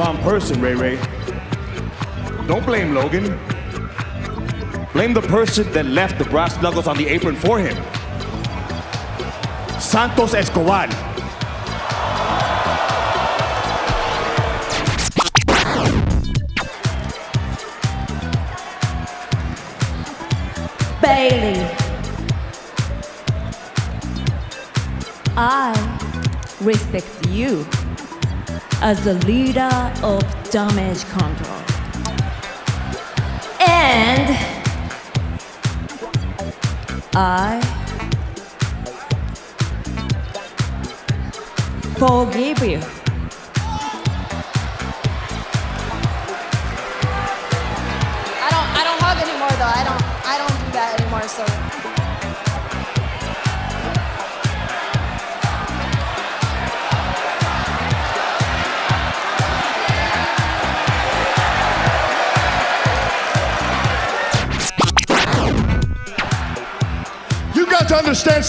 wrong person, Ray Ray. Don't blame Logan. Blame the person that left the brass knuckles on the apron for him. Santos Escobar. Bayley. I respect you as the leader of damage control. And I forgive you.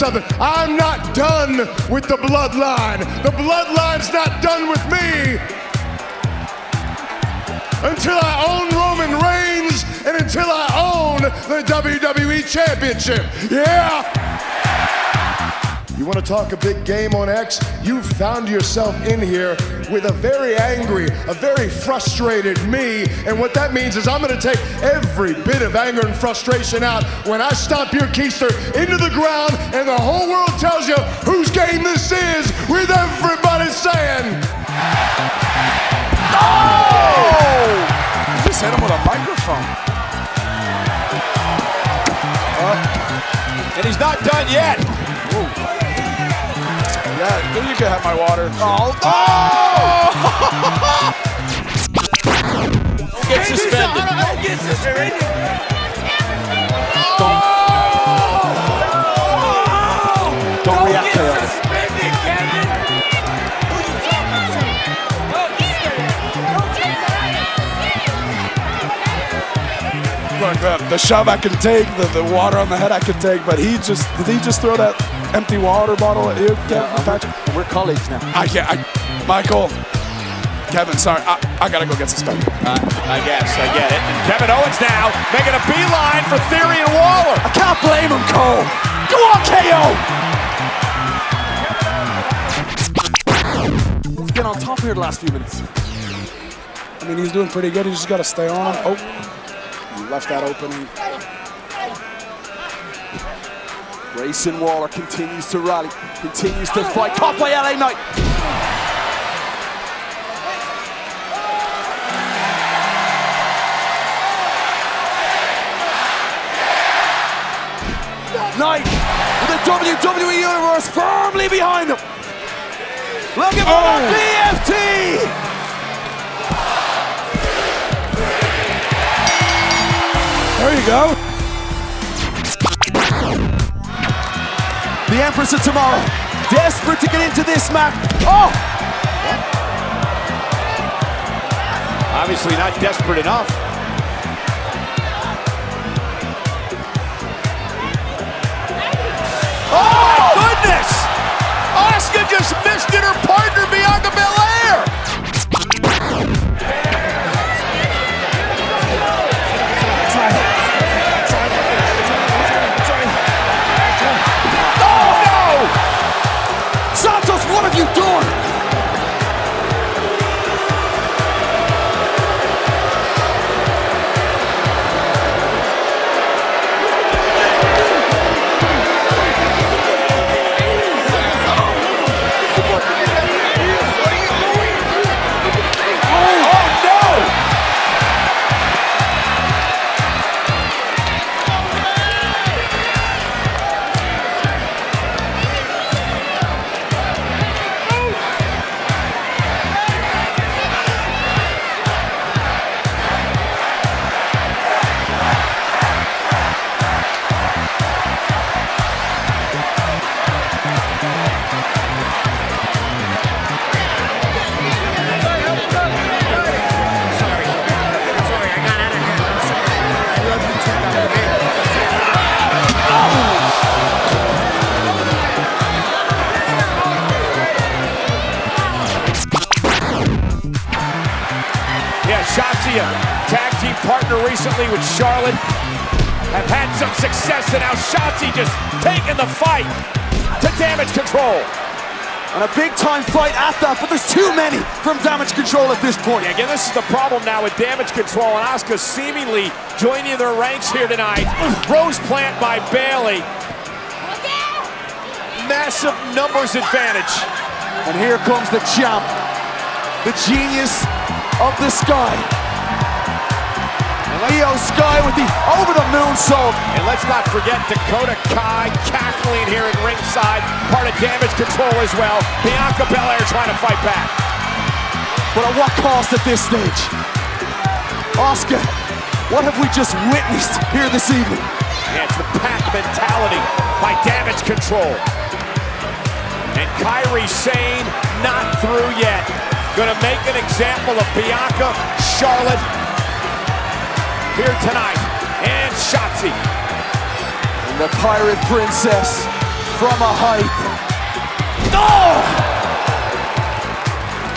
I'm not done with the bloodline. The bloodline's not done with me until I own Roman Reigns and until I own the WWE Championship. Yeah. You want to talk a big game on X? You found yourself in here with a very angry, a very frustrated me. And what that means is I'm going to take every bit of anger and frustration out when I stomp your keister into the ground and the whole world tells you whose game this is with everybody saying, You just hit him with a microphone. Uh, and he's not done yet. Yeah, you can have my water. Oh! Don't get suspended. Don't get suspended. Don't react to it. look, the shove I can take, the, the water on the head I can take, but he just did he just throw that empty water bottle at you, Kevin, Patrick? We're colleagues now. I can't. I, Michael, Kevin, sorry, I, I gotta go get suspended. Uh, I guess, I get it. And Kevin Owens now making a beeline for Theory and Waller. I can't blame him, Cole. Go on, KO. He's been on top here the last few minutes. I mean, he's doing pretty good. He just gotta stay on him. Oh, he left that opening. Grayson Waller continues to rally, continues to fight. Caught by LA Knight. Knight with the WWE Universe firmly behind him. Looking for Oh. The Empress of Tomorrow, desperate to get into this match. Oh! Obviously not desperate enough. At this point. Yeah, again, this is the problem now with damage control, and Asuka seemingly joining their ranks here tonight. Rose plant by Bayley. Massive numbers advantage. And here comes the champ, the genius of the sky. Iyo Sky with the over the moon soul. And let's not forget Dakota Kai cackling here at ringside, part of damage control as well. Bianca Belair trying to fight back. But at what cost at this stage? Oscar, what have we just witnessed here this evening? Yeah, it's the pack mentality by damage control. And Kairi Sane not through yet. Gonna make an example of Bianca, Charlotte here tonight, and Shotzi. And the Pirate Princess from a height. Oh!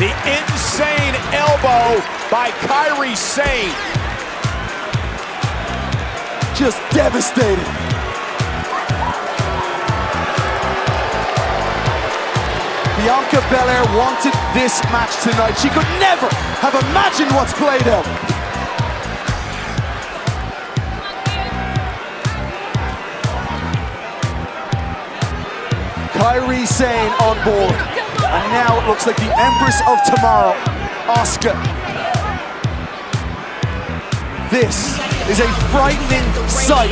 The insane elbow by Kairi Sane. Just devastated. Bianca Belair wanted this match tonight. She could never have imagined what's played out. Kairi Sane on board. And now it looks like the Empress of Tomorrow, Asuka. This is a frightening sight.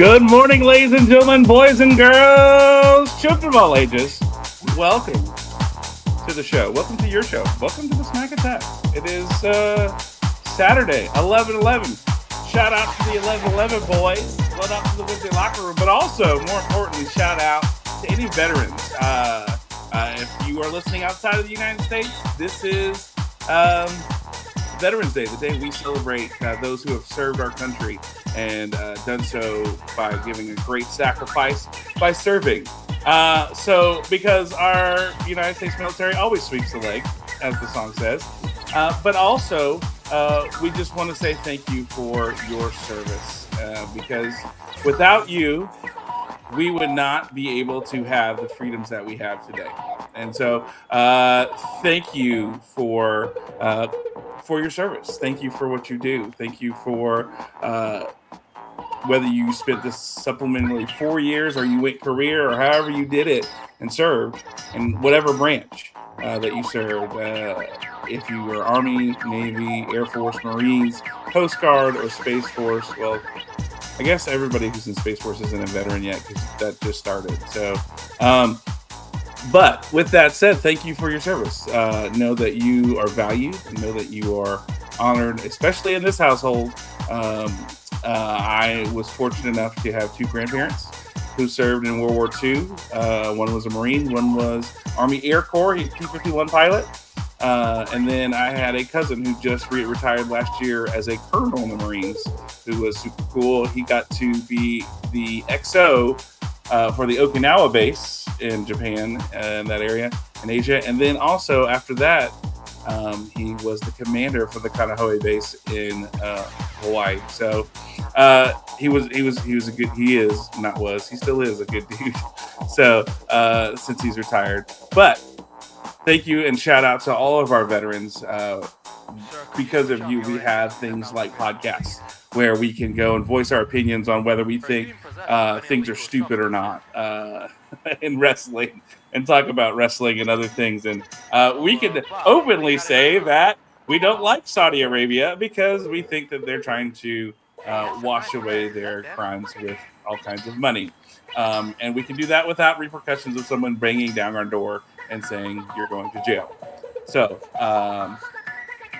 Good morning, ladies and gentlemen, boys and girls, children of all ages. Welcome to the show. Welcome to your show. Welcome to the Smack Attack. It is uh, Saturday, 11 11. Shout out to the 11 11 boys. Shout out to the Wednesday locker room, but also, more importantly, shout out to any veterans. Uh, uh, if you are listening outside of the United States, this is um, Veterans Day, the day we celebrate uh, those who have served our country and uh, done so by giving a great sacrifice by serving. Uh, so, because our United States military always sweeps the leg, as the song says, uh, but also uh, we just want to say thank you for your service uh, because without you, we would not be able to have the freedoms that we have today. And so, uh, thank you for uh, for your service. Thank you for what you do. Thank you for whether you spent this supplementary four years or you went career or however you did it and served in whatever branch uh, that you served. Uh, if you were Army, Navy, Air Force, Marines, Coast Guard, or Space Force, well, I guess everybody who's in Space Force isn't a veteran yet because that just started. So, um, but with that said, thank you for your service. Uh, know that you are valued and know that you are honored, especially in this household. Um, uh, I was fortunate enough to have two grandparents who served in World War II. Uh, one was a Marine, one was Army Air Corps, he P 51 pilot. Uh, and then I had a cousin who just re- retired last year as a colonel in the Marines, who was super cool. He got to be the XO uh, for the Okinawa base in Japan and that area in Asia. And then also after that, um, he was the commander for the Kaneohe base in uh, Hawaii. So uh, he was he was he was a good he is not was he still is a good dude. so uh, since he's retired, but thank you and shout out to all of our veterans. Uh, because of you, we have things like podcasts where we can go and voice our opinions on whether we think uh, things are stupid or not uh, in wrestling and talk about wrestling and other things. And uh, we can openly say that we don't like Saudi Arabia because we think that they're trying to uh, wash away their crimes with all kinds of money. Um, and we can do that without repercussions of someone banging down our door and saying you're going to jail. So, um,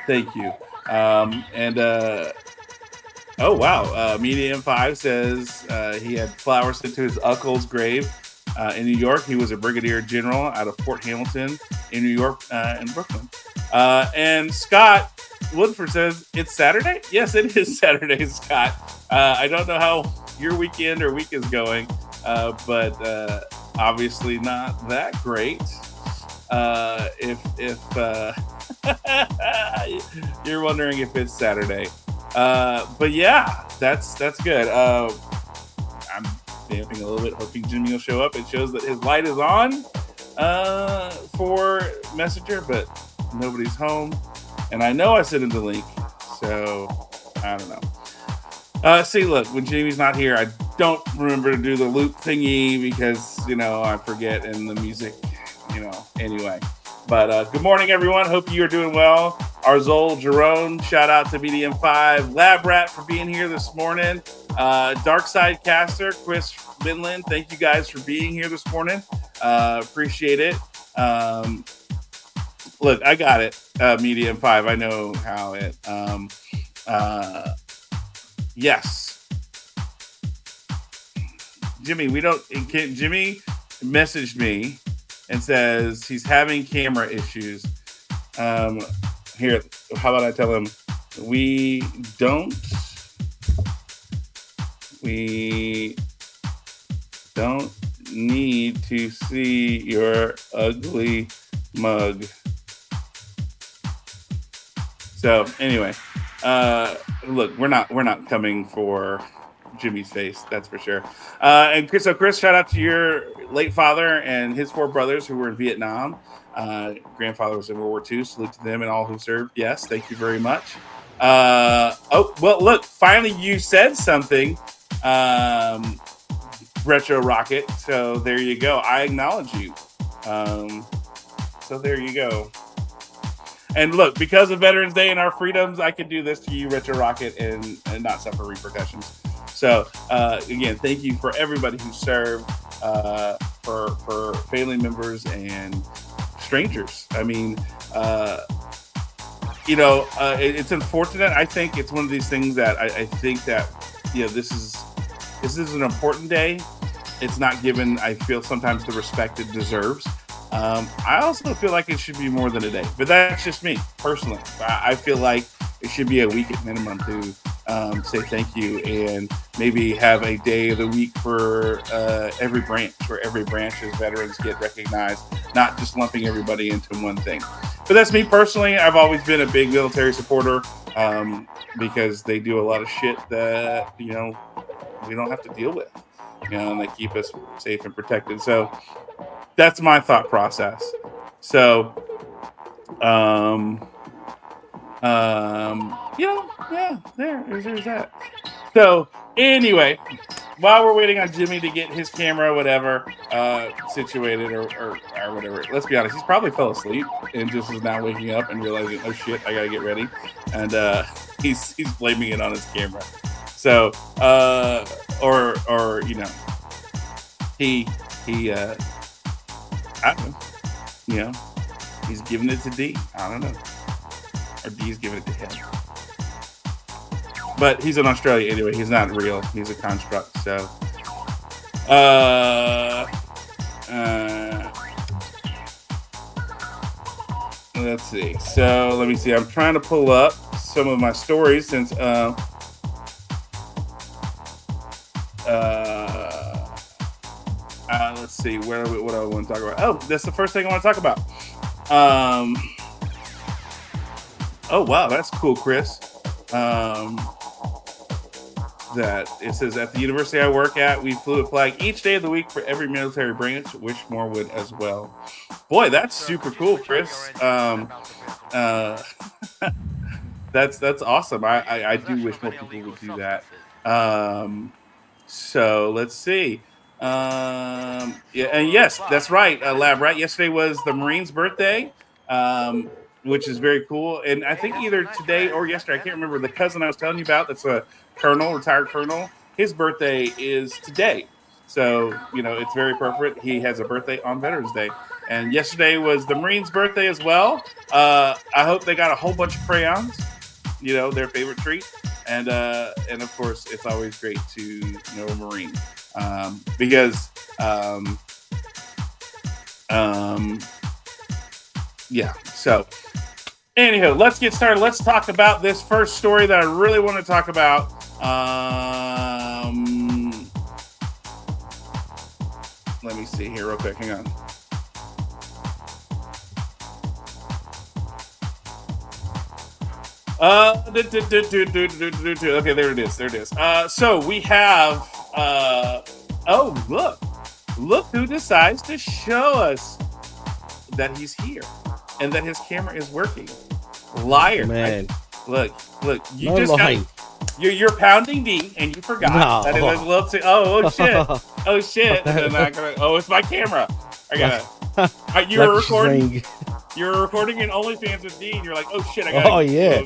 thank you. Um, and uh, oh wow, uh, Medium Five says uh, he had flowers sent to his uncle's grave uh, in New York. He was a brigadier general out of Fort Hamilton in New York uh, and Brooklyn. Uh, and Scott Woodford says it's Saturday. Yes, it is Saturday, Scott. Uh, I don't know how your weekend or week is going, uh, but uh, obviously not that great. If if you're wondering if it's Saturday, but yeah, that's that's good. I'm damping a little bit, hoping Jimmy will show up. It shows that his light is on uh, for Messenger, but nobody's home. And I know I sent him the link, so I don't know. Uh, see, look, when Jimmy's not here, I don't remember to do the loop thingy because you know I forget and the music, you know. Anyway, but uh, good morning, everyone. Hope you are doing well. Arzol Jerome, shout out to BDM5 Lab Rat for being here this morning. Uh, Dark Side Caster, Chris Vinland, thank you guys for being here this morning. Uh, appreciate it. Um, look, I got it. Uh, medium five. I know how it. Um, uh, yes, Jimmy. We don't. Can, Jimmy messaged me and says he's having camera issues. Um, here, how about I tell him we don't. We don't need to see your ugly mug. So anyway, uh, look, we're not we're not coming for Jimmy's face, that's for sure. Uh, and Chris, so Chris, shout out to your late father and his four brothers who were in Vietnam. Uh, grandfather was in World War II. Salute to them and all who served. Yes, thank you very much. Uh, oh well, look, finally you said something, um, Retro Rocket. So there you go. I acknowledge you. Um, so there you go. And look, because of Veterans Day and our freedoms, I can do this to you, Retro Rocket, and, and not suffer repercussions. So uh, again, thank you for everybody who served, uh, for for family members and strangers. I mean, uh, you know, uh, it- it's unfortunate. I think it's one of these things that I, I think that you know this is this is an important day. It's not given, I feel, sometimes the respect it deserves. Um, I also feel like it should be more than a day, but that's just me personally. I, I feel like it should be a week at minimum to um, say thank you and maybe have a day of the week for uh, every branch, where every branch's veterans get recognized, not just lumping everybody into one thing. But that's me personally. I've always been a big military supporter um, because they do a lot of shit that you know we don't have to deal with, you know, and they keep us safe and protected. So that's my thought process. So, um, um, know, yeah, there, there's, there's that. So, anyway, while we're waiting on Jimmy to get his camera, whatever, uh, situated or, or, or whatever, let's be honest, he's probably fell asleep and just is now waking up and realizing, oh shit, I gotta get ready. And uh, he's he's blaming it on his camera. So, uh, or or you know, he he uh, I don't know, you know, he's giving it to D. I don't know, or D's giving it to him. But he's in Australia anyway. He's not real. He's a construct. So, uh, uh, let's see. So let me see. I'm trying to pull up some of my stories since. Uh, uh, uh, let's see where what do I want to talk about. Oh, that's the first thing I want to talk about. Um, oh wow, that's cool, Chris. Um, that it says at the university I work at, we flew a flag each day of the week for every military branch. Wish more would as well. Boy, that's super cool, Chris. Um, uh, that's that's awesome. I, I I do wish more people would do that. Um, so let's see. Um, yeah, and yes, that's right, uh, Lab. Right, yesterday was the Marines' birthday, um, which is very cool. And I think either today or yesterday, I can't remember. The cousin I was telling you about, that's a colonel, retired colonel. His birthday is today, so you know it's very appropriate. He has a birthday on Veterans Day, and yesterday was the Marines' birthday as well. Uh, I hope they got a whole bunch of crayons. You know, their favorite treat and uh, and of course, it's always great to know a Marine um, because um, um, yeah. So, anyhow, let's get started. Let's talk about this first story that I really want to talk about. Um, let me see here real quick. Hang on. Uh, okay, there it is. There it is. Uh, so we have. Uh, oh, look. Look who decides to show us that he's here and that his camera is working. Liar. Man. I, look, look. You no just lying. got. You're, you're pounding D and you forgot no. that it was little too. Oh, oh shit. oh shit. Gonna, oh, it's my camera. I gotta. Are uh, you were recording? String. You were recording in OnlyFans with D, and you're like, oh shit! I gotta. Oh yeah.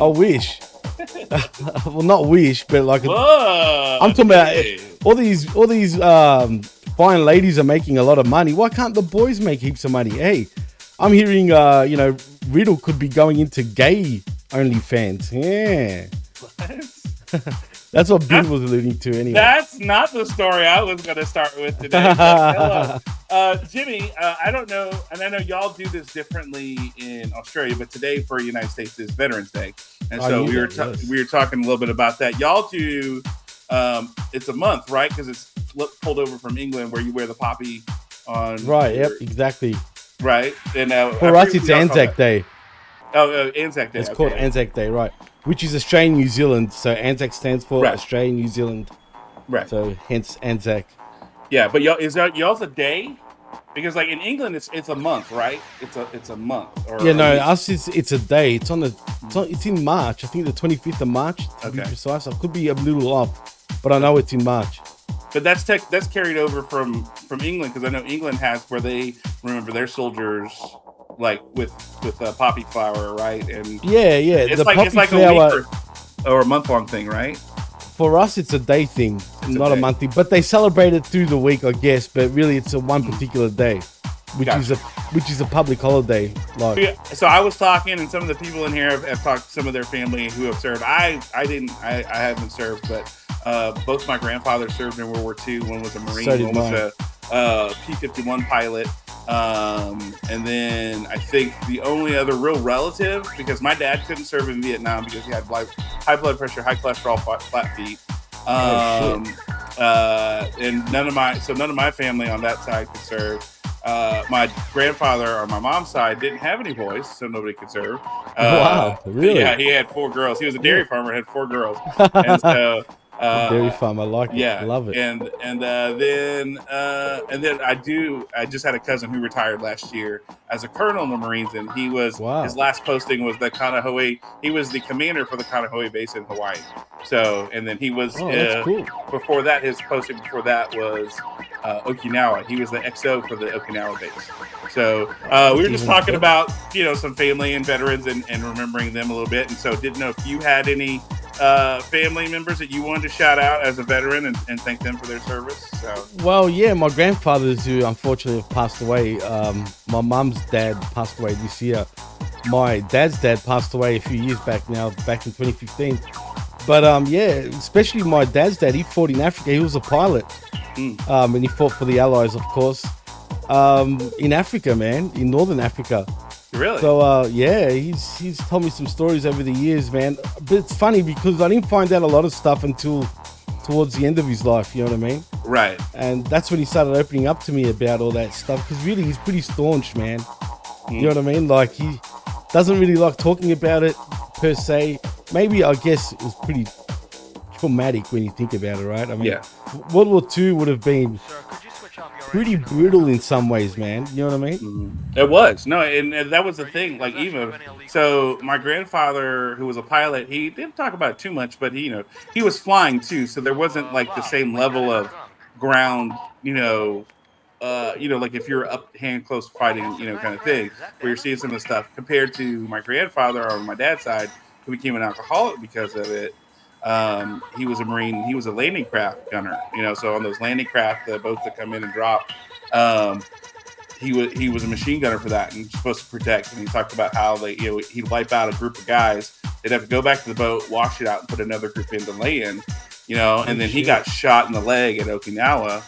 I wish. well, not wish, but like I'm talking about hey. all these all these um, fine ladies are making a lot of money. Why can't the boys make heaps of money? Hey, I'm hearing uh, you know Riddle could be going into gay OnlyFans. Yeah, that's what Bill was alluding to anyway. That's not the story I was going to start with today. hello. Uh, Jimmy, uh, I don't know, and I know y'all do this differently in Australia, but today for United States is Veterans Day, and I so we were ta- yes. we were talking a little bit about that. Y'all do, um, it's a month, right? Because it's flip- pulled over from England, where you wear the poppy on right? Yep, exactly. right. And uh, For us, it's Anzac. Day. Oh, uh, Anzac Day. It's called. Anzac Day, right? Which is Australian New Zealand. So Anzac stands for Right. Australian New Zealand. Right. So hence Anzac. Yeah, but y'all is that y'all's a day? Because like in England, it's it's a month, right? It's a it's a month. Or Yeah, no, us it's it's a day. It's on the it's, on, it's in March. I think the twenty fifth of March to be Okay. precise. I could be a little off, but I know it's in March. But that's tech, that's carried over from from England because I know England has where they remember their soldiers like with with uh, poppy flower, right? And Yeah, yeah, it's the like it's poppy like a flower- week or, or a month long thing, right? For us, it's a day thing, not a, day. monthly. But they celebrate it through the week, I guess. But really, it's a one particular day, which is a which is a public holiday. Like, Yeah, So I was talking, and some of the people in here have, have talked to some of their family who have served. I I didn't I, I haven't served, but uh, both my grandfathers served in World War II. One was a Marine, So one was mine. a uh, P fifty one pilot. Um, and then I think the only other real relative, because my dad couldn't serve in Vietnam because he had high blood pressure, high cholesterol, flat, feet. Oh, Um, uh, and none of my so none of my family on that side could serve. Uh, my grandfather on my mom's side didn't have any boys, so nobody could serve. Uh, Wow, really? Yeah, he had four girls. He was a dairy farmer, had four girls, and so uh, dairy farm, I like it. yeah, I love it. And and uh, then uh, and then I do. I just had a cousin who retired last year as a colonel in the Marines, and he was Wow. his last posting was the Kaneohe. He was the commander for the Kaneohe base in Hawaii. So and then he was Oh, uh, cool. before that. His posting before that was uh, Okinawa. He was the XO for the Okinawa base. So uh, we were just talking about you know some family and veterans and, and remembering them a little bit. And so didn't know if you had any uh, family members that you wanted to shout out as a veteran and, and thank them for their service. So Well, yeah, my grandfathers who unfortunately have passed away. Um, my mum's dad passed away this year. My dad's dad passed away a few years back now, back in 2015. But um, yeah, especially my dad's dad. He fought in Africa. He was a pilot, um, and he fought for the Allies, of course, um, in Africa, man, in Northern Africa. Really? So uh, yeah, he's he's told me some stories over the years, man. But it's funny because I didn't find out a lot of stuff until towards the end of his life. You know what I mean? right. And that's when he started opening up to me about all that stuff. Because really, he's pretty staunch, man. You know what I mean? Like he doesn't really like talking about it per se. Maybe I guess it was pretty traumatic when you think about it, right? I mean, Yeah. World War II would have been pretty brutal in some ways, man. You know what I mean? It was no, and, and that was the thing. Like even so, my grandfather, who was a pilot, he didn't talk about it too much, but he, you know, he was flying too, so there wasn't like the same level of ground, you know, uh, you know, like if you're up hand close fighting, you know, kind of thing, where you're seeing some of the stuff compared to my grandfather on my dad's side, who became an alcoholic because of it. Um, he was a marine. He was a landing craft gunner. You know, so on those landing craft, the boats that come in and drop, um, he was he was a machine gunner for that and supposed to protect. And he talked about how they you know he'd wipe out a group of guys. They'd have to go back to the boat, wash it out, and put another group in to lay in. You know, and then he got shot in the leg at Okinawa.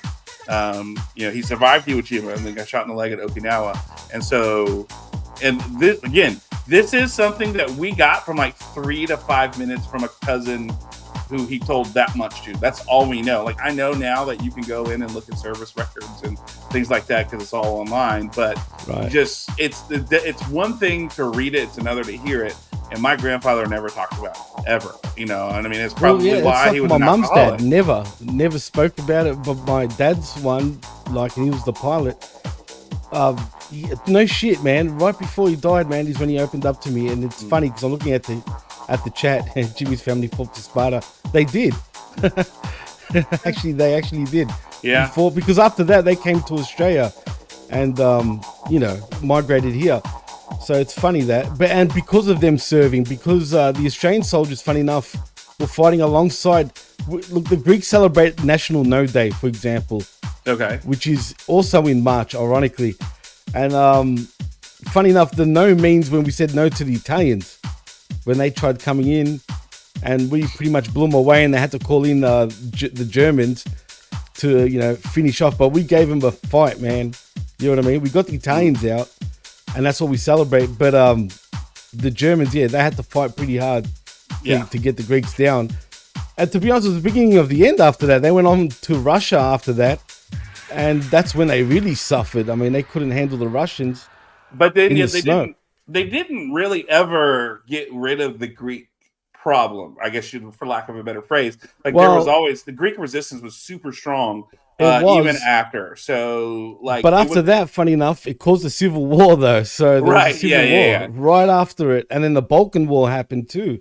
Um, you know, he survived Iwo Jima and then got shot in the leg at Okinawa. And so, and this again, this is something that we got from like three to five minutes from a cousin who he told that much to. That's all we know. Like I know now that you can go in and look at service records and things like that because it's all online. But Right. just it's the it's one thing to read it, it's another to hear it. And my grandfather never talked about it ever. You know, and I mean, it's probably well, yeah, why it's he was my mum's dad never, never spoke about it. But my dad's one, like he was the pilot. Um, he- no shit, man. Right before he died, man, is when he opened up to me, and it's funny because I'm looking at the at the chat, and Jimmy's family fought to Sparta. They did. actually, they actually did. Yeah. Before, because after that, they came to Australia, and um, you know, migrated here. So it's funny that, but and because of them serving, because uh, the Australian soldiers, funny enough, were fighting alongside. Look, the Greeks celebrate National No Day, for example, Okay. which is also in March, ironically. And um, funny enough, the no means when we said no to the Italians when they tried coming in, and we pretty much blew them away, and they had to call in uh, G- the Germans to you know finish off. But we gave them a fight, man. You know what I mean? We got the Italians out, and that's what we celebrate. But um, the Germans, yeah, they had to fight pretty hard to, Yeah. to get the Greeks down. And to be honest, it was the beginning of the end after that. They went on to Russia after that. And that's when they really suffered. I mean, they couldn't handle the Russians. But then yeah, the they snow. didn't they didn't really ever get rid of the Greek problem, I guess you for lack of a better phrase. Like there was always the Greek resistance was super strong uh, was. even after. So like but after was- that, funny enough, it caused a civil war, though. So there was Right, a civil yeah, yeah, war yeah. right after it, and then the Balkan War happened too.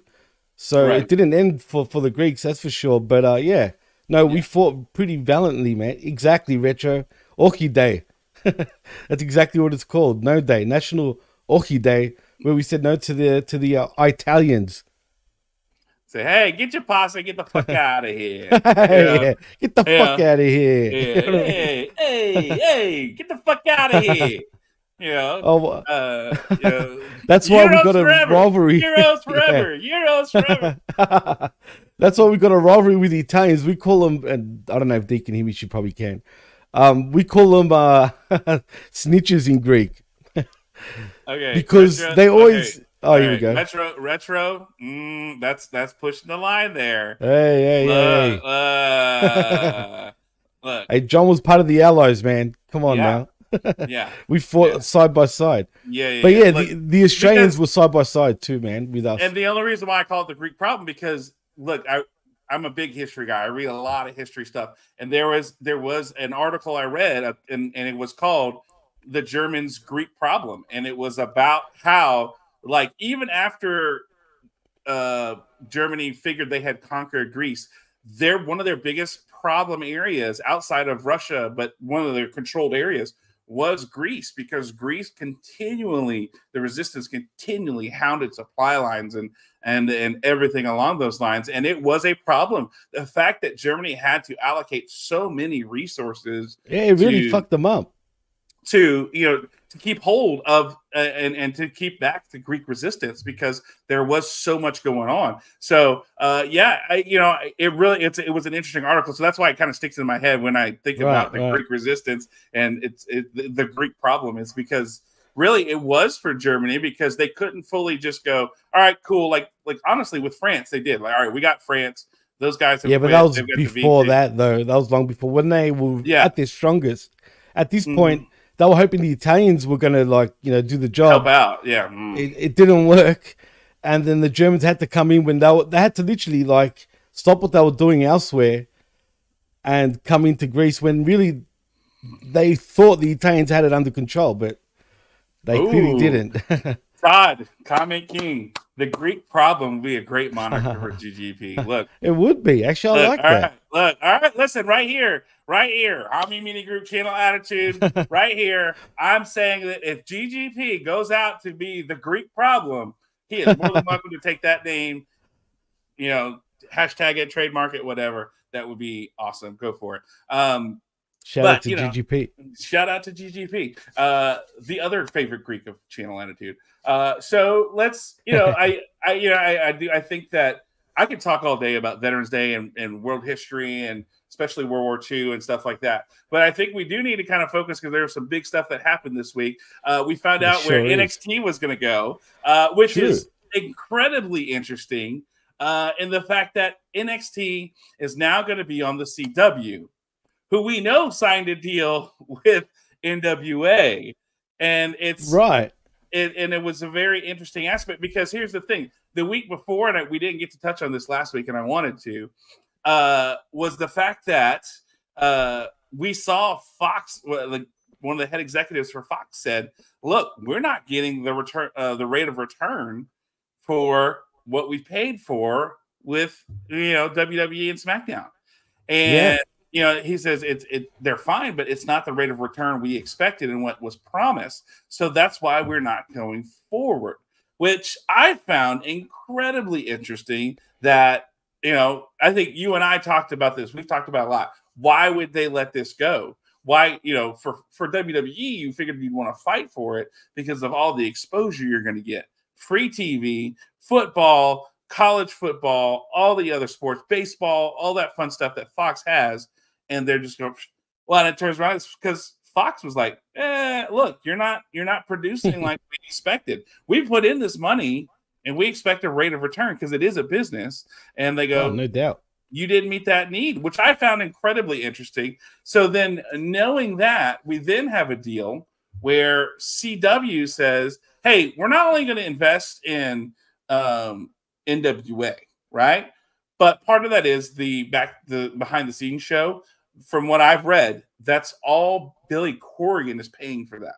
So Right. it didn't end for for the Greeks, that's for sure. But uh, yeah, no, we fought pretty valiantly, man. Exactly, retro Ochi Day. that's exactly what it's called. No Day, National Ochi Day, where we said no to the to the uh, Italians. Say, hey, get your pasta, get the fuck out of here. Yeah, Get the Yeah. fuck out of here. Yeah, hey, hey, hey, get the fuck out of here. You know, Oh, uh, you know, That's why we Euros got a forever. rivalry. Euros Yeah. forever. Euros forever. That's why we got a rivalry with the Italians. We call them, and I don't know if they can hear me. She probably can. Um, we call them uh, snitches in Greek. Okay. Because they always- oh, here we go. Retro, retro. Mm, that's that's pushing the line there. Hey, hey, Look, hey. uh, look. Hey, John was part of the Allies, man. Come on Yeah. now. Yeah. we fought side by side. Yeah, yeah, But yeah. yeah, Look, the, the Australians because- were side by side too, man, with us. And the only reason why I call it the Greek problem because look, I I'm a big history guy. I read a lot of history stuff, and there was there was an article I read, and and it was called "The Germans' Greek Problem," and it was about how like even after uh, Germany figured they had conquered Greece, they're one of their biggest problem areas outside of Russia, but one of their controlled areas was Greece because Greece continually the resistance continually hounded supply lines. And and and everything along those lines and it was a problem the fact that Germany had to allocate so many resources yeah, it really to- fucked them up. to you know to keep hold of uh, and and to keep back the Greek resistance because there was so much going on. So uh, yeah, I, you know, it really it's it was an interesting article. So that's why it kind of sticks in my head when I think Right, about the right. Greek resistance and it's it, the, the Greek problem is because really it was for Germany because they couldn't fully just go all right cool like like honestly with France they did like all right we got France those guys have Yeah, but that was they've got the before that, though. That was long before when they were Yeah. at their strongest. At this Mhm. point, they were hoping the Italians were going to like you know do the job. help out yeah mm. It, it didn't work, and then the Germans had to come in when they were, they had to literally like stop what they were doing elsewhere, and come into Greece when really they thought the Italians had it under control, but they clearly didn't. Todd, comment king. The Greek problem would be a great moniker for GGP. Look, it would be actually. I look, like all that. right, look, all right. Listen, right here, right here, Omni Mini Group Channel Attitude, right here. I'm saying that if GGP goes out to be the Greek problem, he is more than welcome to take that name. You know, hashtag it, trademark it, whatever. That would be awesome. Go for it. Um, Shout but, out to you know, GGP. Shout out to GGP, uh, the other favorite Greek of Channel Attitude. Uh, so let's, you know, I, I, you know, I, I do, I think that I could talk all day about Veterans Day and, and world history and especially World War II and stuff like that. But I think we do need to kind of focus because there's some big stuff that happened this week. Uh, we found There out where sure is. NXT was going to go, uh, which True. is incredibly interesting. Uh, in the fact that NXT is now going to be on the CW, who we know signed a deal with NWA, and it's Right. it, and it was a very interesting aspect because here's the thing: the week before, and I, we didn't get to touch on this last week, and I wanted to, uh, was the fact that uh, we saw Fox, one of the head executives for Fox said, "Look, we're not getting the return, uh, the rate of return for what we paid for with you know WWE and SmackDown," and Yeah. You know he says it's it they're fine, but it's not the rate of return we expected and what was promised. So that's why we're not going forward, which I found incredibly interesting. That you know, I think you and I talked about this. We've talked about a lot. Why would they let this go? Why, you know, for for WWE, you figured you'd want to fight for it because of all the exposure you're going to get. Free TV, football, college football, all the other sports, baseball, all that fun stuff that Fox has, and they're just going. Well, and it turns around it's because Fox was like, eh, "Look, you're not you're not producing like we expected. We put in this money, and we expect a rate of return because it is a business." And they go, Oh, no doubt. you didn't meet that need, which I found incredibly interesting. So then, knowing that, we then have a deal where CW says, "Hey, we're not only going to invest in um, NWA, right? But part of that is the back the behind the scenes show. From what I've read, that's all Billy Corgan is paying for that,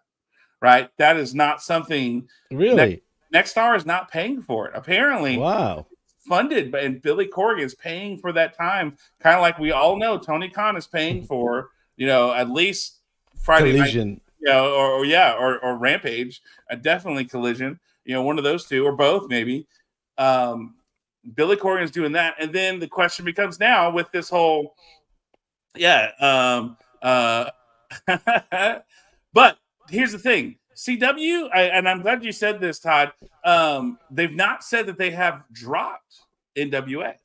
right? That is not something Really? Nexstar is not paying for it. Apparently, Wow. funded, but and Billy Corgan is paying for that time, kind of like we all know Tony Khan is paying for, you know, at least Friday Collision. night. you know, or, or yeah, or, or Rampage, uh, definitely Collision. You know, one of those two, or both, maybe. Um, Billy Corgan's doing that, and then the question becomes now with this whole, yeah. Um, uh, but here's the thing, CW, I, and I'm glad you said this, Todd. Um, they've not said that they have dropped NWA.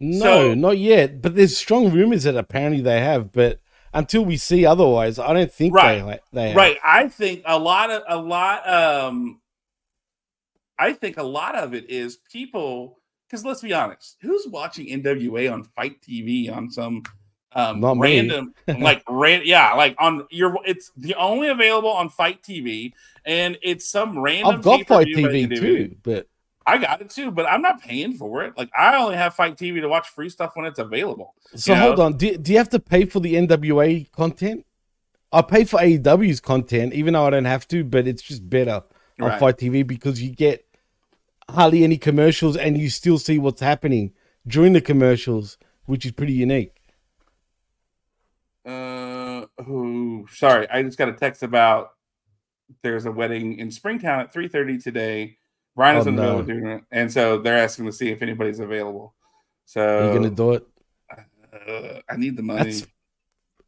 No, So- not yet. But there's strong rumors that apparently they have. But until we see otherwise, I don't think Right. they they have. Right. I think a lot of a lot um I think a lot of it is people because let's be honest, who's watching NWA on FITE TV on some um Not random like ran, yeah, like on your it's the only available on FITE TV and it's some random I've got FITE TV too, but I got it too, but I'm not paying for it. Like I only have FITE TV to watch free stuff when it's available. so you know? hold on. Do, do you have to pay for the NWA content? I pay for AEW's content, even though I don't have to, but it's just better on Right. FITE TV because you get hardly any commercials and you still see what's happening during the commercials, which is pretty unique. Uh, who? Sorry, I just got a text about there's a wedding in Springtown at 3:30 today. Brian is Oh, in the middle of doing it, and so they're asking to see if anybody's available. So you're gonna do it? uh, I need the money. That's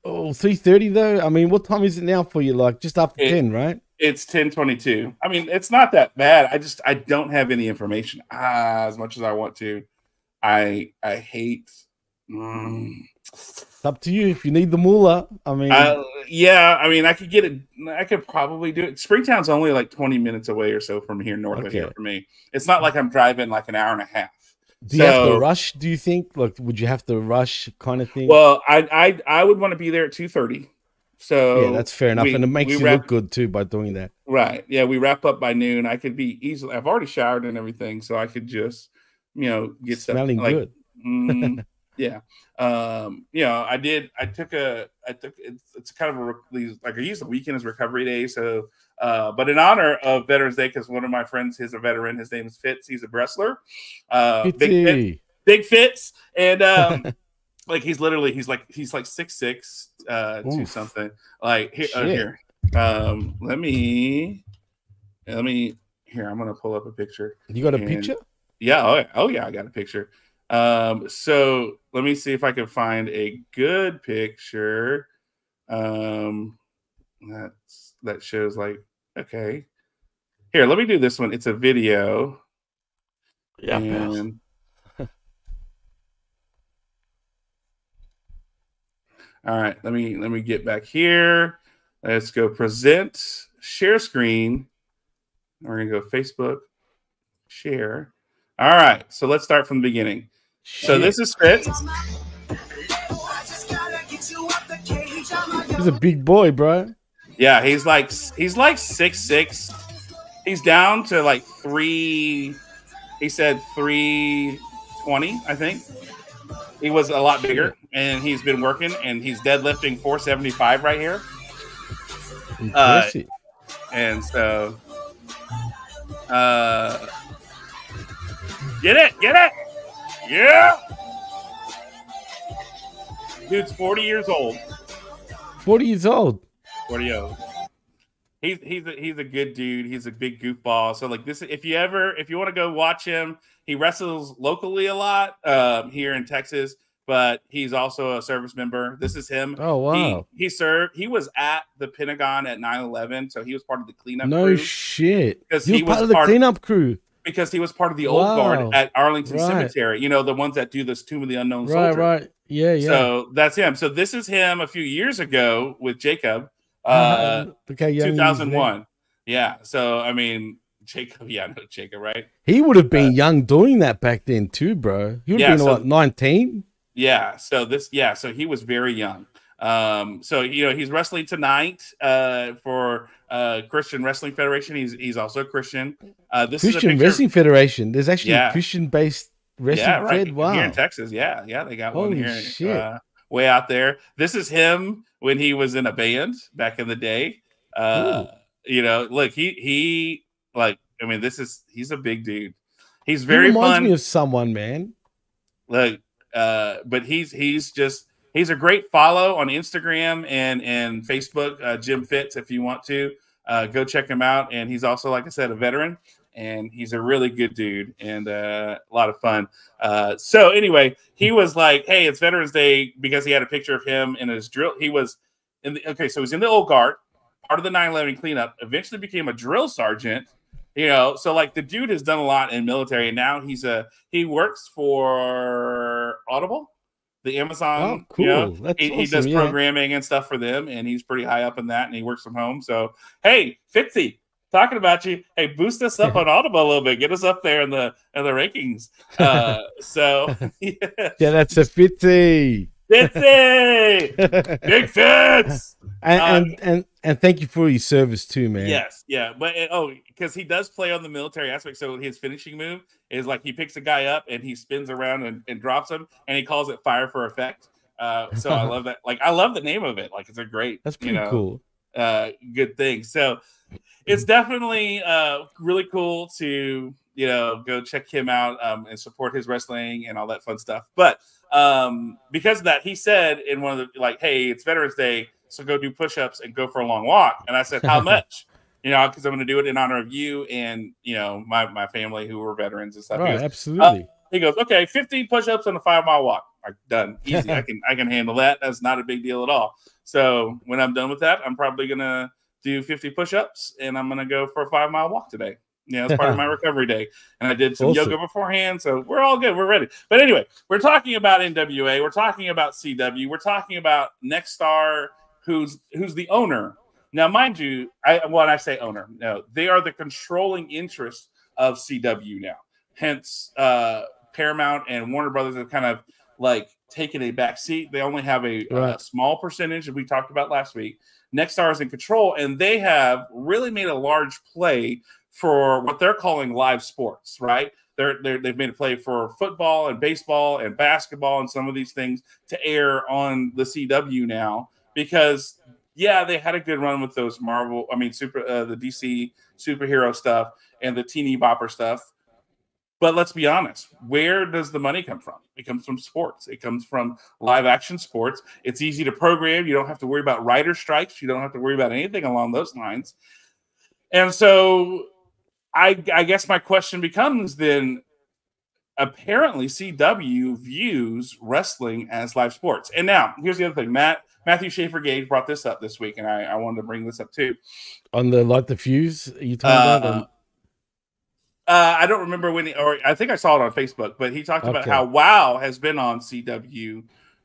oh 3:30 though. I mean, what time is it now for you? Like just after It- 10, right? It's 10:22. I mean, it's not that bad. I just I don't have any information ah, as much as I want to. I I hate. Mm, It's up to you if you need the moolah. I mean, Uh, yeah, I mean, I could get it. I could probably do it. Springtown's only like 20 minutes away or so from here, north of here for me. It's not like I'm driving like an hour and a half. do you have to rush? Do you think? Like, would you have to rush kind of thing? Well, I I I would want to be there at 2:30. So yeah, that's fair enough, we- and it makes you wrap- look good too by doing that. Right. Yeah, we wrap up by noon. I could be easily. I've already showered and everything, so I could just, you know, get stuff Smelling like, good. mm, yeah. Um. You know, I did. I took a. I took. It's, it's kind of a like I use the weekend as recovery day. So, uh, but in honor of Veterans Day, because one of my friends, he's a veteran. His name is Fitz. He's a wrestler. Uh, big Fit, Fitzy. big Fitz, and um, like he's literally he's like he's like six six, uh, two Oof. something. Like here, uh, here. Um, let me, let me. Here, I'm gonna pull up a picture. You got a And- picture? Yeah. Oh, yeah. oh yeah, I got a picture. Um, so let me see if I can find a good picture. Um, that's that shows like okay. Here, let me do this one. It's a video. Yeah, And all right, let me let me get back here. Let's go present, share screen. We're gonna go Facebook, share. All right, so let's start from the beginning. So this is Fitz. He's a big boy, bro. Yeah, he's like he's like six six. He's down to like three. He said three twenty, I think. He was a lot bigger, and he's been working, and he's deadlifting four seventy five right here. Uh, and so, uh, get it, get it, yeah. Dude's forty years old. 40 years old. 40 years old. He's he's a, he's a good dude. He's a big goofball. So like this, if you ever if you want to go watch him, he wrestles locally a lot um, here in Texas, but he's also a service member. This is him. Oh, wow. He, he served. He was at the Pentagon at 9-11, so he was part of the cleanup. No crew shit. Because He was he part of the part- cleanup crew. because he was part of the old Wow. guard at Arlington Right. Cemetery. You know the ones that do this Tomb of the Unknown Right, Soldier. right. Yeah, yeah. So that's him. So this is him a few years ago with Jacob. Uh, Uh, young he is 2001. Yeah. So I mean, Jacob. Yeah, no, Jacob, right? He would have been young doing that back then too, bro. He would have Uh, Yeah, been so- what, 19? Yeah. So this. Yeah. So he was very young. Um. So you know he's wrestling tonight. Uh. For uh Christian Wrestling Federation. He's he's also a Christian. Uh. This is a Christian Wrestling Federation. There's actually Yeah. a Christian based wrestling yeah, right. fed. Wow. Here in Texas, yeah, yeah, they got Holy one here, shit. Uh, way out there. This is him when he was in a band back in the day. Uh, you know, look, he he like, I mean, this is he's a big dude. He's very He reminds fun. me of someone, man. like, uh, but he's he's just he's a great follow on Instagram and and Facebook. Uh, Jim Fitz, if you want to uh, go check him out. And he's also, like I said, a veteran, and he's a really good dude and uh, a lot of fun. Uh, so anyway, he was like, "Hey, it's Veterans Day," because he had a picture of him in his drill. He was in the okay, so he's in the old guard, part of the 9/11 cleanup. Eventually became a drill sergeant you know so like the dude has done a lot in military and now he's a he works for audible the amazon Oh, cool. you know, That's he, he does yeah. programming and stuff for them and he's pretty high up in that and he works from home so hey fitzy talking about you hey boost us up on audible a little bit get us up there in the in the rankings uh so yeah, Yeah, that's a fifty. Fitzy big fits And, Uh, and and and thank you for your service too, man. Yes, yeah, but oh, because he does play on the military aspect. So his finishing move is like he picks a guy up and he spins around and, and drops him, and he calls it fire for effect. Uh, so I love that. Like I love the name of it. Like it's a great. That's you pretty know, cool. Uh, good thing. So it's definitely uh really cool to you know go check him out um, and support his wrestling and all that fun stuff. But um, because of that, he said in one of the like, "Hey, it's Veterans Day, so go do push-ups and go for a long walk." And I said, "How much?" you know, because I'm going to do it in honor of you and you know my my family who were veterans and stuff. He Right, goes, absolutely. "Uh," he goes, "Okay, 15 push-ups and a five mile walk. Like, done, easy. I can I can handle that. That's not a big deal at all." So when I'm done with that, I'm probably gonna do 50 push-ups and I'm gonna go for a five mile walk today. Yeah, that's part of my recovery day. And I did some Awesome. yoga beforehand, so we're all good. We're ready. But anyway, we're talking about NWA. We're talking about CW. We're talking about Nexstar, who's who's the owner. Now, mind you, I when I say owner, no, they are the controlling interest of CW now. Hence, uh, Paramount and Warner Brothers have kind of like taken a back seat. They only have a, a small percentage that we talked about last week. Nexstar is in control, and they have really made a large play for what they're calling live sports. Right? They're, they're they've made a play for football and baseball and basketball and some of these things to air on the CW now because yeah, they had a good run with those Marvel. I mean, super uh, the DC superhero stuff and the teeny bopper stuff. But let's be honest, where does the money come from? It comes from sports. It comes from live action sports. It's easy to program. You don't have to worry about writer strikes. You don't have to worry about anything along those lines. And so I I guess my question becomes then apparently CW views wrestling as live sports. And now here's the other thing. Matt Matthew Schaefer Gage brought this up this week, and I, I wanted to bring this up too. On the light the fuse, you talking about? Uh, uh, I don't remember when, he, or I think I saw it on Facebook, but he talked about how WoW has been on CW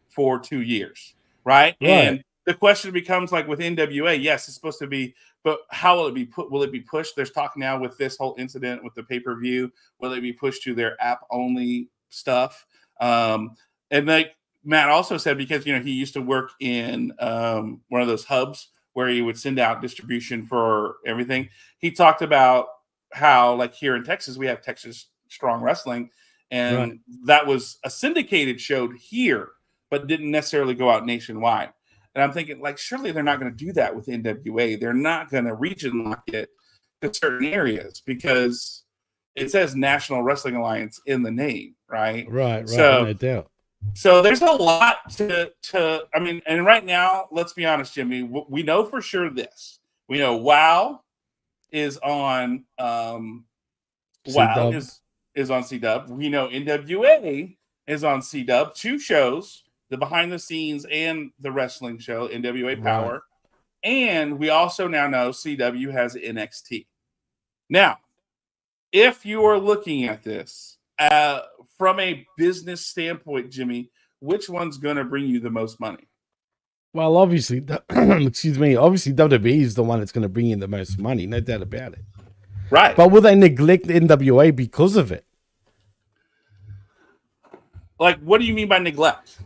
for two years, right? Right. And the question becomes like with NWA, yes, it's supposed to be, but how will it be put? Will it be pushed? There's talk now with this whole incident with the pay per view. Will it be pushed to their app only stuff? Um, and like Matt also said, because you know he used to work in um, one of those hubs where he would send out distribution for everything. He talked about how, like here in Texas, we have Texas Strong Wrestling, and Right. that was a syndicated show here, but didn't necessarily go out nationwide. And I'm thinking, like, surely they're not going to do that with NWA. They're not going to region lock it to certain areas because it says National Wrestling Alliance in the name, right? Right, right, So, no doubt. so there's a lot to to I mean, and right now, let's be honest, Jimmy. We know for sure this. We know WoW is on um WoW is is on C Dub. We know NWA is on C Dub. Two shows, the behind the scenes and the wrestling show, NWA Power. And we also now know CW has NXT. Now, if you are looking at this uh, from a business standpoint, Jimmy, which one's going to bring you the most money? Well, obviously, excuse me. Obviously, WWE is the one that's going to bring in the most money, no doubt about it. Right. But will they neglect NWA because of it? Like, what do you mean by neglect?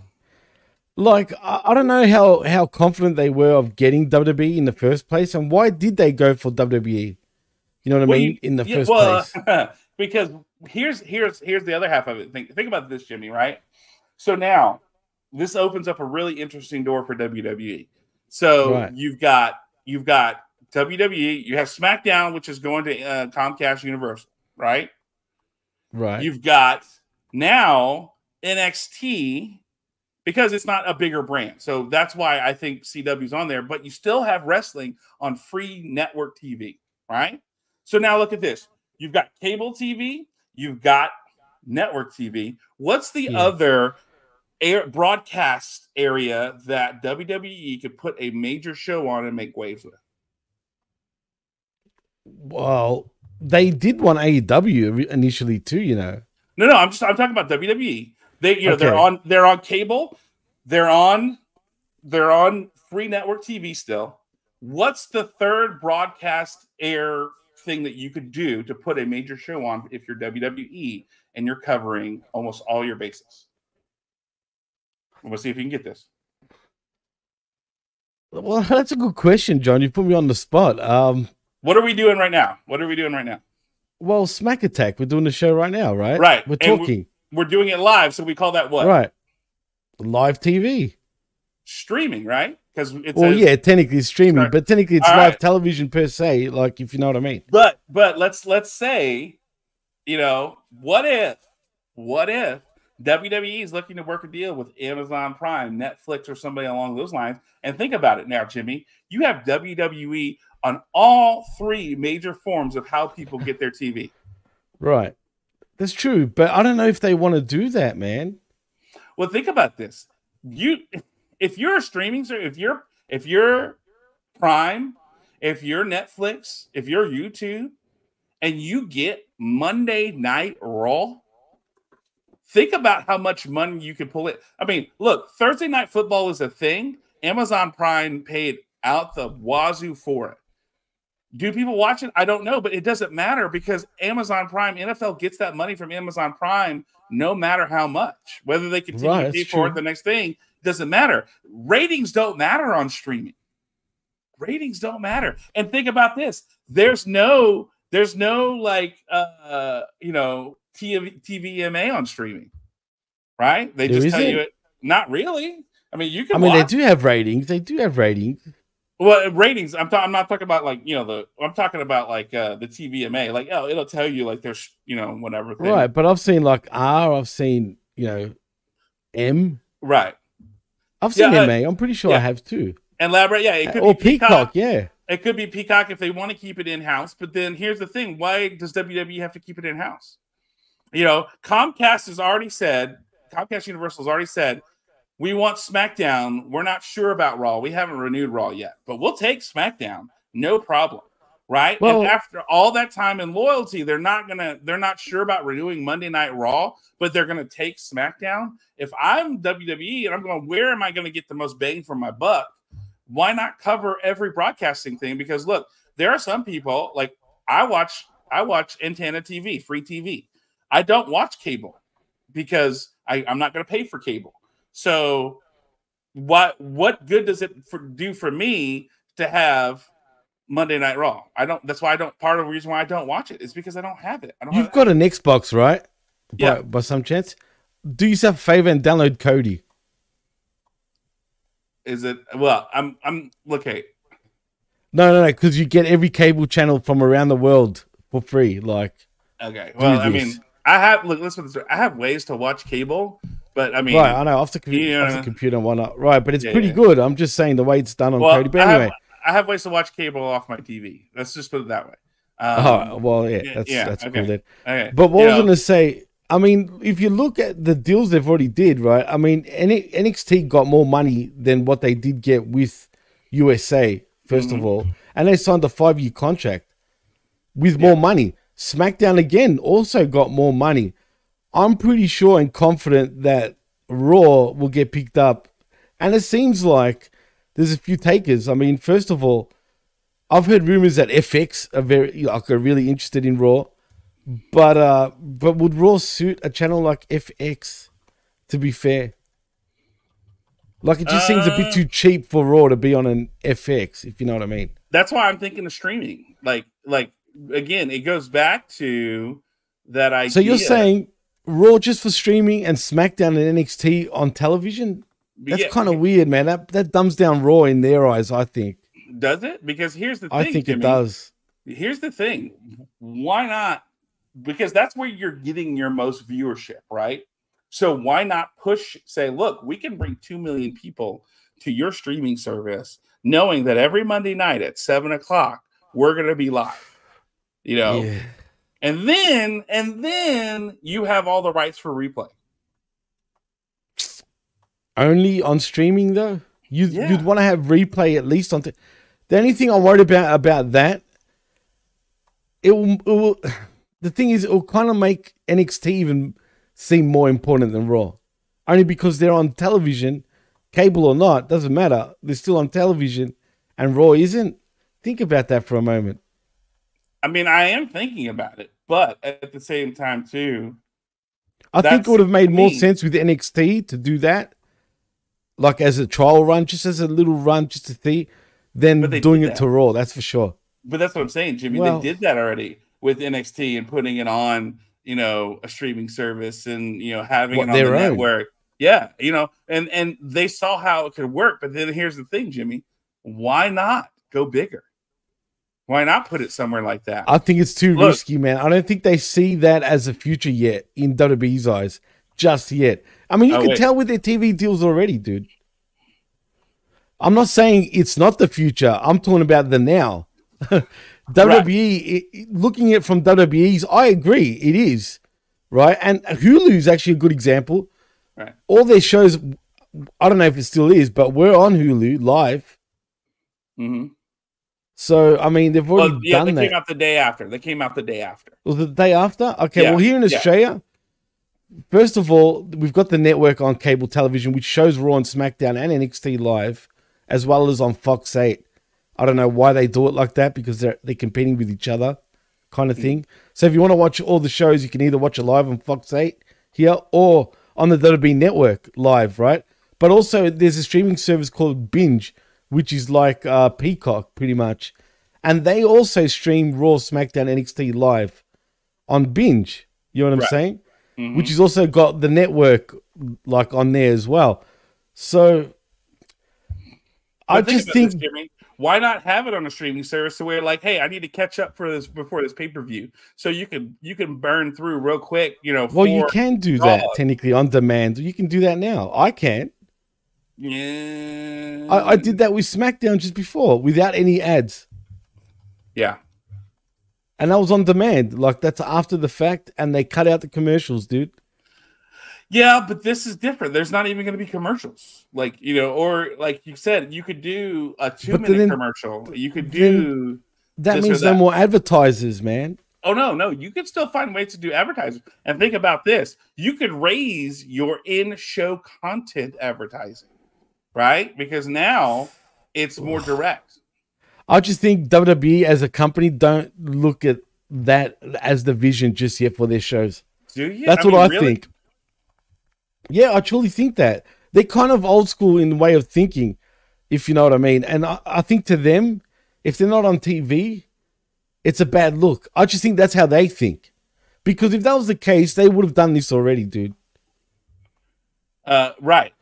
Like, I, don't know how how confident they were of getting WWE in the first place, and why did they go for WWE? You know what I mean? you- in the yeah, first well, place. because here's here's here's the other half of it. Think think about this, Jimmy. Right. So now this opens up a really interesting door for WWE. So Right. you've got you've got WWE. You have SmackDown, which is going to uh, Comcast Universal, right? Right. You've got now NXT because it's not a bigger brand. So that's why I think CW's on there, but you still have wrestling on free network TV, right? So now look at this. You've got cable TV, you've got network TV. What's the Yeah. other air broadcast area that WWE could put a major show on and make waves with? Well, they did want AEW initially too, you know. No, no, I'm just I'm talking about WWE. They you know they're on they're on cable, they're on they're on free network TV still. What's the third broadcast air thing that you could do to put a major show on if you're WWE and you're covering almost all your bases? We'll see if you can get this. Well, that's a good question, John. You put me on the spot. Um, What are we doing right now? What are we doing right now? well, Smack Attack. We're doing the show right now, right? Right. We're talking. We're doing it live, so we call that what? Right. Live TV. Streaming, right? Because it's Well, a- yeah, technically it's streaming, but technically it's All live right. television per se. Like, if you know what I mean. But but let's let's say, you know, what if what if WWE is looking to work a deal with Amazon Prime, Netflix, or somebody along those lines? And think about it now, Jimmy. You have WWE on all three major forms of how people get their TV. Right. That's true, but I don't know if they want to do that, man. Well, think about this. You if you're a streaming if you're if you're Prime, if you're Netflix, if you're YouTube, and you get Monday Night Raw, think about how much money you can pull it. I mean, look, Thursday Night Football is a thing. Amazon Prime paid out the wazoo for it. Do people watch it? I don't know, but it doesn't matter because Amazon Prime, NFL gets that money from Amazon Prime no matter how much. Whether they continue Right, to pay for it the next thing doesn't matter. Ratings don't matter on streaming. Ratings don't matter. And think about this: there's no, there's no like, uh, you know, TV, TVMA on streaming, right? They There just tell isn't? you it. Not really. I mean, you can. I mean, watch- they do have ratings. They do have ratings. Well, ratings. I'm, ta- I'm not talking about like you know the. I'm talking about like uh the TVMA. Like oh, it'll tell you like there's you know whatever thing. Right, but I've seen like R, I've seen, you know, M. Right. I've seen Yeah, uh, MA. I'm pretty sure I have too. And Labra, yeah, it could Or be Peacock, yeah. It could be Peacock if they want to keep it in house. But then here's the thing: why does WWE have to keep it in house? You know, Comcast has already said, Comcast Universal has already said, we want SmackDown. We're not sure about Raw. We haven't renewed Raw yet, but we'll take SmackDown, no problem. Right? Well- and after all that time and loyalty, they're not gonna, they're not sure about renewing Monday Night Raw, but they're gonna take SmackDown. If I'm WWE and I'm going, where am I gonna get the most bang for my buck? why not cover every broadcasting thing? Because look, there are some people like I watch I watch antenna TV, free TV. I don't watch cable because I, I'm not going to pay for cable. So what what good does it for, do for me to have Monday Night Raw? I don't. That's why I don't. Part of the reason why I don't watch it is because I don't have it. I don't. You've have got an Xbox, right? Yeah. By, by some chance. Do yourself a favor and download Kodi. Is it well? I'm I'm okay. No, no, no, because you get every cable channel from around the world for free. Like, Okay. Well, I mean, I have look. Listen, to this. I have ways to watch cable, but I mean, right, I know off the, com- yeah. off the computer and whatnot. Right, but it's Yeah, pretty yeah. good. I'm just saying the way it's done on Well, Kodi. But I anyway, have, I have ways to watch cable off my TV. Let's just put it that way. oh well, yeah, that's yeah, that's okay. cool then. Okay. But what You I was know- gonna say, I mean, if you look at the deals they've already did, right? I mean, NXT got more money than what they did get with USA, 1st Mm-hmm. of all, and they signed a five year contract with more money. SmackDown again also got more money. I'm pretty sure and confident that Raw will get picked up, and it seems like there's a few takers. I mean, first of all, I've heard rumors that FX are very like are really interested in Raw, but uh, but would Raw suit a channel like FX? To be fair, like it just seems a Uh, bit too cheap for Raw to be on an FX. If you know what I mean. that's why I'm thinking of streaming. Like, like again, it goes back to that idea. So you're saying Raw just for streaming and SmackDown and NXT on television? That's Yeah. kind of weird, man. That that dumbs down Raw in their eyes. I think. does it? Because here's the thing. I think it does. Here's the thing. Why not? Because that's where you're getting your most viewership, right? So why not push? Say, look, we can bring two million people to your streaming service, knowing that every Monday night at seven o'clock we're going to be live. You know, Yeah. And then and then you have all the rights for replay. Only on streaming though. You Yeah. you'd want to have replay at least on. T- the only thing I'm worried about about that, it will, it will. The thing is, it will kind of make NXT even seem more important than Raw, only because they're on television, cable or not, doesn't matter. They're still on television, and Raw isn't. Think about that for a moment. I mean, I am thinking about it, but at the same time, too, I think it would have made more me. sense with NXT to do that, like as a trial run, just as a little run, just to see, than doing it to. Raw. That's for sure. but that's what I'm saying, Jimmy. Well- they did that already with NXT and putting it on, you know, a streaming service and you know having What, it on their the own? network. Yeah, you know, and and they saw how it could work. But then here's the thing, Jimmy. Why not go bigger? Why not put it somewhere like that? I think it's too Look. risky, man. I don't think they see that as a future yet in WWE's eyes, just yet. I mean, you Oh, can wait. tell with their TV deals already, dude. I'm not saying it's not the future. I'm talking about the now. WWE, i- i- looking at it from WWE's, I agree, it is right. And Hulu's actually a good example. Right. All their shows, I don't know if it still is, but we're on Hulu live. hmm So I mean, they've already Well, yeah, they done that. came out the day after. They came out the day after. Was the day after? Okay, Yeah, well, here in yeah. Australia, first of all, we've got the network on cable television, which shows Raw and SmackDown and NXT live, as well as on Fox 8. I don't know why they do it like that because they're they're competing with each other, kind of Mm. thing. So if you want to watch all the shows, you can either watch it live on Fox 8 here or on the WWE network live, right? But also, there's a streaming service called Binge, which is like uh, Peacock, pretty much, and they also stream Raw, SmackDown, NXT live on Binge. You know what I'm Right. saying? Mhm. Which has also got the network like on there as well. So I think just think this, Jimmy. why not have it on a streaming service to where like, hey, I need to catch up for this before this pay per view, so you can you can burn through real quick. You know, well, you can do Raw. that technically on demand. You can do that now. I can. Yeah, I, I did that with SmackDown just before without any ads. yeah. And that was on demand. Like that's after the fact, and they cut out the commercials, dude. Yeah, but this is different. There's not even going to be commercials, like you know, or like you said, you could do a two minute then- commercial. You could do That means no that. more advertisers, man. Oh no, no, you could still find ways to do advertising. And think about this: you could raise your in-show content advertising, right? Because now it's more direct. I just think WWE as a company don't look at that as the vision just yet for their shows. Do you? That's I what mean, I really? think. Yeah, I truly think that they're kind of old school in the way of thinking, if you know what I mean. And I, I think to them, if they're not on TV, it's a bad look. I just think that's how they think. Because if that was the case, they would have done this already, dude. Uh, right.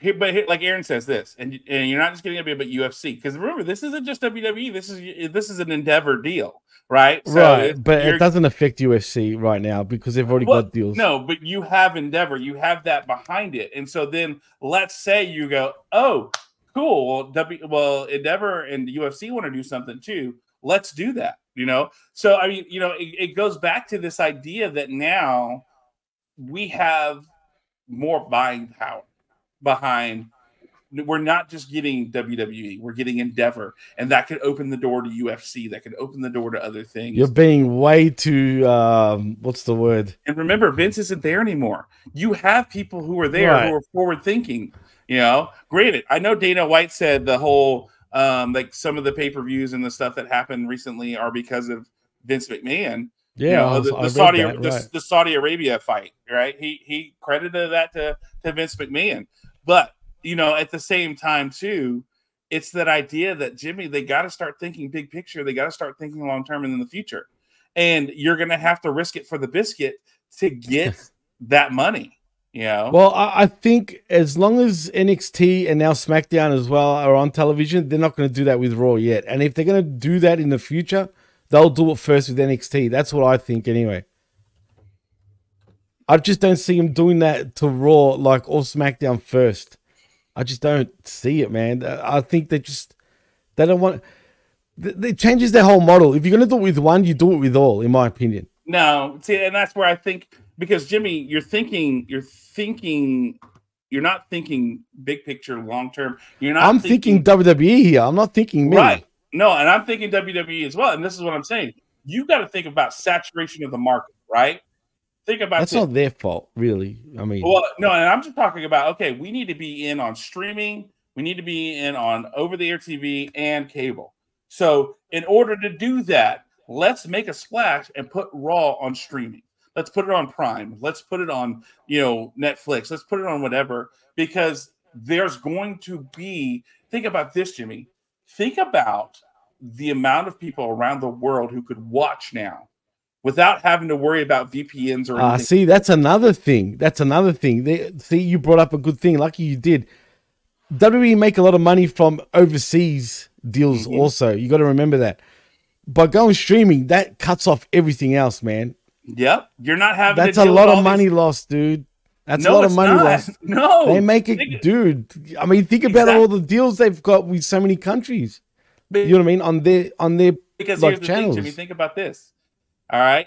Here, but here, like Aaron says this, and and you're not just getting a bit, but UFC. Because remember, this isn't just WWE. This is this is an Endeavor deal, right? So right. But it doesn't affect UFC right now because they've already Well, got deals. No, but you have Endeavor, you have that behind it, and so then let's say you go, oh, cool. Well, W, well, Endeavor and UFC want to do something too. Let's do that. You know, so I mean, you know, it, it goes back to this idea that now we have more buying power behind. We're not just getting WWE, we're getting Endeavor, and that could open the door to UFC. That could open the door to other things. You're being way too, um, what's the word? And remember, Vince isn't there anymore. You have people who are there Right. who are forward thinking. You know, granted, I know Dana White said the whole um like some of the pay-per-views and the stuff that happened recently are because of Vince McMahon. Yeah, I know, was- the, the Saudi that, the, the Saudi Arabia fight, right? He he credited that to, to Vince McMahon. But you know, at the same time, too, it's that idea that Jimmy, they got to start thinking big picture. They got to start thinking long term and in the future. And you're going to have to risk it for the biscuit to get that money. You know? Well, I, I think as long as NXT and now SmackDown as well are on television, they're not going to do that with Raw yet. And if they're going to do that in the future, they'll do it first with NXT. That's what I think, anyway. I just don't see him doing that to Raw like or SmackDown first. I just don't see it, man. I think they just they don't want. It changes their whole model. If you're gonna do it with one, you do it with all, in my opinion. No, see, and that's where I think because Jimmy, you're thinking, you're thinking, you're not thinking big picture, long term. You're not. I'm thinking, WWE here. I'm not thinking me. Right. No, and I'm thinking WWE as well. And this is what I'm saying. You've got to think about saturation of the market, right? Think about That's this. not their fault, really. I mean, Well, no, and I'm just talking about okay, we need to be in on streaming, we need to be in on over the air TV and cable. So, in order to do that, let's make a splash and put Raw on streaming. Let's put it on Prime. Let's put it on, you know, Netflix. Let's put it on whatever because there's going to be think about this, Jimmy. Think about the amount of people around the world who could watch now without having to worry about VPNs or Ah, anything. see, that's another thing. That's another thing. They, see, you brought up a good thing. Lucky you did. WWE make a lot of money from overseas deals. Mm-hmm. Also, you got to remember that. By going streaming, that cuts off everything else, man. Yep, you're not having. to That's a lot of money these- lost, dude. That's No, a lot of money not. lost. No, they make it, Think- dude. I mean, think about all the deals they've got with so many countries. you know what I mean on their on their Because like here's the channels. thing, Jimmy. Think about this. All right.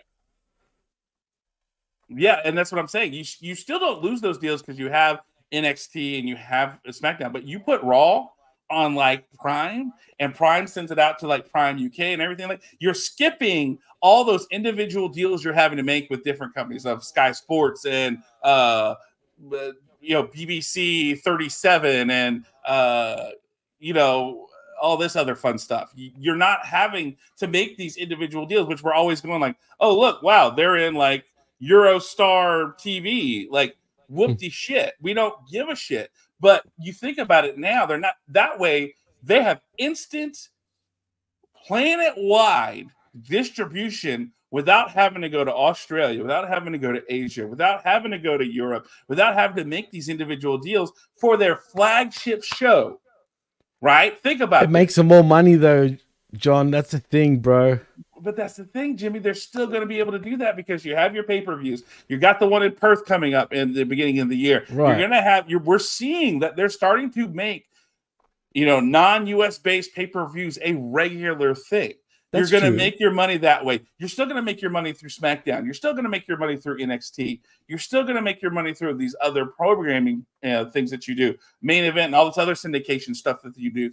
Yeah, and that's what I'm saying. You you still don't lose those deals because you have NXT and you have SmackDown, but you put Raw on like Prime, and Prime sends it out to like Prime UK and everything. Like you're skipping all those individual deals you're having to make with different companies of Sky Sports and uh, you know BBC 37 and uh, you know all this other fun stuff. You- You're not having to make these individual deals, which we're always going like, oh look, wow, they're in like Eurostar TV, like whoopty hmm. shit. We don't give a shit. But you think about it now, they're not that way. They have instant planet wide distribution without having to go to Australia, without having to go to Asia, without having to go to Europe, without having to make these individual deals for their flagship show. Right? Think about It It makes them more money though, John. That's the thing, bro. But that's the thing, Jimmy. They're still going to be able to do that because you have your pay per views. You got the one in Perth coming up in the beginning of the year. Right. You're going to have. You're, we're seeing that they're starting to make, you know, non US based pay per views a regular thing. That's you're going to make your money that way. You're still going to make your money through SmackDown. You're still going to make your money through NXT. You're still going to make your money through these other programming uh, things that you do, main event, and all this other syndication stuff that you do.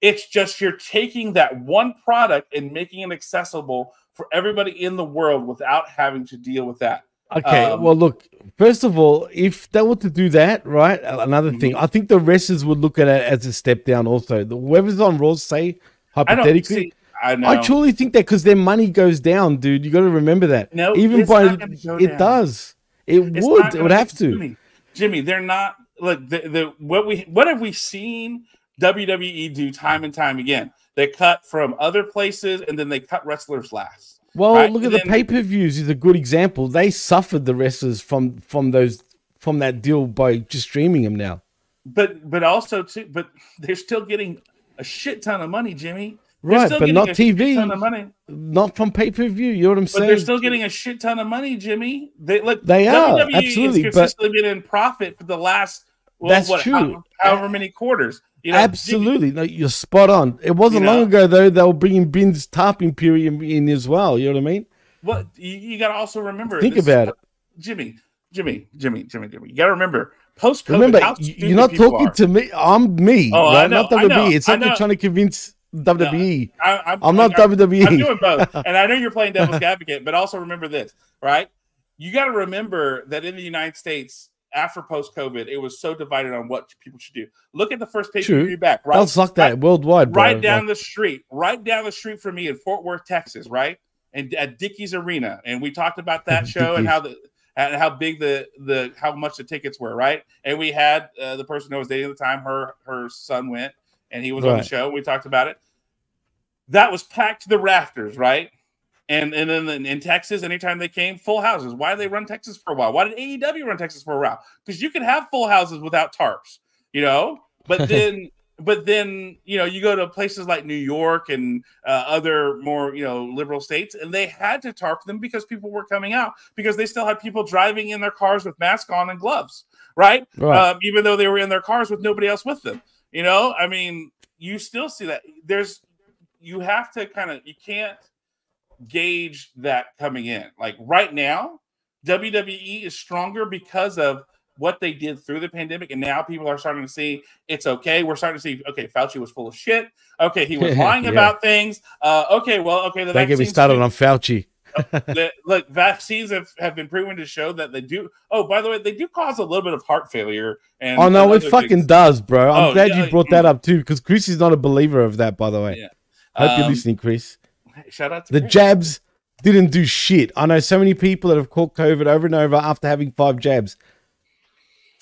It's just you're taking that one product and making it accessible for everybody in the world without having to deal with that. Okay, Um, well, look. First of all, if they were to do that, right? Another thing, Mm-hmm. I think the wrestlers would look at it as a step down. Also, the whoever's on Raw say hypothetically. I know. truly think that because their money goes down, dude. You got to remember that. No, even by it down. does. It It's would. It would have to. Jimmy, Jimmy, they're not like the, the what we what have we seen WWE do time and time again? They cut from other places and then they cut wrestlers last. Well, right? look at And the pay per views is a good example. They suffered the wrestlers from from those from that deal by just streaming them now. but but also too, but they're still getting a shit ton of money, Jimmy. Right, but not TV. money. Not from pay per view. You know what I'm But saying? they're still getting a shit ton of money, Jimmy. They look. They are, absolutely, but- consistently been in profit for the last. Well, That's what, true. how- however many quarters. You know, Absolutely, no, you're spot on. It wasn't You know? long ago though. They were bringing Bin's Tarp Imperium in as well. You know what I mean? What you, you got to also remember. Think this is about po- Jimmy, Jimmy, Jimmy, Jimmy, Jimmy. You got to remember post COVID. Remember, how y- stupid you're not talking are. to me. I'm me, Oh, I right? know, not I WWE. it's I like you're trying to convince WWE. I, I'm, I'm not WWE. I'm doing both, and I know you're playing devil's advocate, but also remember this, right? You got to remember that in the United States, after post COVID, it was so divided on what people should do. Look at the first pay per view back, right? That's like that worldwide, bro. right down Like, the street, right down the street from me in Fort Worth, Texas, right? And at Dickies Arena, and we talked about that show and how the and how big the the how much the tickets were, right? And we had uh, the person who was dating at the time, her her son went, and he was on the Right. show. We talked about it. That was packed to the rafters, right? And and then in, in Texas, anytime they came, full houses. Why did they run Texas for a while? Why did AEW run Texas for a while? Because you can have full houses without tarps, you know. But then but then you know you go to places like New York and uh, other more you know liberal states, and they had to tarp them because people were coming out because they still had people driving in their cars with masks on and gloves, right? Right. Um, even though they were in their cars with nobody else with them. You know, I mean, you still see that. There's you have to kind of you can't gauge that coming in. Like right now, WWE is stronger because of what they did through the pandemic, and now people are starting to see it's okay. We're starting to see okay, Fauci was full of shit. Okay, he was lying Yeah. about things. Uh, okay, well, okay, the Don't get me started on Fauci. the, look, vaccines have, have been proven to show that they do. Oh, by the way, they do cause a little bit of heart failure. And Oh no, it fucking things. does, bro. I'm Oh, glad yeah, you brought that up too, because Chris is not a believer of that, by the way. Yeah. Hope you're Um, listening, Chris. Shout out to The Chris. jabs didn't do shit. I know so many people that have caught COVID over and over after having five jabs.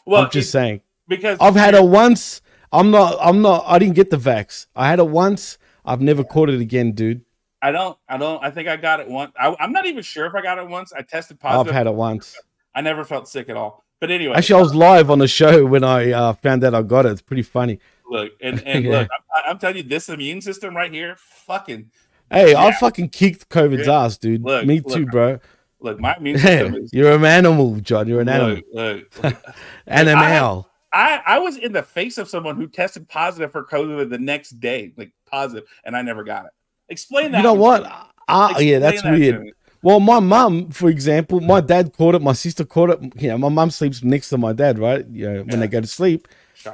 Well, I'm just saying. because I've had it once. I'm not. I'm not. I didn't get the vax. I had it once. I've never caught it again, dude. I don't. I don't. I think I got it once. I, I'm not even sure if I got it once. I tested positive. I've had it once. I never felt sick at all. But anyway, Actually, I was live on the show when I uh, found out I got it. It's pretty funny. Look and, and Yeah. look. I'm, I'm telling you, this immune system right here, fucking. Hey, I Yeah. fucking kicked COVID's Yeah. ass, dude. Look, Me look, too, bro. Look, my immune system is. You're an animal, John. You're an animal. Look, look, Animal. I, I was in the face of someone who tested positive for COVID the next day, like positive, and I never got it. Explain that. You know what? Ah, Explain yeah, that's that weird. Well, my mum, for example, my dad caught it. My sister caught it. You know, my mum sleeps next to my dad, right? You know, when they go to sleep,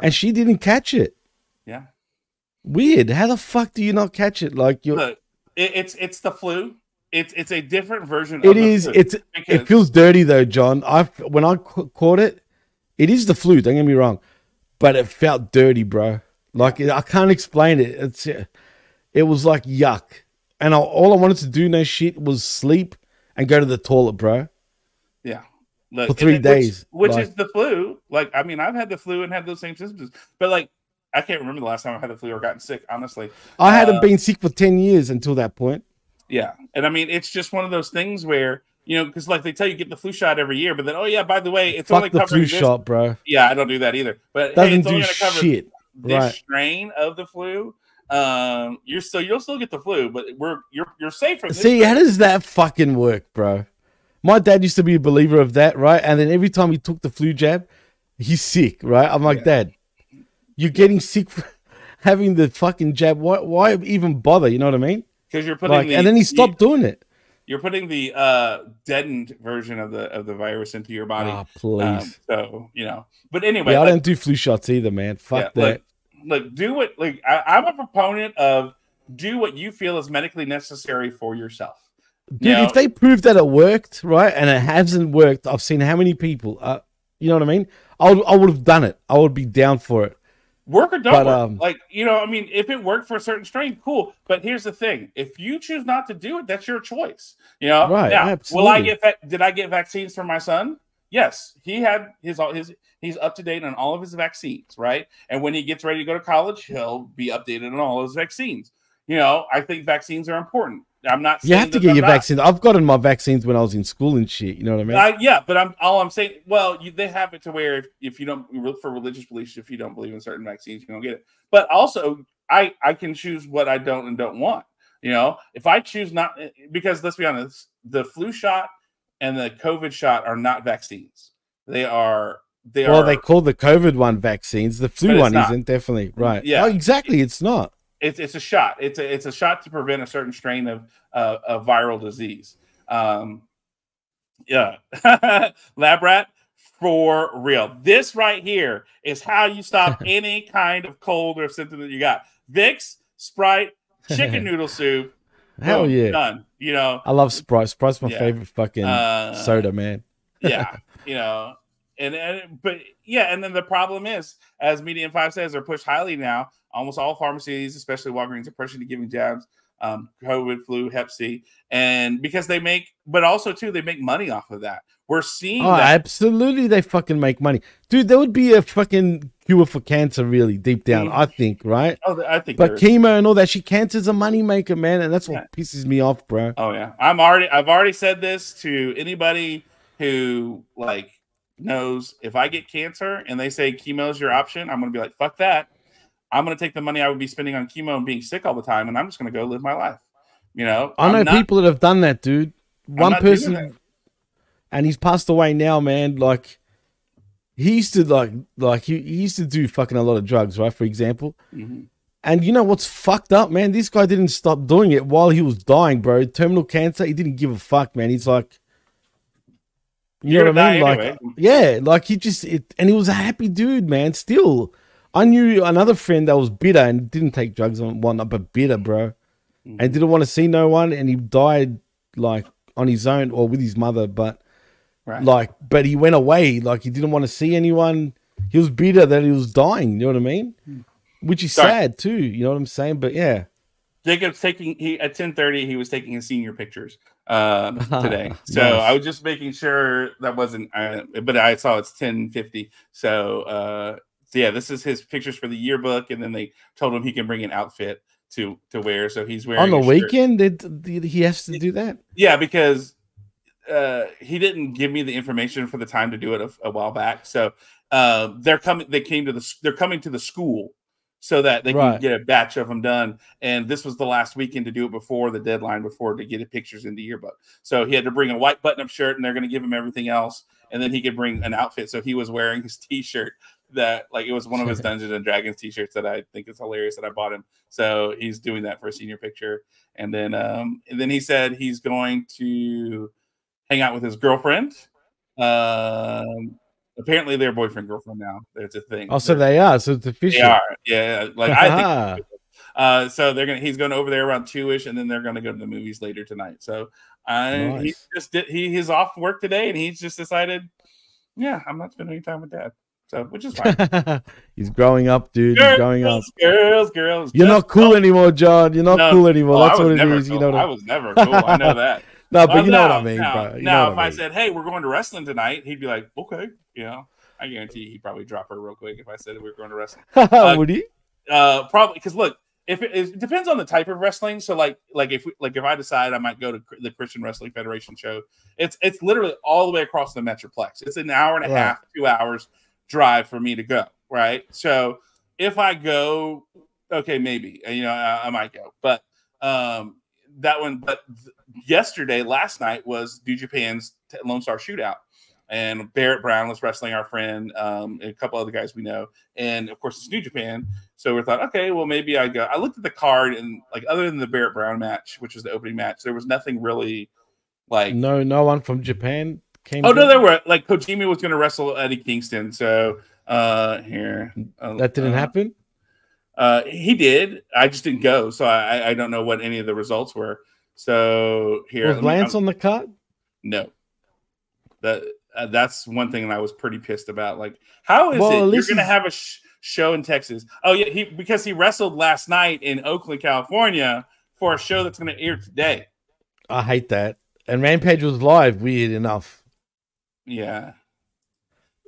and she didn't catch it. Weird. How the fuck do you not catch it? Like you, Look, it, it's it's the flu. It's it's a different version. it is. It's it feels dirty though, John. I when I caught it, it is the flu. Don't get me wrong, but it felt dirty, bro. Like I can't explain it. It's it was like yuck, and I, all I wanted to do, no shit, was sleep and go to the toilet, bro. Yeah. Look, For three it- which- days, which, like- is the flu. Like, I mean, I've had the flu and had those same symptoms, but like, I can't remember the last time I had the flu or gotten sick. Honestly, I hadn't Uh, been sick for ten years until that point. Yeah, and I mean, it's just one of those things where you know, because like they tell you get the flu shot every year, but then oh yeah, by the way, it's Fuck only the covering flu this. shot, bro. Yeah, I don't do that either. But hey, Doesn't it's only do to cover shit. this Right. strain of the flu. Um, you're still you'll still get the flu, but we're you're you're safe from. See, how does that fucking work, bro? My dad used to be a believer of that, right? And then every time he took the flu jab, he's sick, right? I'm like, Dad, you're getting sick for having the fucking jab. Why, why even bother? You know what I mean? because you're putting Like, the, and then he stopped doing it. You're putting the uh deadened version of the of the virus into your body. Ah, please. Um, so you know, but anyway, yeah, I like- don't do flu shots either, man. Fuck yeah, that. Look, look, do what like I, I'm a proponent of do what you feel is medically necessary for yourself. Dude, You know, if they prove that it worked, right, and it hasn't worked, I've seen how many people. Uh, you know what I mean? I would, I would have done it. I would be down for it. Work or don't but, work. um, like you know, I mean, if it worked for a certain strain, cool. But here's the thing: if you choose not to do it, that's your choice. You know, Right, Now, will I get? vac- Did I get vaccines for my son? Yes, he had his all his. He's up to date on all of his vaccines, right? And when he gets ready to go to college, he'll be updated on all his vaccines. You know, I think vaccines are important. I'm not. You have to get they're your not. vaccines. I've gotten my vaccines when I was in school and shit. You know what I mean? Uh, yeah, but I'm all I'm saying. Well, you, they have it to where if, if you don't for religious beliefs, if you don't believe in certain vaccines, you don't get it. But also, I I can choose what I don't and don't want. You know, if I choose not, because let's be honest, the flu shot and the COVID shot are not vaccines. They are. They are well, are. they call the COVID one vaccines. The flu one not. isn't definitely right. Yeah. Oh, exactly. It's not. It's it's a shot. It's a it's a shot to prevent a certain strain of uh, of viral disease. Um, yeah, lab rat for real. This right here is how you stop any kind of cold or symptom that you got. Vicks, Sprite, chicken noodle soup. Hell boom, yeah. done. You know, I love Sprite. Sprite's my Yeah. favorite fucking Uh, soda, man. yeah, you know, and, and but yeah, and then the problem is, as Medium Five says, they're pushed highly now. Almost all pharmacies, especially Walgreens, are pushing to giving jabs, um, COVID, flu, Hep C, and because they make, but also too, they make money off of that. We're seeing Oh, that. absolutely. They fucking make money. Dude, there would be a fucking cure for cancer, really, deep down, Mhm. I think, right? Oh, I think. But chemo and all that shit, cancer's a moneymaker, man. And that's what pisses me off, bro. Oh yeah, I'm already. I've already said this to anybody who like knows if I get cancer and they say chemo is your option, I'm gonna be like, fuck that. I'm going to take the money I would be spending on chemo and being sick all the time, and I'm just going to go live my life. You know, I know not- people that have done that, dude. One person, and he's passed away now, man. Like he used to like like he, he used to do fucking a lot of drugs, right? For example. Mhm. And you know what's fucked up, man? This guy didn't stop doing it while he was dying, bro. Terminal cancer, he didn't give a fuck, man. He's like, you You're know what I mean? gonna Like, anyway. yeah, like he just, it, and he was a happy dude, man. Still, I knew another friend that was bitter and didn't take drugs and whatnot, but bitter, bro, Mm-hmm. and didn't want to see no one, and he died like on his own or with his mother, but Right. like, but he went away, like he didn't want to see anyone. He was bitter that he was dying. You know what I mean? Which is Sorry. sad too. You know what I'm saying? But yeah. Jacob's taking he at 10:30 he was taking his senior pictures uh today. So Nice. I was just making sure that wasn't uh, but I saw it's 10:50. So uh so yeah, this is his pictures for the yearbook and then they told him he can bring an outfit to to wear so he's wearing on the weekend, did, did he has to do that? Yeah, because uh, he didn't give me the information for the time to do it a, a while back. So uh, they're coming. They came to the. They're coming to the school so that they Right. can get a batch of them done. And this was the last weekend to do it before the deadline, before to get the pictures into yearbook. So he had to bring a white button-up shirt, and they're going to give him everything else, and then he could bring an outfit. So he was wearing his T-shirt that like it was one of his Dungeons and Dragons T-shirts that I think is hilarious that I bought him. So he's doing that for a senior picture, and then um, and then he said he's going to hang out with his girlfriend. Um, apparently they're boyfriend girlfriend now. There's a thing. Oh, so they are. So it's official. They are, yeah. Like I think. Uh, so they're gonna. He's going over there around two ish, and then they're gonna go to the movies later tonight. So I he just did. He he's off work today, and he's just decided, yeah, I'm not spending any time with dad. So which is fine. He's growing up, dude. He's growing up. girls, girls, girls. You're not cool anymore, John. You're not No. cool anymore. Oh, I That's what it is. You cool. know. I was never cool. I know that. No, but Well, you know what I mean, now- bro. You now, know if I I said, "Hey, we're going to wrestling tonight," he'd be like, "Okay," you know. I guarantee he'd probably drop her real quick if I said we were going to wrestling. Would he? Uh, probably because look, if it, it depends on the type of wrestling. So like, like if we, like if I decide I might go to the Christian Wrestling Federation show, it's it's literally all the way across the Metroplex. It's an hour and a Right. half, two hours drive for me to go. Right. So if I go, okay, maybe uh, you know I, I might go, but um that one. But th- yesterday, last night was New Japan's Lone Star Shootout. And Barrett Brown was wrestling our friend, um, and a couple other guys we know, and of course it's New Japan. So we thought, okay, well maybe I go. I looked at the card, and like other than the Barrett Brown match, which was the opening match, there was nothing really like. No, no one from Japan came. Oh no, there were like Kojima was going to wrestle Eddie Kingston. So uh here, uh, That didn't uh, happen. Uh, he did. I just didn't go, so I I don't know what any of the results were. So here, Was Lance I'm- on the cut. no. That uh, that's one thing that I was pretty pissed about. Like, how is Well, it you're going to have a sh- show in Texas? Oh yeah, he because he wrestled last night in Oakland, California, for a show that's going to air today. I hate that. And Rampage was live. Weird enough. Yeah.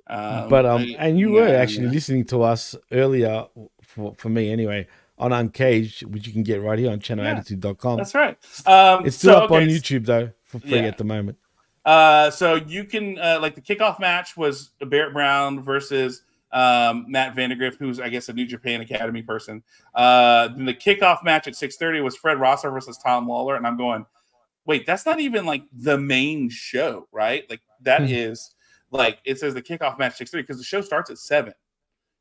Um, but um, I- and you were actually yeah. listening to us earlier for for me anyway on Uncaged, which you can get right here on channelattitude.com. That's right. Um, It's still so, up on YouTube though for free Yeah. at the moment. Uh, so you can uh, like the kickoff match was Barrett Brown versus um, Matt Vandergriff, who's I guess a New Japan Academy person. Uh, then the kickoff match at six thirty was Fred Rosser versus Tom Lawler, and I'm going, wait, that's not even like the main show, right? Like that is like it says the kickoff match six thirty because the show starts at seven.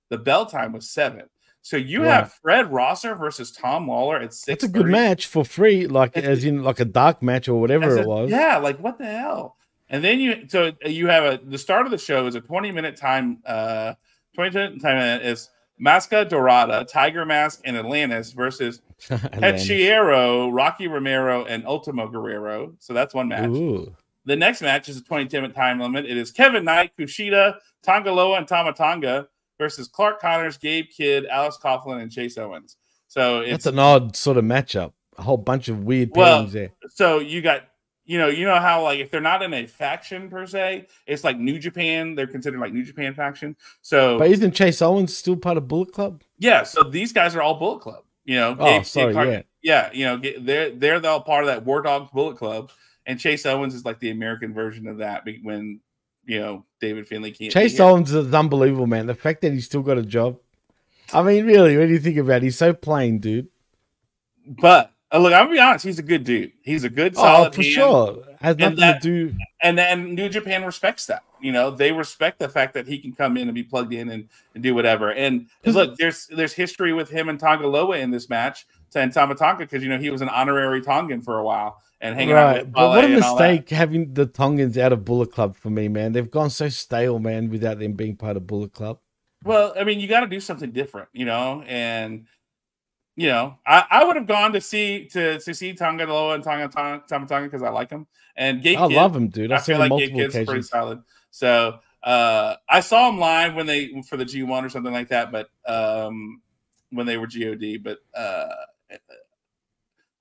The bell time was seven. So you Right. have Fred Rosser versus Tom Lawler at six. It's a good match for free, like as in like a dark match or whatever As it was. Yeah, like what the hell? And then you so you have a the start of the show is a 20 minute time uh 20 minute time minute is Mascara Dorada, Tiger Mask, and Atlantis versus. Hechicero, Rocky Romero, and Ultimo Guerrero. So that's one match. Ooh. The next match is a 20 minute time limit. It is Kevin Knight, Kushida, Tonga Loa, and Tama Tonga versus Clark Connors, Gabe Kidd, Alex Coughlin, and Chase Owens. So it's That's an odd sort of matchup. A whole bunch of weird well, there. so you got you know you know how like if they're not in a faction per se, it's like New Japan. They're considered like New Japan faction. So But isn't Chase Owens still part of Bullet Club? yeah, so these guys are all Bullet Club. You know, Oh, Gabe- sorry, Clark- yeah. yeah, you know they're they're all part of that War Dogs Bullet Club, and Chase Owens is like the American version of that. When you know David Finlay can't. Chase. Owens is unbelievable, man. The fact that he's still got a job. I mean, really, when you think about it, he's so plain, dude. But uh, look, I'm gonna be honest. He's a good dude. He's a good, solid. Oh, for hand. sure. Has And nothing that- to do. And then New Japan respects that. You know, they respect the fact that he can come in and be plugged in and, and do whatever. And look, there's there's history with him and Tonga Loa in this match and Tama Tonga because you know he was an honorary Tongan for a while and hanging out Right, with but what a Fale and all that. mistake having the Tongans out of Bullet Club for me, man. They've gone so stale, man, without them being part of Bullet Club. Well, I mean, you got to do something different, you know, and you know, I, I would have gone to see to to see Tonga Loa and Tonga Tonga Tama Tonga because I like him and Gabe I Kidd, love him, dude. I've I feel like multiple Kidd's pretty solid. So uh, I saw him live when they for the G one or something like that, but um, when they were God, but uh,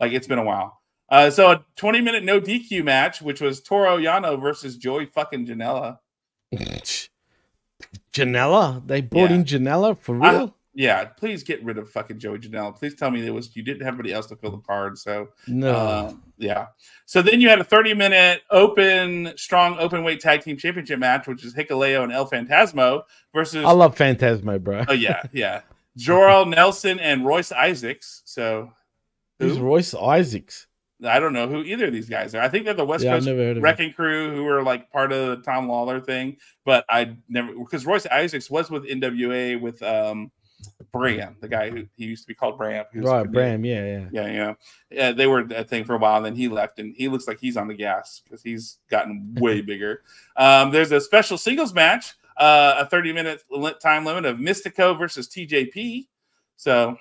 like it's been a while. Uh, so a 20 minute no DQ match, which was Toro Yano versus Joey fucking Janela. Janela? They brought Yeah. in Janela for I- real? yeah, please get rid of fucking Joey Janela. Please tell me it was you didn't have anybody else to fill the card. So No. uh, yeah. So then you had a 30 minute open, strong open weight tag team championship match, which is Hikuleo and El Fantasmo versus I love Fantasmo, bro. oh yeah, yeah. Jorel Nelson and Royce Isaacs. So Who's? Royce Isaacs? I don't know who either of these guys are. I think they're the West Yeah, Coast never heard of them. Wrecking Crew who were like part of the Tom Lawler thing, but I never because Royce Isaacs was with NWA with um Bram, the guy who he used to be called Bram. Right, Bram, yeah, yeah. yeah, yeah. Yeah, they were that thing for a while, and then he left, and he looks like he's on the gas because he's gotten way bigger. Um, there's a special singles match, uh, a 30 minute time limit of Mistico versus TJP. So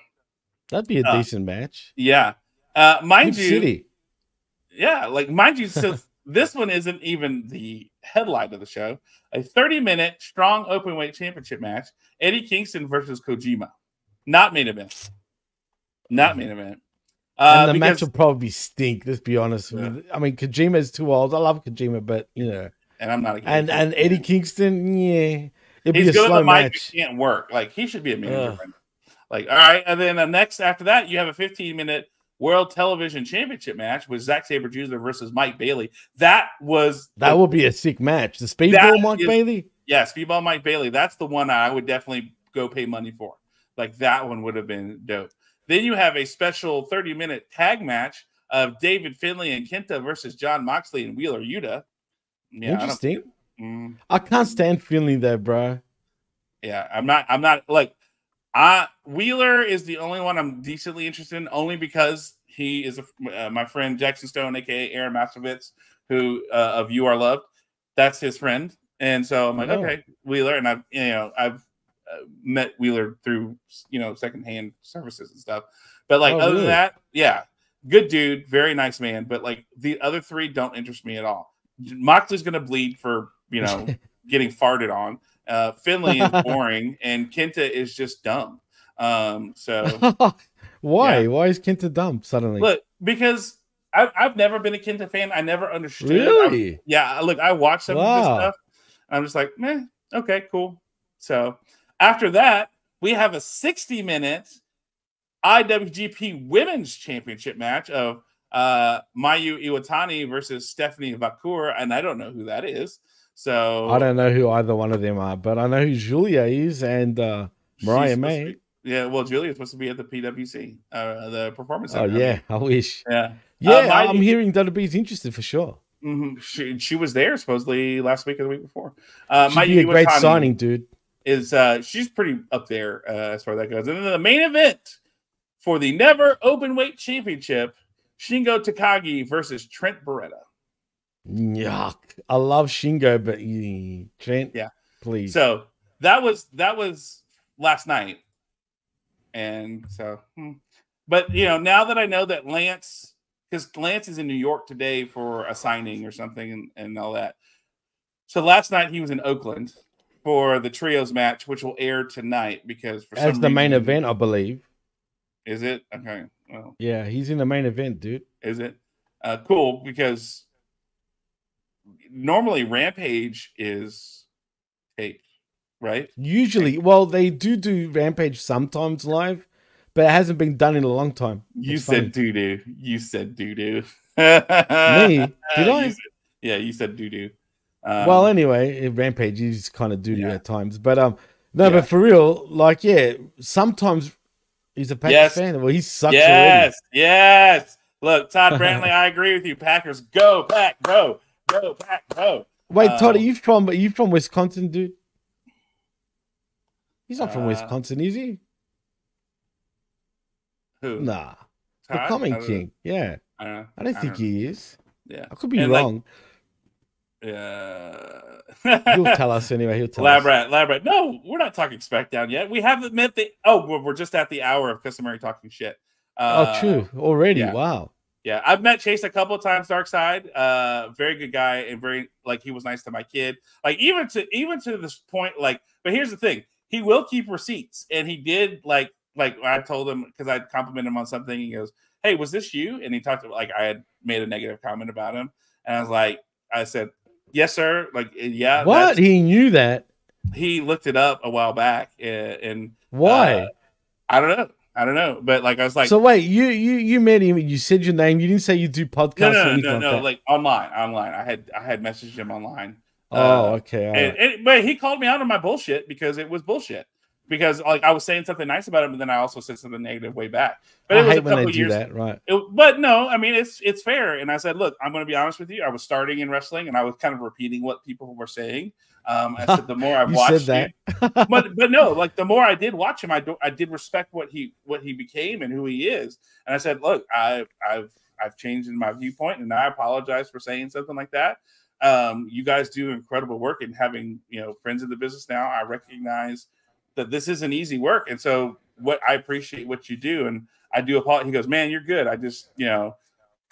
That'd be a Uh, decent match. yeah, uh, mind Good you, city. Yeah, like mind you, so this one isn't even the headline of the show. A 30 minute strong open weight championship match: Eddie Kingston versus Kojima. Not main event. Not main event. Uh, and the match will probably stink, let's be honest. I mean, Kojima is too old. I love Kojima, but, you know. and I'm not a And and Eddie Kingston, yeah. It'd be He's a good slow at the mic, match. can't work. Like he should be a manager. Like, all right, and then the next after that, you have a 15 minute World Television Championship match with Zack Sabre Jr. versus Mike Bailey. That was That the- would be a sick match. The Speedball Mike is- Bailey? Yeah, Speedball Mike Bailey. That's the one I would definitely go pay money for. Like that one would have been dope. Then you have a special 30 minute tag match of David Finlay and Kenta versus Jon Moxley and Wheeler Yuta. Yeah, I Interesting. Mm. I can't stand Finlay though, bro. Yeah, I'm not. I'm not like. I Wheeler is the only one I'm decently interested in, only because he is a, uh, my friend Jackson Stone, aka Aaron Mastovitz, who uh, of You Are Loved. That's his friend, and so I'm like, Oh. okay, Wheeler, and I've you know I've uh, met Wheeler through you know secondhand services and stuff. But like Oh, other really? than that, yeah, good dude, very nice man. But like the other three don't interest me at all. Moxley's gonna bleed for you know getting farted on. Uh, Finlay is boring, and Kenta is just dumb. Um, so Why? Why is Kenta dumb suddenly? look, because I've, I've never been a Kenta fan. I never understood. Really? I- yeah, look, I watched some of this stuff. I'm just like, meh, okay, cool. So after that, we have a 60 minute IWGP Women's Championship match of uh Mayu Iwatani versus Stephanie Vaquer, and I don't know who that is. So I don't know who either one of them are, but I know who Giulia is and uh, Mariah May. be- yeah, well, Giulia's supposed to be at the PWC, uh, the Performance Oh yeah, I wish. yeah, Yeah, Mayu- I'm hearing WWE's interested for sure. Mhm. She, she was there supposedly last week or the week before. Uh, She'd be a great signing, dude. Is uh, she's pretty up there uh, as far as that goes. And then the main event for the Never Open Weight Championship: Shingo Takagi versus Trent Beretta. Yuck. I love Shingo, but eh, Trent, Yeah. please. So that was that was last night, and so, hmm. but you know, now that I know that Lance, because Lance is in New York today for a signing or something, and, and all that. So last night he was in Oakland for the trios match, which will air tonight because for As the main event, I believe. Is it okay? Well, Yeah, he's in the main event, dude. is it uh, cool because normally Rampage is taped, right? Usually, well, they do do Rampage sometimes live, but it hasn't been done in a long time. You It's said funny. doo doo. You said doo doo. Me? Did I? yeah, you said doo doo. Um, well, anyway, Rampage is kind of duty at times, but um, No, Yeah. but for real, like, yeah, sometimes he's a Packers Yes. fan. Well, he sucks already. Yes, yes. Look, Todd Brantley, I agree with you. Packers, go Pack, go, go. Wait, Todd, are you from are you from Wisconsin, dude? He's not from Uh, Wisconsin, is he? Who? Nah. The Todd? I don't- King. Yeah. I don't. I don't I think don't- he is. Yeah, I could be And, like, wrong. Yeah. He'll tell us anyway. He'll tell Lab us. rat, lab rat. No, we're not talking spec down yet. We haven't met the. Oh, we're, we're just at the hour of customary talking shit. Uh, oh, true. Already. yeah. Wow. Yeah, I've met Chase a couple of times. Dark Side, uh, very good guy, and very like he was nice to my kid. Like even to even to this point, like. But here's the thing: he will keep receipts, and he did like like I told him because I complimented him on something. He goes, "Hey, was this you?" And he talked about like I had made a negative comment about him, and I was like, I said, "Yes, sir." Like, yeah, What? He knew that. he looked it up a while back, uh, and Why? uh, I don't know. I don't know, but like I was like, so wait, you you you met him. You said your name. You didn't say you do podcasts no, no, no, no, like like online, online. I had I had messaged him online. oh, Uh, okay. and, right. and- but he called me out on my bullshit because it was bullshit. Because like I was saying something nice about him, but then I also said something negative way back. But I it was hate a when they couple do years. that. Right. It, but no, I mean it's it's fair. And I said, look, I'm going to be honest with you. I was starting in wrestling, and I was kind of repeating what people were saying. Um, I said the more I've You watched said you- but but no, like the more I did watch him, I do, I did respect what he what he became and who he is. And I said, look, I I've I've changed in my viewpoint, and I apologize for saying something like that. Um, you guys do incredible work, and having you know friends in the business now, I recognize that this isn't easy work, and so what I appreciate what you do, and I do apologize. He goes, man, you're good. I just you know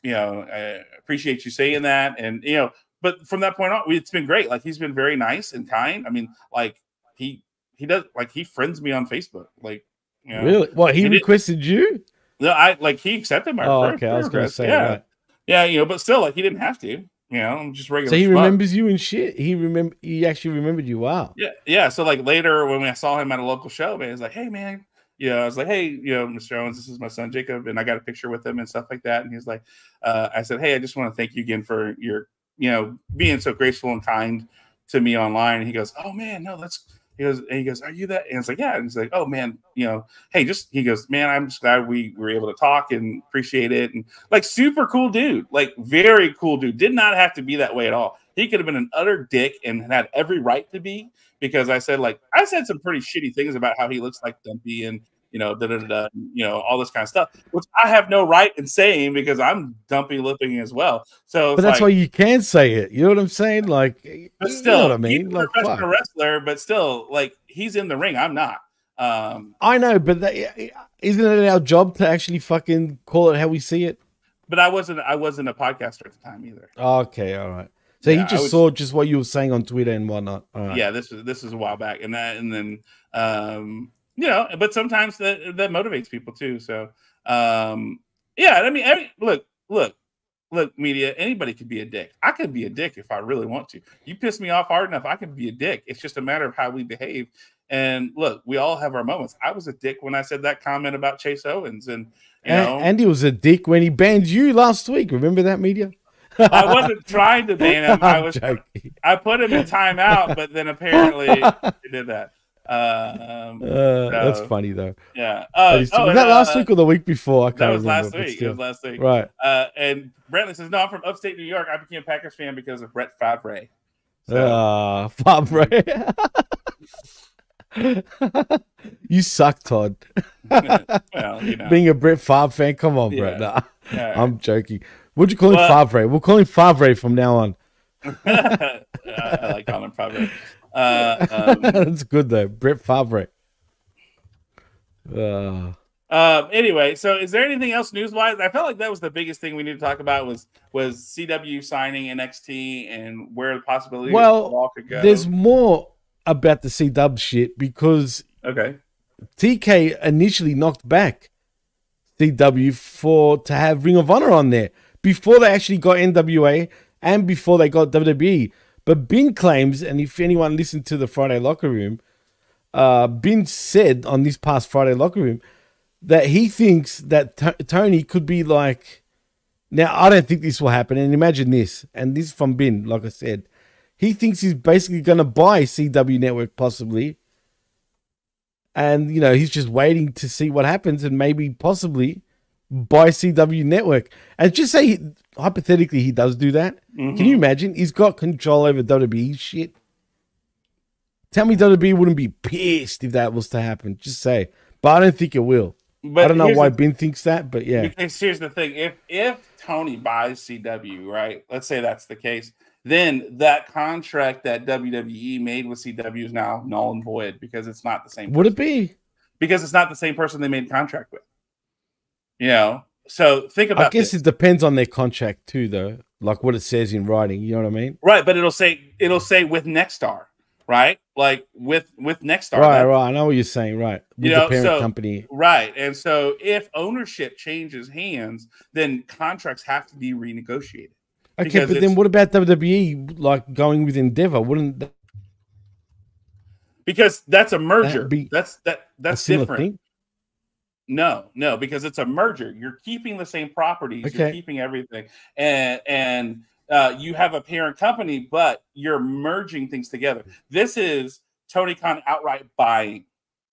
you know I appreciate you saying that, and you know but from that point on, it's been great. Like he's been very nice and kind. I mean, like he he does like he friends me on Facebook. Like you know, Really? What he requested you? No, I like he accepted my. Oh, okay, I was gonna say, yeah, right. yeah, you know, but still, like he didn't have to. You know, I'm just regular. So he remembers you and shit. He remember. He actually remembered you. Wow. Yeah, yeah. So like later when I saw him at a local show, man, he's like, "Hey, man." You know, I was like, "Hey, you know, Mr. Owens, this is my son Jacob," and I got a picture with him and stuff like that. And he's like, uh, "I said, hey, I just want to thank you again for your, you know, being so graceful and kind to me online." And he goes, "Oh man, no, that's." He goes, and he goes, "Are you that?" And it's like, "Yeah." And he's like, "Oh man, you know, hey, just." He goes, "Man, I'm just glad we were able to talk and appreciate it." And like, super cool dude, like very cool dude. Did not have to be that way at all. He could have been an utter dick and had every right to be because I said like I said some pretty shitty things about how he looks like Dumpy and you know da da da, you know all this kind of stuff, which I have no right in saying because I'm dumpy lipping as well. So, But that's like, why you can say it. You know what I'm saying? Like, but you still, know what I he's mean? a Like, professional fuck. wrestler, but still, like he's in the ring. I'm not. Um, I know, but that, isn't it our job to actually fucking call it how we see it? but I wasn't. I wasn't a podcaster at the time either. Okay, all right. So Yeah, he just was- saw just what you were saying on Twitter and whatnot. All right. Yeah, this was this was a while back, and that, and then um, you know, but sometimes that that motivates people too. So um, yeah, I mean, every, look, look, look, media. Anybody could be a dick. I could be a dick if I really want to. You piss me off hard enough, I can be a dick. It's just a matter of how we behave. And look, we all have our moments. I was a dick when I said that comment about Chase Owens, and you And, know, Andy was a dick when he banned you last week. Remember that media? I wasn't trying to ban him. I was. joking. I put him in timeout, but then apparently he did that. Uh, um, Uh, that's funny though. Yeah. Uh, oh, was that last uh, week or the week before? I can't That was remember. last week. It was last week. Right. Uh, and Brantley says, "No, I'm from upstate New York. I became a Packers fan because of Brett Favre." Ah, Fabre. you suck, Todd. Well, you know. Being a Brett Favre fan, come on, Brett. Nah, Yeah. I'm joking. What'd you call him, Well- Favre? We'll call him Favre from now on. I like calling him Favre. Uh, um, That's good though, Brett Favre. Uh, Um, anyway, so is there anything else news wise? I felt like that was the biggest thing we need to talk about was was CW signing NXT and where the possibility well, all could go. there's more about the C Dub shit because okay. TK initially knocked back CW for to have Ring of Honor on there before they actually got NWA and before they got WWE. But Bin claims, and if anyone listened to the Friday Locker Room, uh, Bin said on this past Friday Locker Room that he thinks that T- Tony could be like. Now, I don't think this will happen. And imagine this, and this is from Bin, like I said. He thinks he's basically going to buy CW Network possibly and you know he's just waiting to see what happens and maybe possibly buy CW Network. And just say hypothetically he does do that. Can Mhm. you imagine? He's got control over WWE shit. Tell me WWE wouldn't be pissed if that was to happen. Just say, but I don't think it will. But I don't know why the- Ben thinks that, but yeah. Because here's the thing: if if Tony buys CW, right? Let's say that's the case, then that contract that WWE made with CW is now null and void because it's not the same. Would it be? Because it's not the same person they made contract with. You know, so think about. I guess this. it depends on their contract too, though. Like what it says in writing. You know what I mean? right, but it'll say it'll say with Nexstar, right? Like with with Nexstar. right, that- right. I know what you're saying. Right, with you know, the parent so, company. Right. And so if ownership changes hands, then contracts have to be renegotiated. Okay, but then what about WWE like going with Endeavor? Wouldn't that because that's a merger. be that's that that's different. thing? No, no, because it's a merger. You're keeping the same properties, you're keeping everything, and and uh, you have a parent company, but you're merging things together. This is Tony Khan outright buying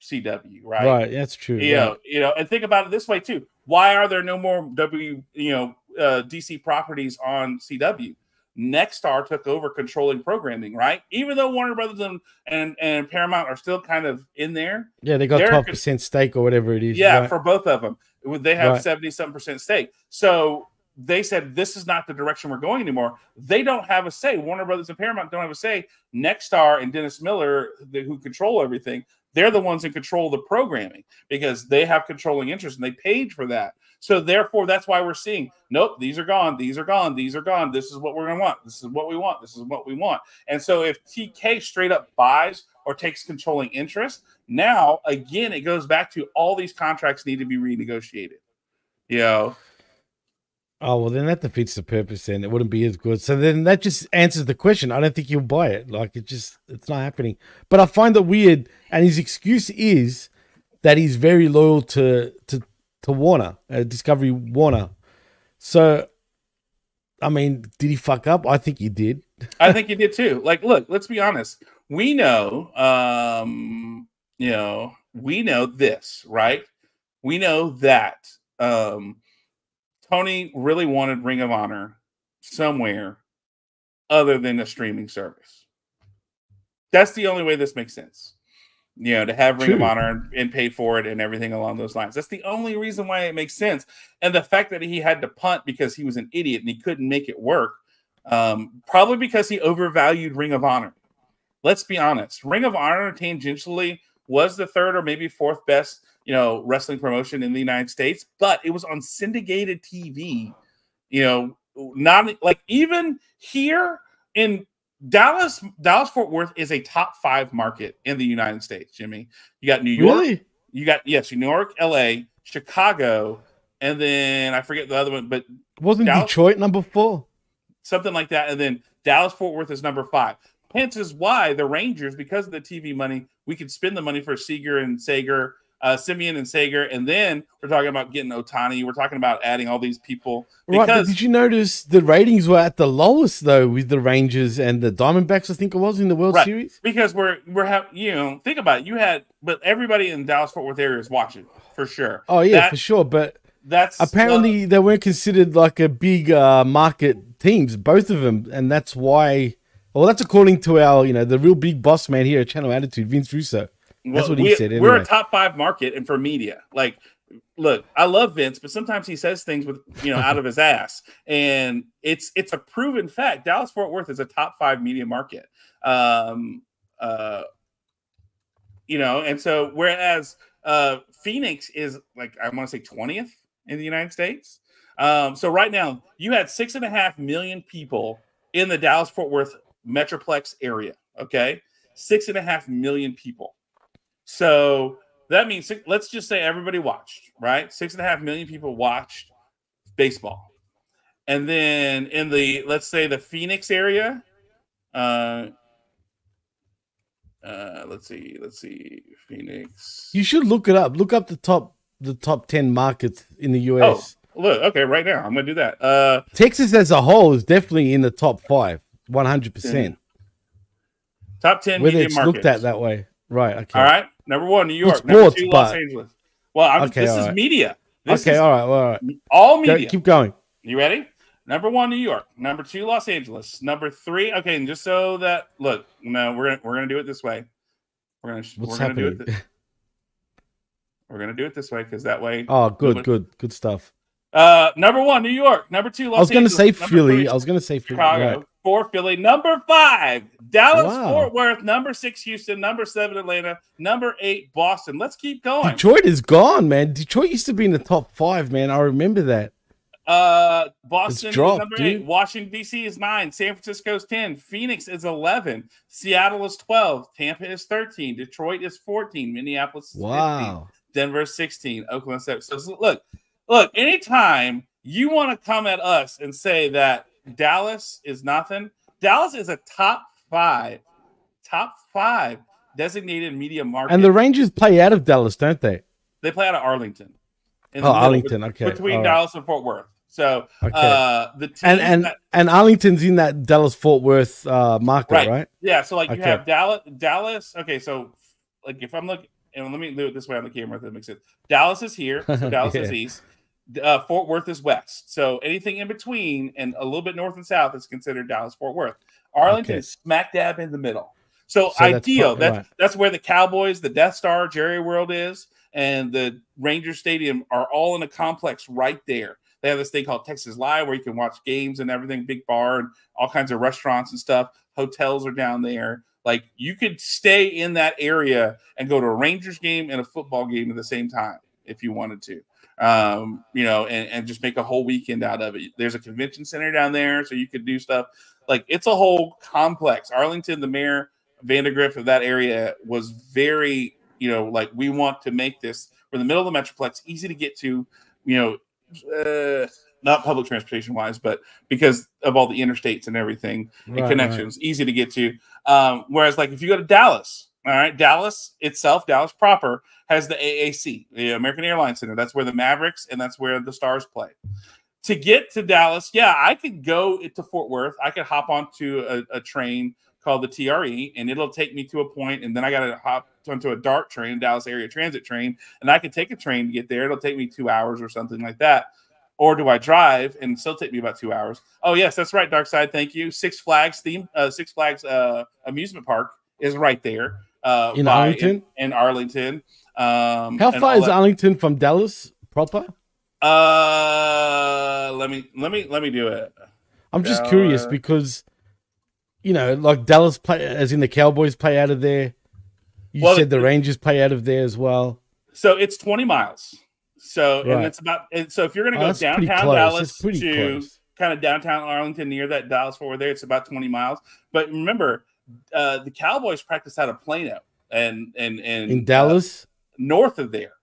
CW, right? Right, that's true. You right. know, you know, and think about it this way too. Why are there no more W, you know, uh, DC properties on CW? Nexstar took over controlling programming, right? Even though Warner Brothers and and, and Paramount are still kind of in there, Yeah, they got twelve percent stake or whatever it is. yeah, right? for both of them. They have Right. 70 something percent stake. So they said this is not the direction we're going anymore. They don't have a say. Warner Brothers and Paramount don't have a say. Nexstar and Dennis Miller, the, who control everything, they're the ones in control of the programming because they have controlling interest and they paid for that. So therefore, that's why we're seeing nope, these are gone, these are gone, these are gone. This is what we're gonna want. This is what we want. This is what we want. And so if TK straight up buys or takes controlling interest, now again it goes back to all these contracts need to be renegotiated. You know, Oh well, then that defeats the purpose. Then it wouldn't be as good. So then that just answers the question. I don't think he'll buy it. Like it just, it's not happening. But I find it weird, and his excuse is that he's very loyal to to to Warner, uh, Discovery Warner. So, I mean, did he fuck up? I think he did. I think he did too. Like, look, let's be honest. We know, um, you know, we know this, right? We know that um, Tony really wanted Ring of Honor somewhere other than a streaming service. That's the only way this makes sense. You know, to have Ring of Honor and, and pay for it and everything along those lines. That's the only reason why it makes sense. And the fact that he had to punt because he was an idiot and he couldn't make it work, um, probably because he overvalued Ring of Honor. Let's be honest. Ring of Honor tangentially was the third or maybe fourth best, you know, wrestling promotion in the United States, but it was on syndicated TV. You know, not like even here in Dallas, Dallas Fort Worth is a top five market in the United States. Jimmy, you got New York, Really? you got yes, New York, L.A., Chicago, and then I forget the other one, but Wasn't Dallas- Detroit number four? something like that. And then Dallas Fort Worth is number five. Hence is why the Rangers, because of the TV money, we could spend the money for Seager and Seager, uh, Semien and Seager, and then we're talking about getting Otani. We're talking about adding all these people Right, but did you notice the ratings were at the lowest though with the Rangers and the Diamondbacks? I think it was in the World right, Series. because we're we're have you know think about it. You had, but everybody in Dallas Fort Worth area is watching for sure. Oh yeah, That- for sure. But That's apparently they weren't considered like a big uh, market teams, both of them, and that's why. Well, that's according to our, you know, the real big boss man here at Channel Attitude, Vince Russo. That's what he we, said. We're a top five market and for media. Like, look, I love Vince, but sometimes he says things with you know out of his ass, and it's it's a proven fact. Dallas Fort Worth is a top five media market. Um, uh, you know, and so whereas uh, Phoenix is like I want to say twentieth in the United States. Um, so right now you had six and a half million people in the Dallas Fort Worth metroplex area. Okay, six and a half million people. So that means let's just say everybody watched, right? Six and a half million people watched baseball. And then in the let's say the Phoenix area, uh, uh, let's see, let's see, Phoenix. You should look it up. Look up the top the top ten markets in the US. Oh, look, okay, right now I'm gonna do that. Uh, Texas as a whole is definitely in the top five, one hundred percent. top ten Whether it's markets. looked at that way, right? Okay. All right. Number one, New York. It's Number sports, two, Los but- Angeles. Well, I'm, Okay, this all is right. media. This okay, is all right, all right. all Go- media. keep going. You ready? Number one, New York. Number two, Los Angeles. Number three. Okay, and just so that look, no, we're gonna we're gonna do it this way. We're gonna What's we're gonna do it. happening? thi- we're gonna do it this way because that way. Oh, good, good, good stuff. Uh, number one, New York. Number two, Los Angeles. I was going to Angeles. say Number Philly. three, I was going to say Philly. Chicago. right. Four, Philly. Number five, Dallas, Wow. Fort Worth. Number six, Houston. Number seven, Atlanta. Number eight, Boston. Let's keep going. Detroit is gone, man. Detroit used to be in the top five, man. I remember that. Uh, Boston dropped, is number dude. eight. Washington D.C. is nine. San Francisco is ten. Phoenix is eleven. Seattle is twelve. Tampa is thirteen. Detroit is fourteen. Minneapolis is fifteen. Wow. Denver is sixteen. Oakland is seven. So, so look, look. Anytime you want to come at us and say that Dallas is nothing, Dallas is a top five, top five designated media market. And the Rangers play out of Dallas, don't they? They play out of Arlington. Oh, middle, Arlington, okay, Between right. Dallas and Fort Worth. So Okay. uh, the And and that- and Arlington's in that Dallas Fort Worth uh, market, right. right? Yeah. So like you have Dallas. Dallas. Okay. So like if I'm looking, and let me do it this way on the camera if that makes sense. Dallas is here. So Dallas is east. Uh, Fort Worth is west. So anything in between and a little bit north and south is considered Dallas Fort Worth. Arlington Okay. is smack dab in the middle. So, So that's ideal. pro- That's right. that's where the Cowboys, the Death Star, Jerry World is, and the Ranger Stadium are all in a complex right there. They have this thing called Texas Live where you can watch games and everything, big bar and all kinds of restaurants and stuff. Hotels are down there. Like you could stay in that area and go to a Rangers game and a football game at the same time if you wanted to. Um, you know, and, and just make a whole weekend out of it. There's a convention center down there, so you could do stuff. Like it's a whole complex. Arlington, the mayor Vandergriff of that area was very, you know, like we want to make this we're in the middle of the metroplex, easy to get to, you know, uh, not public transportation wise, but because of all the interstates and everything and Right, connections, easy to get to. Um, whereas, like if you go to Dallas, all right, Dallas itself, Dallas proper has the AAC, the American Airlines Center. That's where the Mavericks and that's where the Stars play. To get to Dallas, yeah, I could go to Fort Worth. I could hop onto a, a train called the TRE, and it'll take me to a point, and then I got to hop onto a DART train, Dallas Area Transit train, and I could take a train to get there. It'll take me two hours or something like that. Or do I drive and still take me about two hours? Oh yes, that's right, Dark Side. Thank you. Six Flags theme, uh, Six Flags uh, amusement park is right there uh, In Arlington? In, in Arlington. Um, How far is that- Arlington from Dallas proper? Uh, let me let me let me do it. I'm just curious because you know, like Dallas play as in the Cowboys play out of there. You Well, said the Rangers play out of there as well. So it's 20 miles. So and it's about and so if you're gonna Oh, go pretty downtown. Dallas to close. kind of downtown Arlington near that Dallas forward there, it's about 20 miles. But remember, uh, the Cowboys practice out of Plano and and and In Dallas? north of there.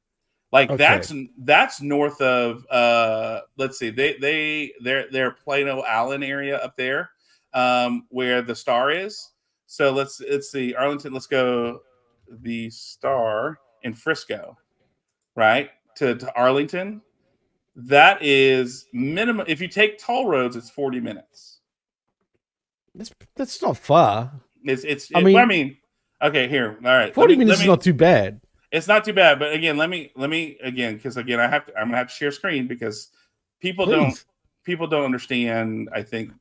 Like Okay. that's that's north of uh let's see, they they they're they're Plano Allen area up there, um, where the star is. So let's let's see, Arlington, let's go the star in Frisco, right? To, to Arlington. That is minimum if you take toll roads, it's 40 minutes. That's that's not far. It's it's I I mean- I mean okay, here. All right. Forty me- minutes let is not too bad. it's not too bad, but again, let me let me again because again I have to I'm gonna have to share screen because people don't people don't understand. I think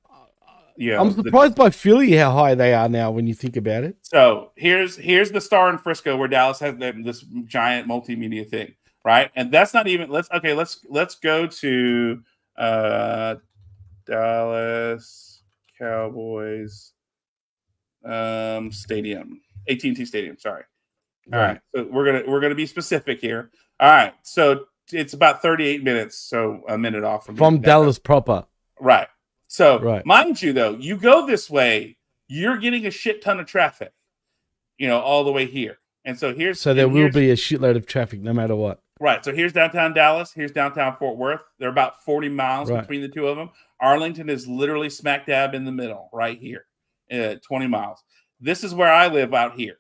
yeah. I'm the- surprised by Philly how high they are now when you think about it. so here's here's the star in Frisco where Dallas has this giant multimedia thing, right? And that's not even let's okay let's let's go to uh Dallas Cowboys um stadium AT&T Stadium. Sorry. All right. So we're gonna we're gonna be specific here. All right. So it's about 38 minutes, so a minute off from From. Dallas proper. Right. So Right. mind you, though, you go this way, you're getting a shit ton of traffic, you know, all the way here. And so here's So there will be a shitload of traffic no matter what. right. So here's downtown Dallas. Here's downtown Fort Worth. They're about 40 miles Right. between the two of them. Arlington is literally smack dab in the middle, right here, uh, 20 miles. This is where I live out here.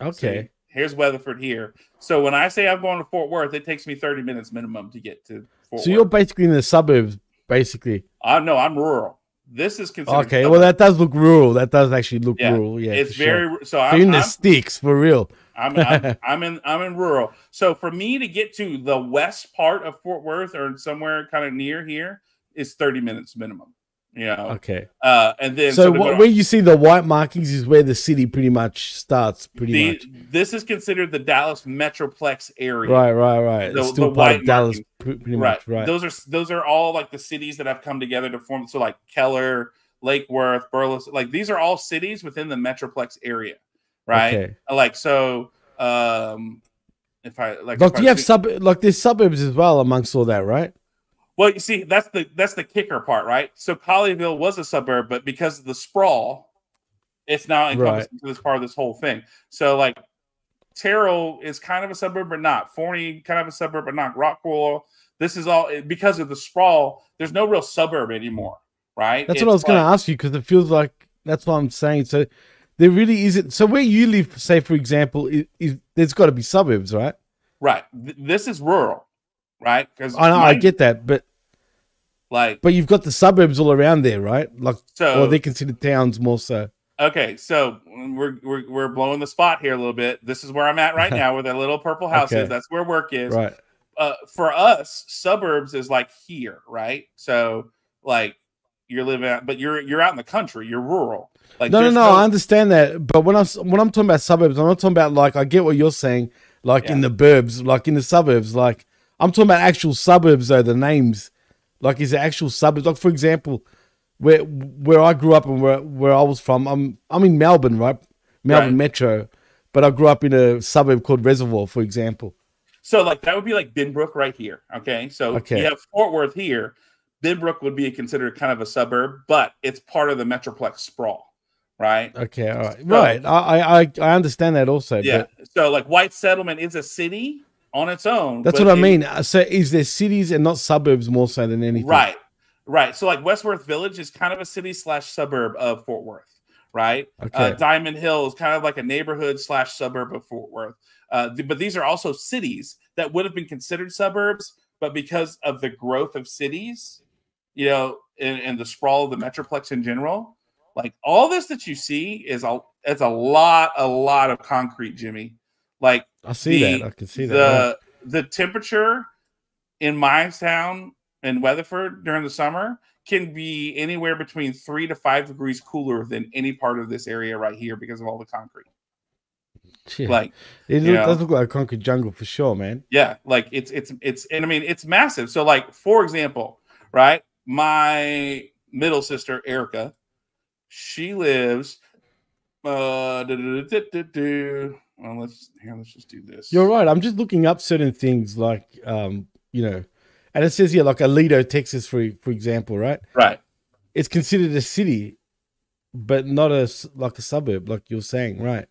Okay. Here's Weatherford here. So when I say I'm going to Fort Worth, it takes me 30 minutes minimum to get to Fort So Worth. you're basically in the suburbs, basically. Uh, no, I'm rural. This is considered Okay, well that does look rural. That does actually look Yeah, rural. Yeah, it's for sure. very- so I'm- in the I'm- sticks for real. I'm, I'm I'm in I'm in rural. So for me to get to the west part of Fort Worth or somewhere kind of near here is 30 minutes minimum. You know. Okay. Uh, and then So, what, where you see the white markings is where the city pretty much starts. Pretty the, much. this is considered the Dallas Metroplex area. Right, right, right. The- it's still the part of Dallas, markings. pretty right. much. Right. Those are those are all like the cities that have come together to form. So like Keller, Lake Worth, Burleson, like these are all cities within the Metroplex area, right? Okay. Like so, um, if I like, like, do I you have see- sub like there's suburbs as well amongst all that, right? Well, you see, that's the that's the kicker part, right? So Colleyville was a suburb, but because of the sprawl, it's now encompassed Right. into this part of this whole thing. So like Terrell is kind of a suburb, but not Forney, kind of a suburb, but not Rockwall. This is all because of the sprawl. There's no real suburb anymore, right? That's what I was It's going to ask you because it feels like that's what I'm saying. So there really isn't. So where you live, say for example, is, is there's got to be suburbs, right? Right. Th- This is rural, right? Because I know, I get that, but like but you've got the suburbs all around there, right? Like, So- or they're considered towns more so. Okay, so we're, we're we're blowing the spot here a little bit. This is where I'm at right now, where that little purple house Okay. is. That's where work is. Right. Uh, for us, suburbs is like here, right? So like you're living, out, but you're you're out in the country. You're rural. Like no, no, there's no, I understand that. But when I'm when I'm talking about suburbs, I'm not talking about like I get what you're saying, like in the burbs, like in the suburbs. Like I'm talking about actual suburbs, though. The names, like, is it actual suburbs? Like, for example, where where I grew up and where where I was from, I'm I'm in Melbourne, right? Melbourne Right. Metro, but I grew up in a suburb called Reservoir, for example. So like that would be like Benbrook right here. Okay, so Okay. you have Fort Worth here. Benbrook would be considered kind of a suburb, but it's part of the Metroplex sprawl, right? Okay, all right, So- right. I I I understand that also. Yeah. but So like White Settlement is a city on its own. that's what I it- mean. Uh, So is there cities and not suburbs more so than anything? Right. Right. So like Westworth Village is kind of a city slash suburb of Fort Worth. Right. Uh, Diamond Hill is kind of like a neighborhood slash suburb of Fort Worth. Uh, th- but these are also cities that would have been considered suburbs, but because of the growth of cities, you know, and, and the sprawl of the metroplex in general, like all this that you see is a it's a lot, a lot of concrete, Jimmy. Like I see that. I can see that, The the temperature in my town in Weatherford during the summer can be anywhere between three to five degrees cooler than any part of this area right here because of all the concrete. Yeah. Like it look, does look like a concrete jungle for sure, man. yeah, like it's it's it's and I mean it's massive. So like for example, right? My middle sister Erica, she lives uh. Well let's here let's just do this. You're right. I'm just looking up certain things like um, you know, and it says here like Aledo, Texas, for for example, right? Right. It's considered a city, but not a like a suburb, like you're saying, right?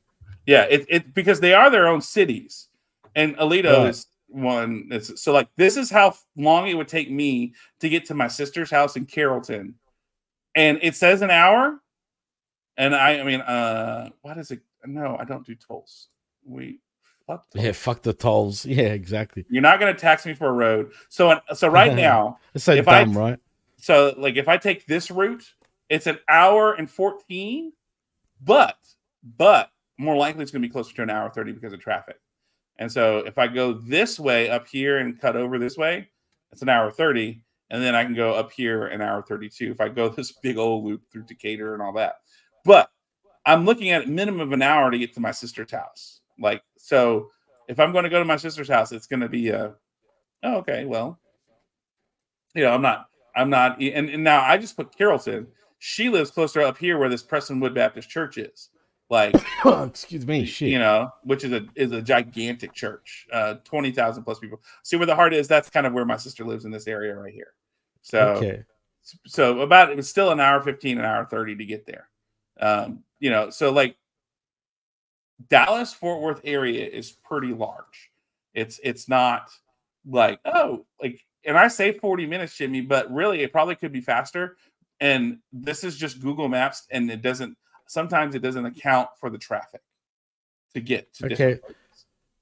Yeah, it, it because they are their own cities, and Aledo Right. is one. That's, so like this is how long it would take me to get to my sister's house in Carrollton, and it says an hour, and I I mean uh what is it? No, I don't do tolls. We fuck. Yeah, fuck the tolls. Yeah, exactly. You're not going to tax me for a road. So so right now, It's so if dumb, I, right? So like if I take this route, it's an hour and 14, but but more likely it's going to be closer to an hour 30 because of traffic. And so if I go this way up here and cut over this way, it's an hour 30 and then I can go up here an hour 32 if I go this big old loop through Decatur and all that. But I'm looking at a minimum of an hour to get to my sister's house. Like so if I'm going to go to my sister's house, it's going to be a oh, okay, well, you know, I'm not, I'm not, and, and now I just put Carrollton. She lives closer up here where this Prestonwood Baptist Church is, like, excuse me, shit. you know, which is a is a gigantic church, uh, twenty thousand plus people. See where the heart is. That's kind of where my sister lives in this area right here. So, Okay. so about it was still an hour fifteen, an hour thirty to get there. Um, you know, so like Dallas Fort Worth area is pretty large. It's it's not like oh like and I say 40 minutes, Jimmy, but really it probably could be faster. And this is just Google Maps, and it doesn't sometimes it doesn't account for the traffic to get to Okay.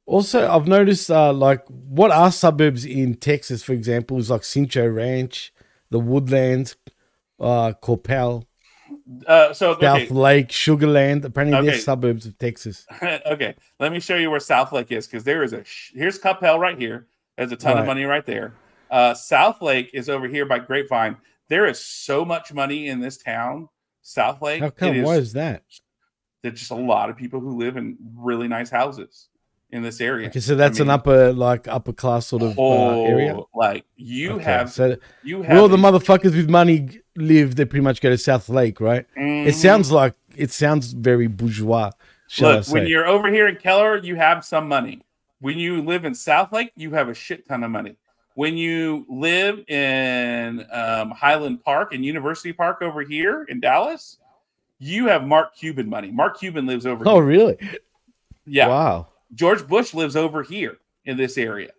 Also, I've noticed uh like what are suburbs in Texas, for example, is like Cinco Ranch, the Woodlands, uh Coppell. Uh, so okay, South Lake, Sugarland. Apparently, they're suburbs of Texas. okay, let me show you where South Lake is because there is a sh- here's Coppell right here. There's a ton Right. of money right there. Uh, South Lake is over here by Grapevine. There is so much money in this town, South Lake. How come? is- Why is that? There's just a lot of people who live in really nice houses in this area. Okay, so that's I mean, an upper, like upper class sort of uh, area. oh, Like you Okay, have, so you where all the motherfuckers with money live, they pretty much go to South Lake, right? Mhm. It sounds like it sounds very bourgeois. Look, when you're over here in Keller, you have some money. When you live in South Lake, you have a shit ton of money. When you live in um, Highland Park and University Park over here in Dallas, you have Mark Cuban money. Mark Cuban lives over oh, here. really? Yeah. Wow. George Bush lives over here in this area.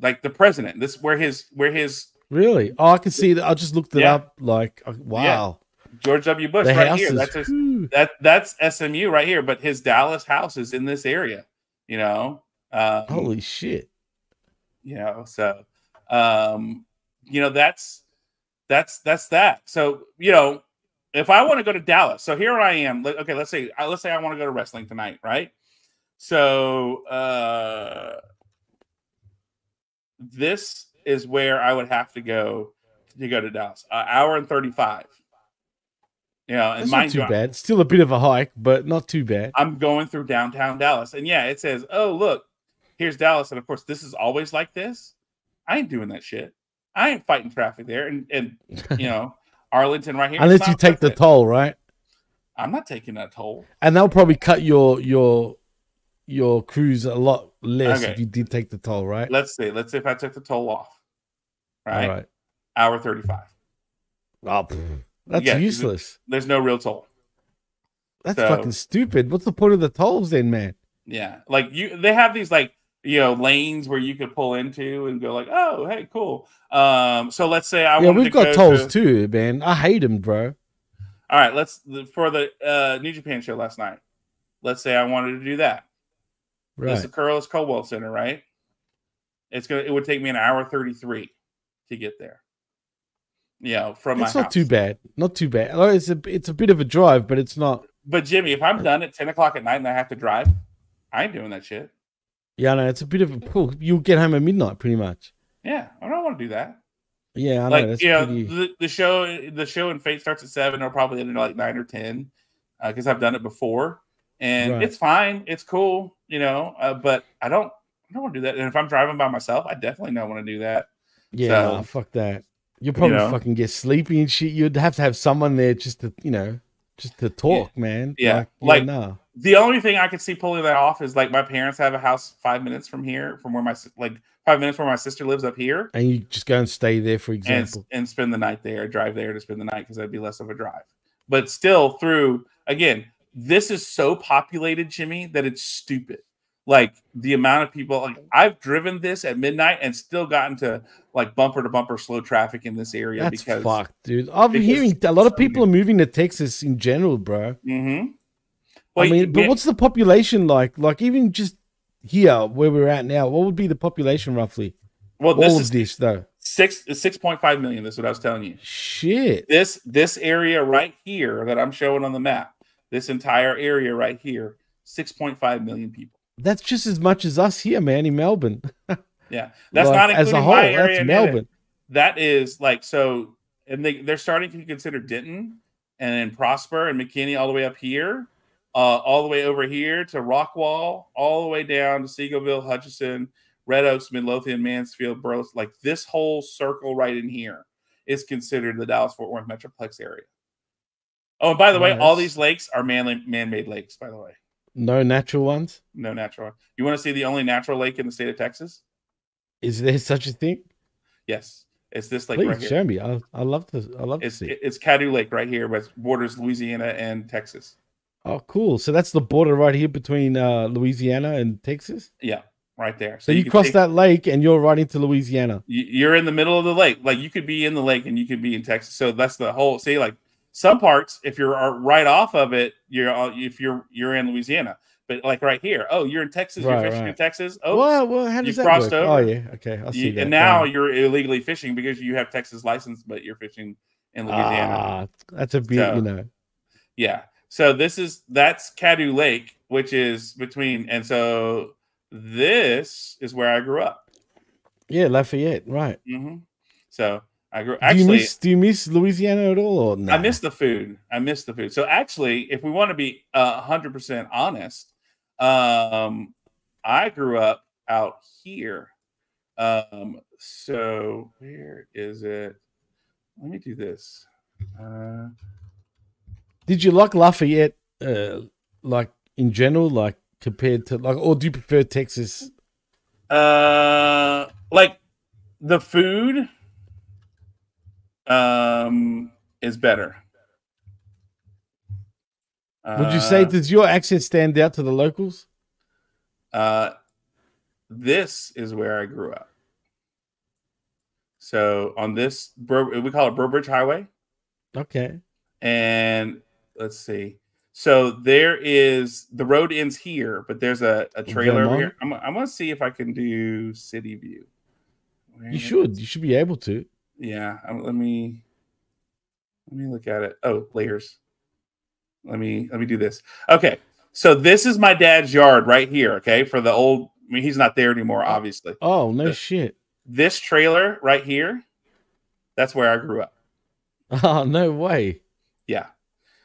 Like the president. This where his where his Really? Oh, I can see that. I just looked it Yeah. up. Like, uh, wow. George W. Bush The right here. is- That's his, that that's SMU right here, but his Dallas house is in this area, you know. Um, Holy shit. you know so um you know that's that's that's that so you know if i want to go to dallas so here i am okay let's say uh, let's say i want to go to wrestling tonight right so uh this is where i would have to go to go to dallas an hour and 35 you know and not too you, bad. Still a bit of a hike, but not too bad. I'm going through downtown Dallas. And yeah, it says, oh, look, here's Dallas. And of course, this is always like this. I ain't doing that shit. I ain't fighting traffic there. And, and you know, Arlington right here. Unless you take the it. toll, right? I'm not taking that toll. And they'll probably cut your your your cruise a lot less Okay. if you did take the toll, right? Let's see. Let's see if I took the toll off. Right. All right. Hour 35. Oh, that's Yeah, useless. There's no real toll. That's So- fucking stupid. What's the point of the tolls then, man? Yeah. Like you they have these like you know lanes where you could pull into and go like, oh, hey, cool. Um, so let's say I yeah, we've to got go tolls to- too, man. I hate them, bro. All right, let's for the uh, New Japan show last night. Let's say I wanted to do that. This Right. is the Curtis Culwell Center, right? It's gonna. It would take me an hour thirty three to get there. You know, from It's not house. too bad. Not too bad. It's a it's a bit of a drive, but it's not. But Jimmy, if I'm done at ten o'clock at night and I have to drive, I ain't doing that shit. Yeah, no, it's a bit of a pull. You'll get home at midnight, pretty much. Yeah, I don't want to do that. Yeah, I know. like that's you know, pretty. the, the show the show and Fate starts at seven. I'll probably end at like nine or ten because I've done it before, and Right. it's fine. It's cool, you know. Uh, but I don't I don't want to do that. And if I'm driving by myself, I definitely don't want to do that. Yeah, So, nah, fuck that. You'll probably know? fucking get sleepy and shit. You'd have to have someone there just to, you know, just to talk, man. Yeah, like, like yeah, nah. the only thing I could see pulling that off is like my parents have a house five minutes from here, from where my like five minutes where my sister lives up here, And you just go and stay there, for and example. and spend the night there, drive there to spend the night because that'd be less of a drive. But still, through again, this is so populated, Jimmy, that it's stupid. Like the amount of people, like I've driven this at midnight and still gotten to like bumper to bumper slow traffic in this area That's because fucked, dude. I'm because- hearing a lot of people are moving to Texas in general, bro. Mm-hmm. I mean, but what's the population like? Like even just here where we're at now, what would be the population roughly? Well, all this of is- this though. six six point five million. That's what I was telling you. Shit. This this area right here that I'm showing on the map, this entire area right here, six point five million people. That's just as much as us here, man, in Melbourne. Yeah, that's Like, not as a including whole, my that's area. and it. Melbourne. That is like so, and they they're starting to consider Denton and then Prosper and McKinney all the way up here, uh, all the way over here to Rockwall, all the way down to Seagoville, Hutchinson, Red Oaks, Midlothian, Mansfield, Burleson. Like this whole circle right in here is considered the Dallas Fort Worth Metroplex area. Oh, and by the way, all these lakes are man man-made lakes. By the way, No natural ones. no natural. You want to see the only natural lake in the state of Texas? Is there such a thing? Yes, it's this lake Please right here. show me. I I love to. I love It's to see. it's Caddo Lake right here, but it borders Louisiana and Texas. Oh, cool. So that's the border right here between uh, Louisiana and Texas. Yeah, right there. So, you, can cross take- that lake and you're right into Louisiana. You're in the middle of the lake. Like you could be in the lake and you could be in Texas. So that's the whole. See, like some parts, if you're right off of it, you're uh, if you're you're in Louisiana. But like right here, oh, you're in Texas. Right, you're fishing right. in Texas. Oh, Well, well, how does you that crossed work? over. Oh, yeah. Okay, I see You- that. And now Yeah. you're illegally fishing because you have Texas license, but you're fishing in Louisiana. Ah, that's a bit, So- you know. Yeah. So this is that's Caddo Lake, which is between, and so this is where I grew up. Yeah, Lafayette, right. hmm So I grew do you miss do you miss Louisiana at all or no? I miss the food. I miss the food. So actually, if we want to be a hundred percent honest, um, I grew up out here. Um, so where is it? Let me do this. Uh, Did you like Lafayette uh like in general, like compared to like or do you prefer Texas? uh, like the food, um, is better. Would you say Uh, does your accent stand out to the locals? Uh, this is where I grew up. So on this, we call it Burbridge Highway, Okay. and let's see. So there is the road ends here, but there's a, a trailer over here. I'm, I'm gonna see if I can do city view. Where You should. You should be able to. Yeah, um, let me let me look at it. Oh, layers. Let me let me do this. Okay, so this is my dad's yard right here. Okay, for the old. I mean, he's not there anymore, obviously. Oh no The- shit. This trailer right here, that's where I grew up. Oh no way. Yeah.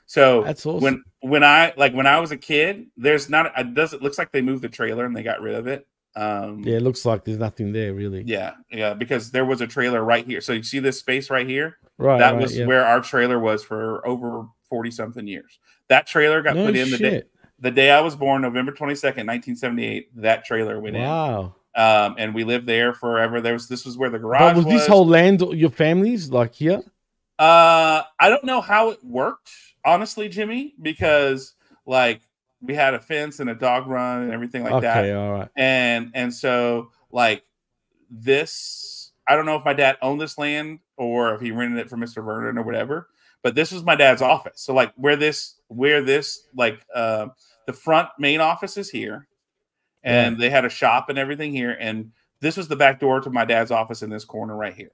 So That's awesome. when when I like when I was a kid, there's not. It does. It looks like they moved the trailer and they got rid of it. Um, Yeah, it looks like there's nothing there really. Yeah, yeah, because there was a trailer right here. So you see this space right here? Right, That right, was yeah. where our trailer was for over 40 something years. That trailer got No put in the day the day I was born, November 22nd, 1978. That trailer went Wow. in. Wow. Um, and we lived there forever. There was this was where the garage But was was. this whole land your family's like here? Uh, I don't know how it worked, honestly, Jimmy, because like we had a fence and a dog run and everything like that. Okay, all right. And and so like this, I don't know if my dad owned this land or if he rented it for Mr. Vernon or whatever. But this was my dad's office. So like where this where this like uh, the front main office is here, and they had a shop and everything here, and this was the back door to my dad's office in this corner right here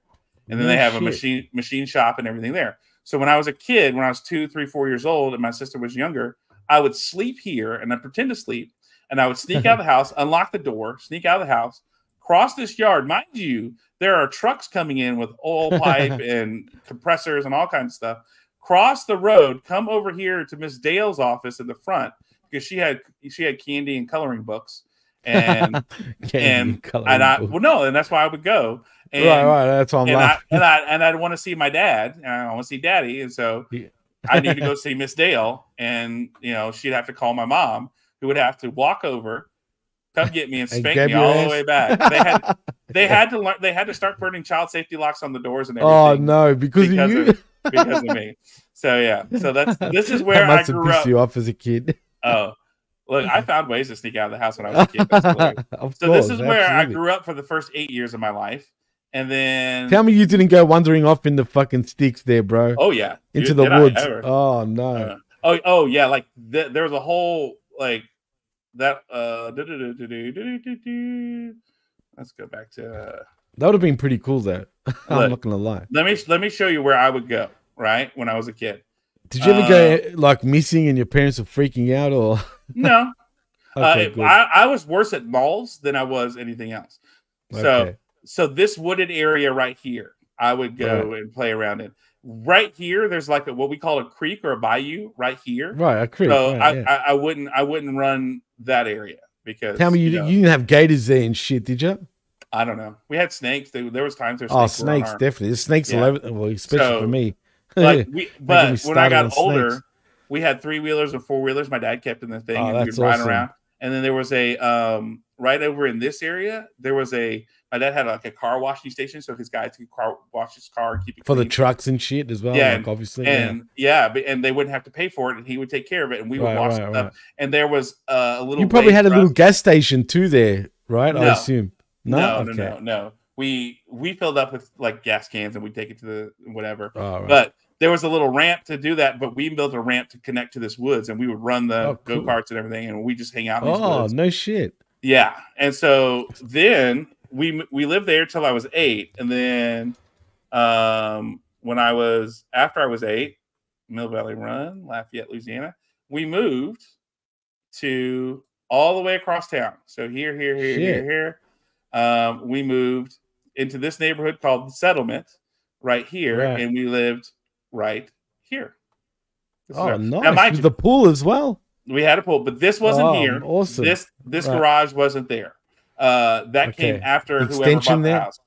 and then No they have a machine machine shop and everything there. So when I was a kid, when I was two, three, four years old, and my sister was younger, I would sleep here and I'd pretend to sleep, and I would sneak out of the house, unlock the door, sneak out of the house, cross this yard. Mind you, there are trucks coming in with oil pipe and compressors and all kinds of stuff. Cross the road, come over here to Miss Dale's office in the front because she had she had candy and coloring books. And and and I books. well no, and that's why I would go. And, Right, right, that's why I'm and I, and I and I'd want to see my dad, and I want to see daddy, and so I need to go see Miss Dale, and you know she'd have to call my mom, who would have to walk over, come get me, and And spank grab me all ass? the way back. They had they had to learn they had to start putting child safety locks on the doors and oh, everything. Oh no, because, because of you. of, because of me. So yeah, so that's this is where I grew pissed up. you off as a kid. Oh, look, I found ways to sneak out of the house when I was a kid. That's hilarious. Of so this course, is where I grew up for the first eight years of my life, and then Tell me you didn't go wandering off in the fucking sticks there, bro. Oh yeah, into Dude, the woods. Oh no. Uh, oh oh yeah, like th- there was a whole like that. Uh, let's go back to. Uh, that would have been pretty cool, though. I'm not gonna lie. let me let me show you where I would go. Right when I was a kid. Did you ever Uh, go like missing and your parents were freaking out, or No. Okay, uh. I, I was worse at malls than I was anything else. So Okay. So this wooded area right here, I would go Right. and play around in. Right here, there's like a, what we call a creek or a bayou right here. Right, a creek, So right, I, yeah. I, I wouldn't I wouldn't run that area because tell me you, know, you didn't have gators there and shit, did you? I don't know. We had snakes. There, there was times there. Oh, snakes were snakes, definitely. There's snakes all Yeah. over. Well, especially So, for me. like we, but when I got older, snakes. we had three wheelers and four wheelers. My dad kept in the thing, Oh, and we'd that's ride awesome. around. And then there was a um, right over in this area. There was a my dad had like a car washing station, so his guys could car wash his car and keep it for the trucks and shit as well. yeah, like, and, obviously. and yeah. but, and they wouldn't have to pay for it, and he would take care of it, and we would Right, wash right, right. And there was uh, a little. you probably had a little us- gas station too there, right? I assume. No, no, okay. no, no, no. We we filled up with like gas cans and we take it to the whatever. Right. But there was a little ramp to do that, but we built a ramp to connect to this woods, and we would run the Oh, cool. go karts and everything, and we just hang out. In these Oh no shit. Yeah, and so then we we lived there till I was eight, and then um when I was after I was eight, Mill Valley Run, Lafayette, Louisiana. We moved to all the way across town. So here, here, here, here, Shit. here. Um, we moved into this neighborhood called the Settlement right here, Right. and we lived right here. This is Oh, our- nice. Now, mind you, the pool as well. We had a pool, but this wasn't Oh, here. awesome. This this Right. garage wasn't there. Uh, that came Okay. after whoever Extension bought the house.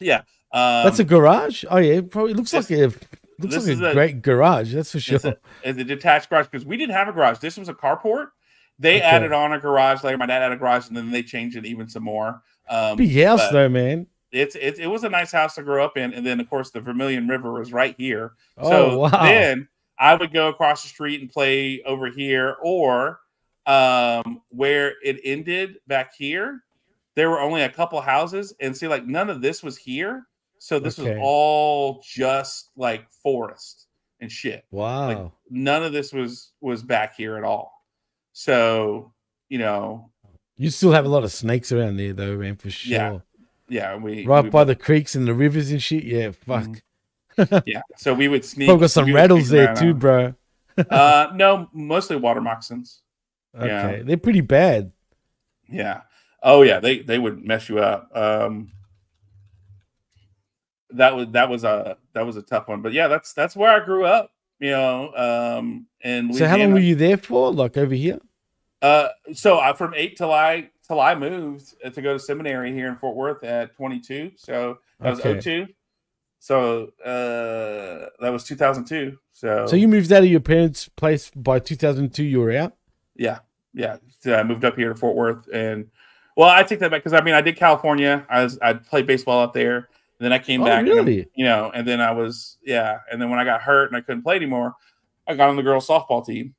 Yeah, um, That's a garage. Oh yeah, it probably looks this- like a looks like a, a- great garage. That's for sure. It's a, it's a detached garage because we didn't have a garage. This was a carport. They Okay. added on a garage later. My dad had a garage, and then they changed it even some more. Um, Big house though, man. It's it, it was a nice house to grow up in, and then of course the Vermilion River was right here. Oh, so wow. then I would go across the street and play over here, or um, where it ended back here. There were only a couple houses, and see, like none of this was here. So this Okay. was all just like forest and shit. Wow. Like none of this was was back here at all. So you know, you still have a lot of snakes around there though, man, for sure. Yeah. yeah, we Right we- by the creeks and the rivers and shit. Yeah, fuck. yeah. So we would sneak. Got some rattles there too, bro. uh, no, mostly water moccasins. Okay, Yeah. they're pretty bad. Yeah. Oh yeah, they they would mess you up. Um that was that was a that was a tough one. But yeah, that's that's where I grew up, you know. Um and So how long were you there for? Like over here? uh so I from 8 till I till I moved uh, to go to seminary here in Fort Worth at 22. So that was Okay. 02. So uh that was 2002. So So you moved out of your parents' place by 2002. You were out. Yeah, yeah. So I moved up here to Fort Worth, and well, I take that back because I mean I did California. I was I played baseball out there, and then I came Oh, back. and really? you know, and then I was yeah, and then when I got hurt and I couldn't play anymore, I got on the girls softball team,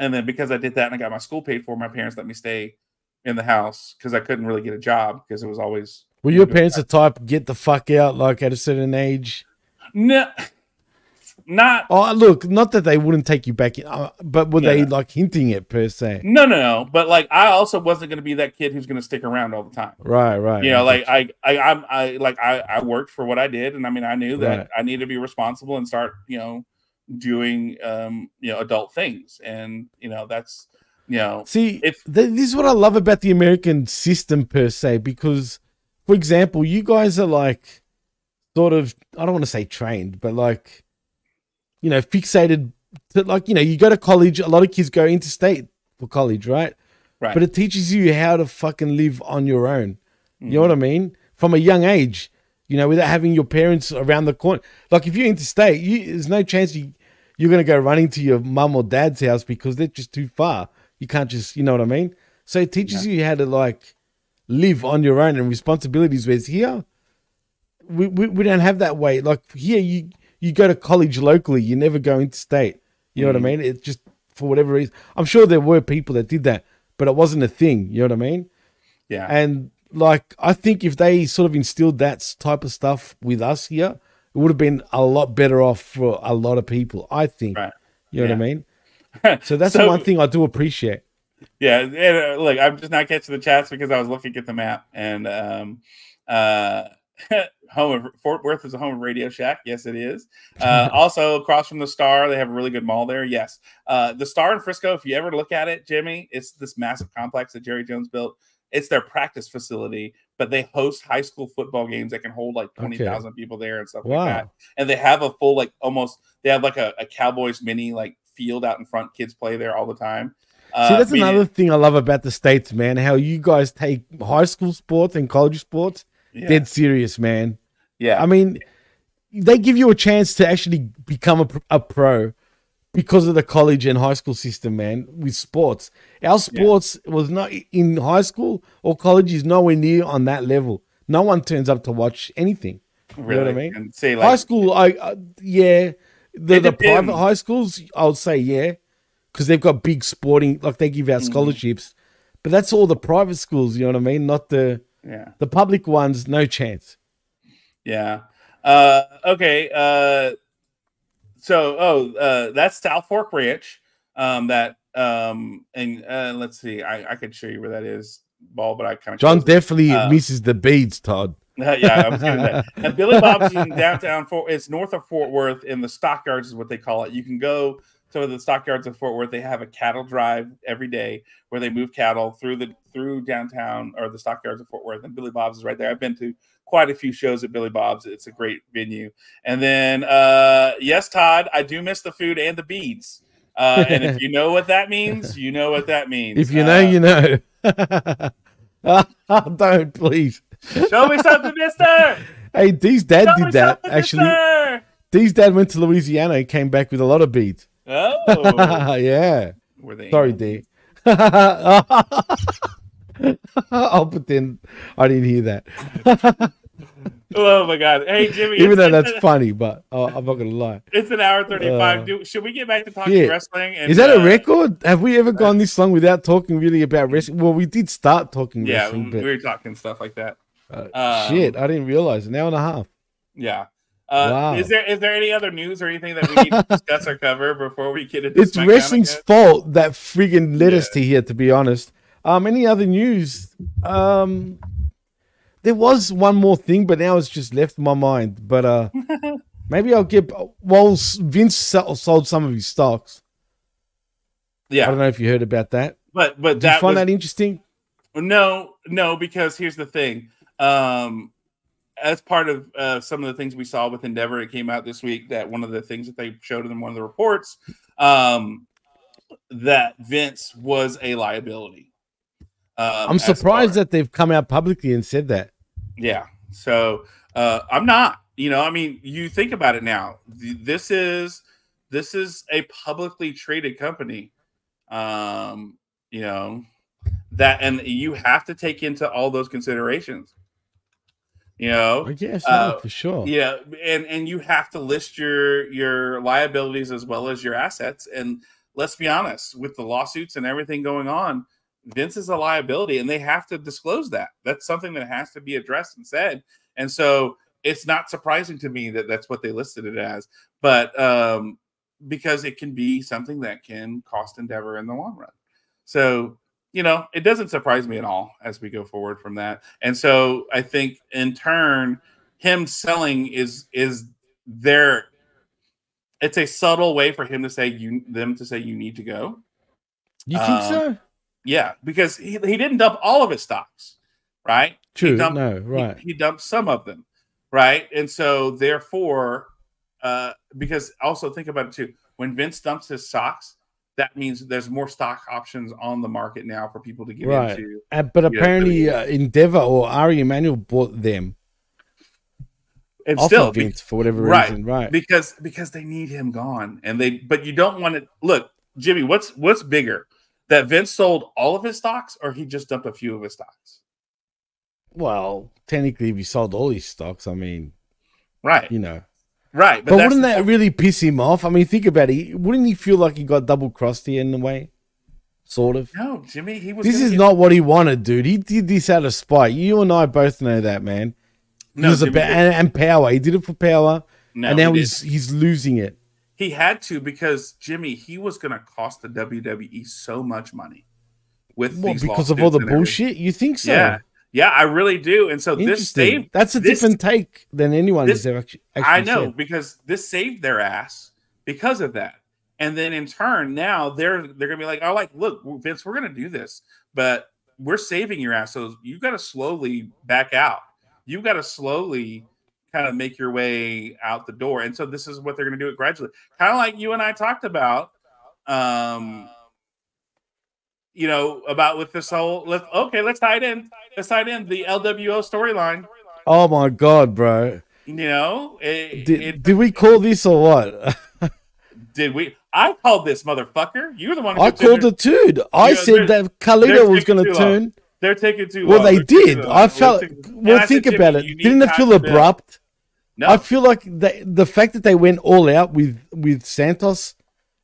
and then because I did that and I got my school paid for, my parents let me stay in the house because I couldn't really get a job because it was always Were your parents the type get the fuck out like at a certain age? no, not Oh, look, not that they wouldn't take you back in, uh, but were they like hinting it per se? no, no, no. But like I also wasn't going to be that kid who's going to stick around all the time. Right, right. you know like I, I i'm i like i i worked for what i did and i mean i knew that Right. i needed to be responsible and start you know doing um you know adult things and you know that's you know See, if th- this is what I love about the American system per se, because, for example, you guys are like sort of, I don't want to say trained, but like, you know, fixated to like, you know, you go to college, a lot of kids go interstate for college, right? Right. But it teaches you how to fucking live on your own. You know mm-hmm. what I mean? From a young age, you know, without having your parents around the corner. Like if you're interstate, you, there's no chance you, you're going to go running to your mum or dad's house because they're just too far. You can't just, you know what I mean? So it teaches you how to like live on your own and responsibilities. Whereas here, we, we, we don't have that way. Like here, you, you go to college locally, you never go interstate. You know what I mm. mean? It just, for whatever reason, I'm sure there were people that did that, but it wasn't a thing. You know what I mean? yeah And like, I think if they sort of instilled that type of stuff with us here, it would have been a lot better off for a lot of people. I think. Right. You know what I mean? So that's the So- one thing I do appreciate. Yeah and, uh, look i'm just not catching the chats because i was looking at the map and um uh home of fort worth is a home of radio shack. Yes it is. Uh also across from the star they have a really good mall there. Yes. Uh the star in frisco if you ever look at it jimmy it's this massive complex that jerry jones built. It's their practice facility but they host high school football games that can hold like 20,000 people there and stuff Wow. like that. And they have a full like almost they have like a, a cowboys mini like field out in front. Kids play there all the time uh, See, that's meaning- another thing I love about the states, man. How you guys take high school sports and college sports Yeah. dead serious, man. Yeah. I mean, they give you a chance to actually become a, a pro because of the college and high school system, man. With sports, our sports was not in high school or college is nowhere near on that level. No one turns up to watch anything. You know what I Really? mean? And say, high school, I uh, yeah, the the private high schools, I would say yeah, because they've got big sporting, like they give out Mm-hmm. scholarships, but that's all the private schools. You know what I mean? Not the Yeah. the public ones. No chance. Yeah. Uh, okay. Uh, so, oh, uh, that's South Fork Ranch. Um, that um, and uh, let's see, I, I could show you where that is, ball, but I kind of John definitely Uh, misses the beads, Todd. yeah, I was getting that. And Billy Bob's in downtown Fort. It's north of Fort Worth, in the stockyards is what they call it. You can go to the stockyards of Fort Worth. They have a cattle drive every day where they move cattle through the through downtown or the stockyards of Fort Worth. And Billy Bob's is right there. I've been to quite a few shows at Billy Bob's. It's a great venue. And then, uh, yes, Todd, I do miss the food and the beads. Uh, and if you know what that means, you know what that means. If you know, you know. Don't please. Show me something, mister. Hey, D's dad Show did that actually. mister. D's dad went to Louisiana and came back with a lot of beads. Oh. yeah. Were they Sorry, D. I'll pretend I didn't hear that. Oh my god! Hey Jimmy, Even though that's funny, but uh, I'm not gonna lie. It's an hour thirty-five. Uh, Do, should we get back to talking Yeah. wrestling? And, Is that uh, a record? Have we ever gone this long without talking really about wrestling? Well, we did start talking Yeah, wrestling, we but were talking stuff like that. uh, Um, shit, I didn't realize an hour and a half. Yeah. Uh, Wow. Is there is there any other news or anything that we need to discuss or cover before we get into it? It's wrestling's fault that freaking led us to here, to be honest. Um, any other news? Um, there was one more thing, but now it's just left my mind. But uh, maybe I'll get. Well, Vince sold some of his stocks. Yeah. I don't know if you heard about that. But but Did you find was, that interesting? No, no, because here's the thing. Um, as part of uh, some of the things we saw with Endeavor, it came out this week that one of the things that they showed in one of the reports um, that Vince was a liability. Um, I'm surprised that they've come out publicly and said that. Yeah. So uh, I'm not. You know, I mean, you think about it now. This is this is a publicly traded company. Um, you know that, and you have to take into all those considerations. You know, I guess Uh, yeah, for sure. yeah, and and you have to list your your liabilities as well as your assets. And let's be honest, with the lawsuits and everything going on, Vince is a liability, and they have to disclose that. That's something that has to be addressed and said. And so it's not surprising to me that that's what they listed it as, but um, because it can be something that can cost Endeavor in the long run. So you know, it doesn't surprise me at all as we go forward from that. And so I think in turn, him selling is is their it's a subtle way for him to say you them to say you need to go. You think Um, so? Yeah, because he, he didn't dump all of his stocks, right? True, He dumped, no, he- right. He, dumped some of them, right? And so therefore, uh, because also think about it too, when Vince dumps his stocks, that means there's more stock options on the market now for people to get Right. into. Uh, but you know, apparently, uh, Endeavor or Ari Emanuel bought them. and off of still be- Vince for whatever right, reason, right? because because they need him gone and they but you don't want to look jimmy what's what's bigger that vince sold all of his stocks or he just dumped a few of his stocks Well, technically, if he sold all his stocks, I mean, right you know. Right But, that's wouldn't that really piss him off? I mean, think about it. Wouldn't he feel like he got double crossed here in a way? Sort of. no jimmy he was This is get- not what he wanted, dude. He did this out of spite. You and I both know that, man. No, was Jimmy about and, and power. He did it for power, No, and now he he's he's losing it. he had to because jimmy he was going to cost the wwe so much money with What, because of all the bullshit? You think so? yeah yeah i really do and so this saved That's a this different take than anyone this- has ever actually, I know said. because this saved their ass because of that. And then in turn, now they're they're gonna be like, oh, like, look, Vince, we're gonna do this, but we're saving your ass. So you got to slowly back out. You got to slowly kind of make your way out the door. And so this is what they're gonna do it gradually, kind of like you and I talked about. Um, you know, about with this whole let's okay, let's tie it in. Let's tie it in the LWO storyline. Oh my god, bro! You know, it, Did, it- did we call this or what? Did we? I called this motherfucker. You were the one. I called it too. I Yeah, said they're- that they're was going to long. turn. They're taking too Well, long. they They're did. I felt. Well, I think said, about it. Didn't it feel abrupt? No. I feel like the the fact that they went all out with with Santos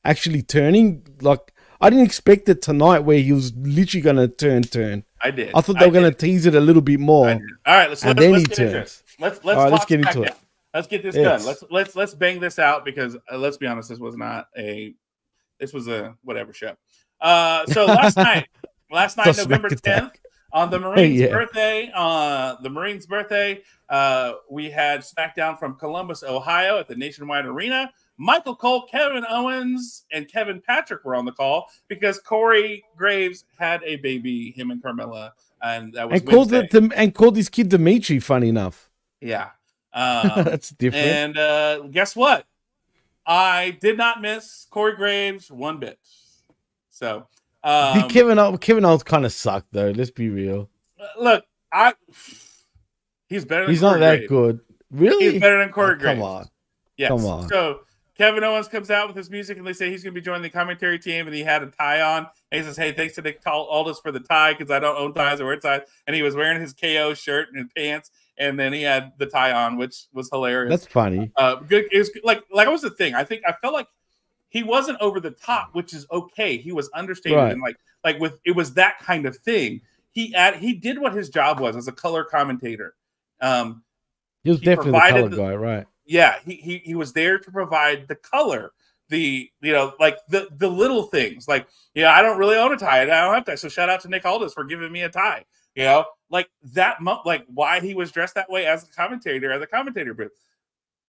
actually turning like I didn't expect it tonight where he was literally going to turn turn. I did. I thought they I were going to tease it a little bit more. All right, let's and let's, then let's he get into it. Let's let's All right, let's get into it. Let's get this Yes. done. Let's let's let's bang this out because uh, let's be honest, this was not a this was a whatever show. Uh, so last night, last night, November tenth, On the Marines' Yeah. birthday, uh, the Marines' birthday, uh, we had SmackDown from Columbus, Ohio, at the Nationwide Arena. Michael Cole, Kevin Owens, and Kevin Patrick were on the call because Corey Graves had a baby, him and Carmella, and that was And called it the, and called his kid Dimitri. Funny enough, Yeah. Um, That's different. And uh, guess what? I did not miss Corey Graves one bit. So, um, Kevin O- Kevin Owens kind of sucked though. Let's be real. look, I he's better. Than He's Corey not that Graves. good. Really? He's better than Corey Oh, Graves. Come on. Yes. Come on. So Kevin Owens comes out with his music, and they say he's going to be joining the commentary team, and he had a tie on. And he says, "Hey, thanks to Nick Aldis for the tie because I don't own ties or wear ties." And he was wearing his KO shirt and pants, and then he had the tie on, which was hilarious. That's funny. Uh, good. It was like like what was the thing? I think I felt like he wasn't over the top, which is okay. He was understated Right. and like like with it was that kind of thing. He add, he did what his job was as a color commentator. Um, He was he definitely the color the- guy, right? Yeah, he, he he was there to provide the color, the you know like the the little things. Like yeah, I don't really own a tie, I don't have tie. So shout out to Nick Aldis for giving me a tie. You know, like that. Mo- like why he was dressed that way as a commentator, as a commentator booth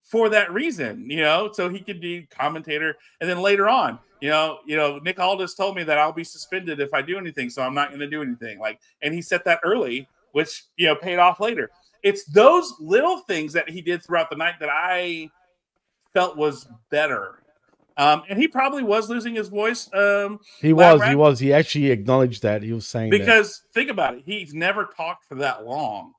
for that reason, you know, so he could be commentator. And then later on, you know, you know, Nick Aldis told me that I'll be suspended if I do anything, so I'm not going to do anything. Like, and he set that early, which you know paid off later. It's those little things that he did throughout the night that I felt was better. Um, and he probably was losing his voice. Um, He was. rat- He was. He actually acknowledged that. He was saying that. because think about it, he's never talked for that long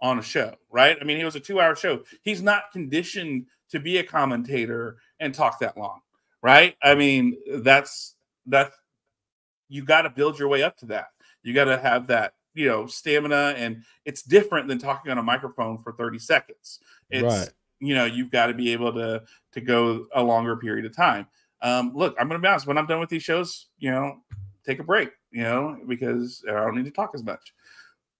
on a show, right? I mean, he was a two-hour show. He's not conditioned to be a commentator and talk that long, right? I mean, that's that you got to build your way up to that. You got to have that, you know, stamina, and it's different than talking on a microphone for 30 seconds. It's Right. you know, you've got to be able to to go a longer period of time. Um, look, I'm gonna be honest, when I'm done with these shows, you know, take a break, you know, because I don't need to talk as much.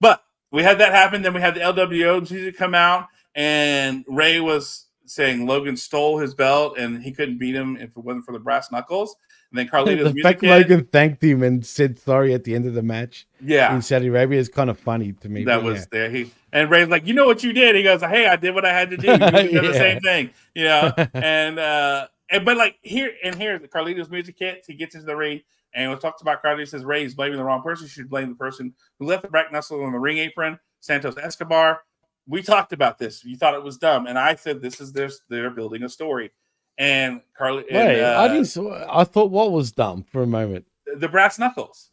But we had that happen. Then we had the LWO music come out, and Ray was saying Logan stole his belt and he couldn't beat him if it wasn't for the brass knuckles. And then Carlito's the music fact hit. Logan thanked him and said sorry at the end of the match. Yeah. in Saudi Arabia is kind of funny to me. that was yeah. there. He and Ray's like, you know what you did? He goes, Hey, I did what I had to do. You did the same thing, you know. and uh and but like here and here, the Carlito's music hits. He gets into the ring and we talks about Carlito. Says Ray Ray's blaming the wrong person. You should blame the person who left the brack knuckle on the ring apron, Santos Escobar. We talked about this. You thought it was dumb, and I said this is their they're building a story. And Carly, and, Wait, I uh, didn't. s- I thought what was dumb for a moment. the brass knuckles.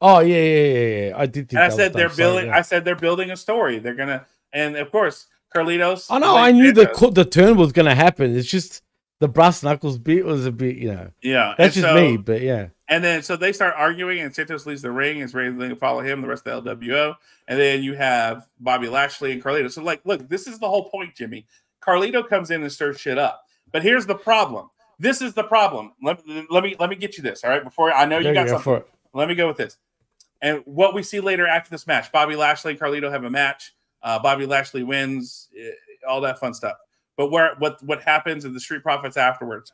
Oh yeah, yeah, yeah, yeah. I did think. And I said they're dumb. Building. yeah. I said they're building a story. They're gonna, and of course, Carlitos. I know. I knew the Santos. the turn was to happen. It's just the brass knuckles bit was a bit, you know. Yeah, that's and just so- me. But yeah, And then so they start arguing, and Santos leaves the ring. and Is ready to follow him. The rest of the LWO, and then you have Bobby Lashley and Carlito. So like, look, this is the whole point, Jimmy. Carlito comes in and stirs shit up. But here's the problem. This is the problem. Let, let me let me get you this. All right, before I know you There got you go, something. for it. Let me go with this. And what we see later after this match, Bobby Lashley and Carlito have a match. Uh, Bobby Lashley wins, eh, all that fun stuff. But where what what happens in the Street Profits afterwards?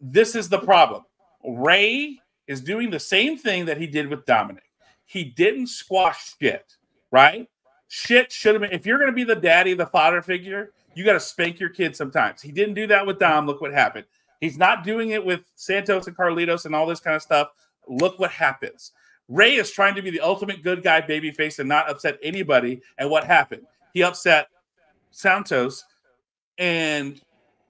This is the problem. Ray is doing the same thing that he did with Dominic. He didn't squash shit, right? Shit should have been. If you're going to be the daddy, the father figure, you got to spank your kid sometimes. He didn't do that with Dom. Look what happened. He's not doing it with Santos and Carlitos and all this kind of stuff. Look what happens. Ray is trying to be the ultimate good guy, babyface, and not upset anybody. And what happened? He upset Santos and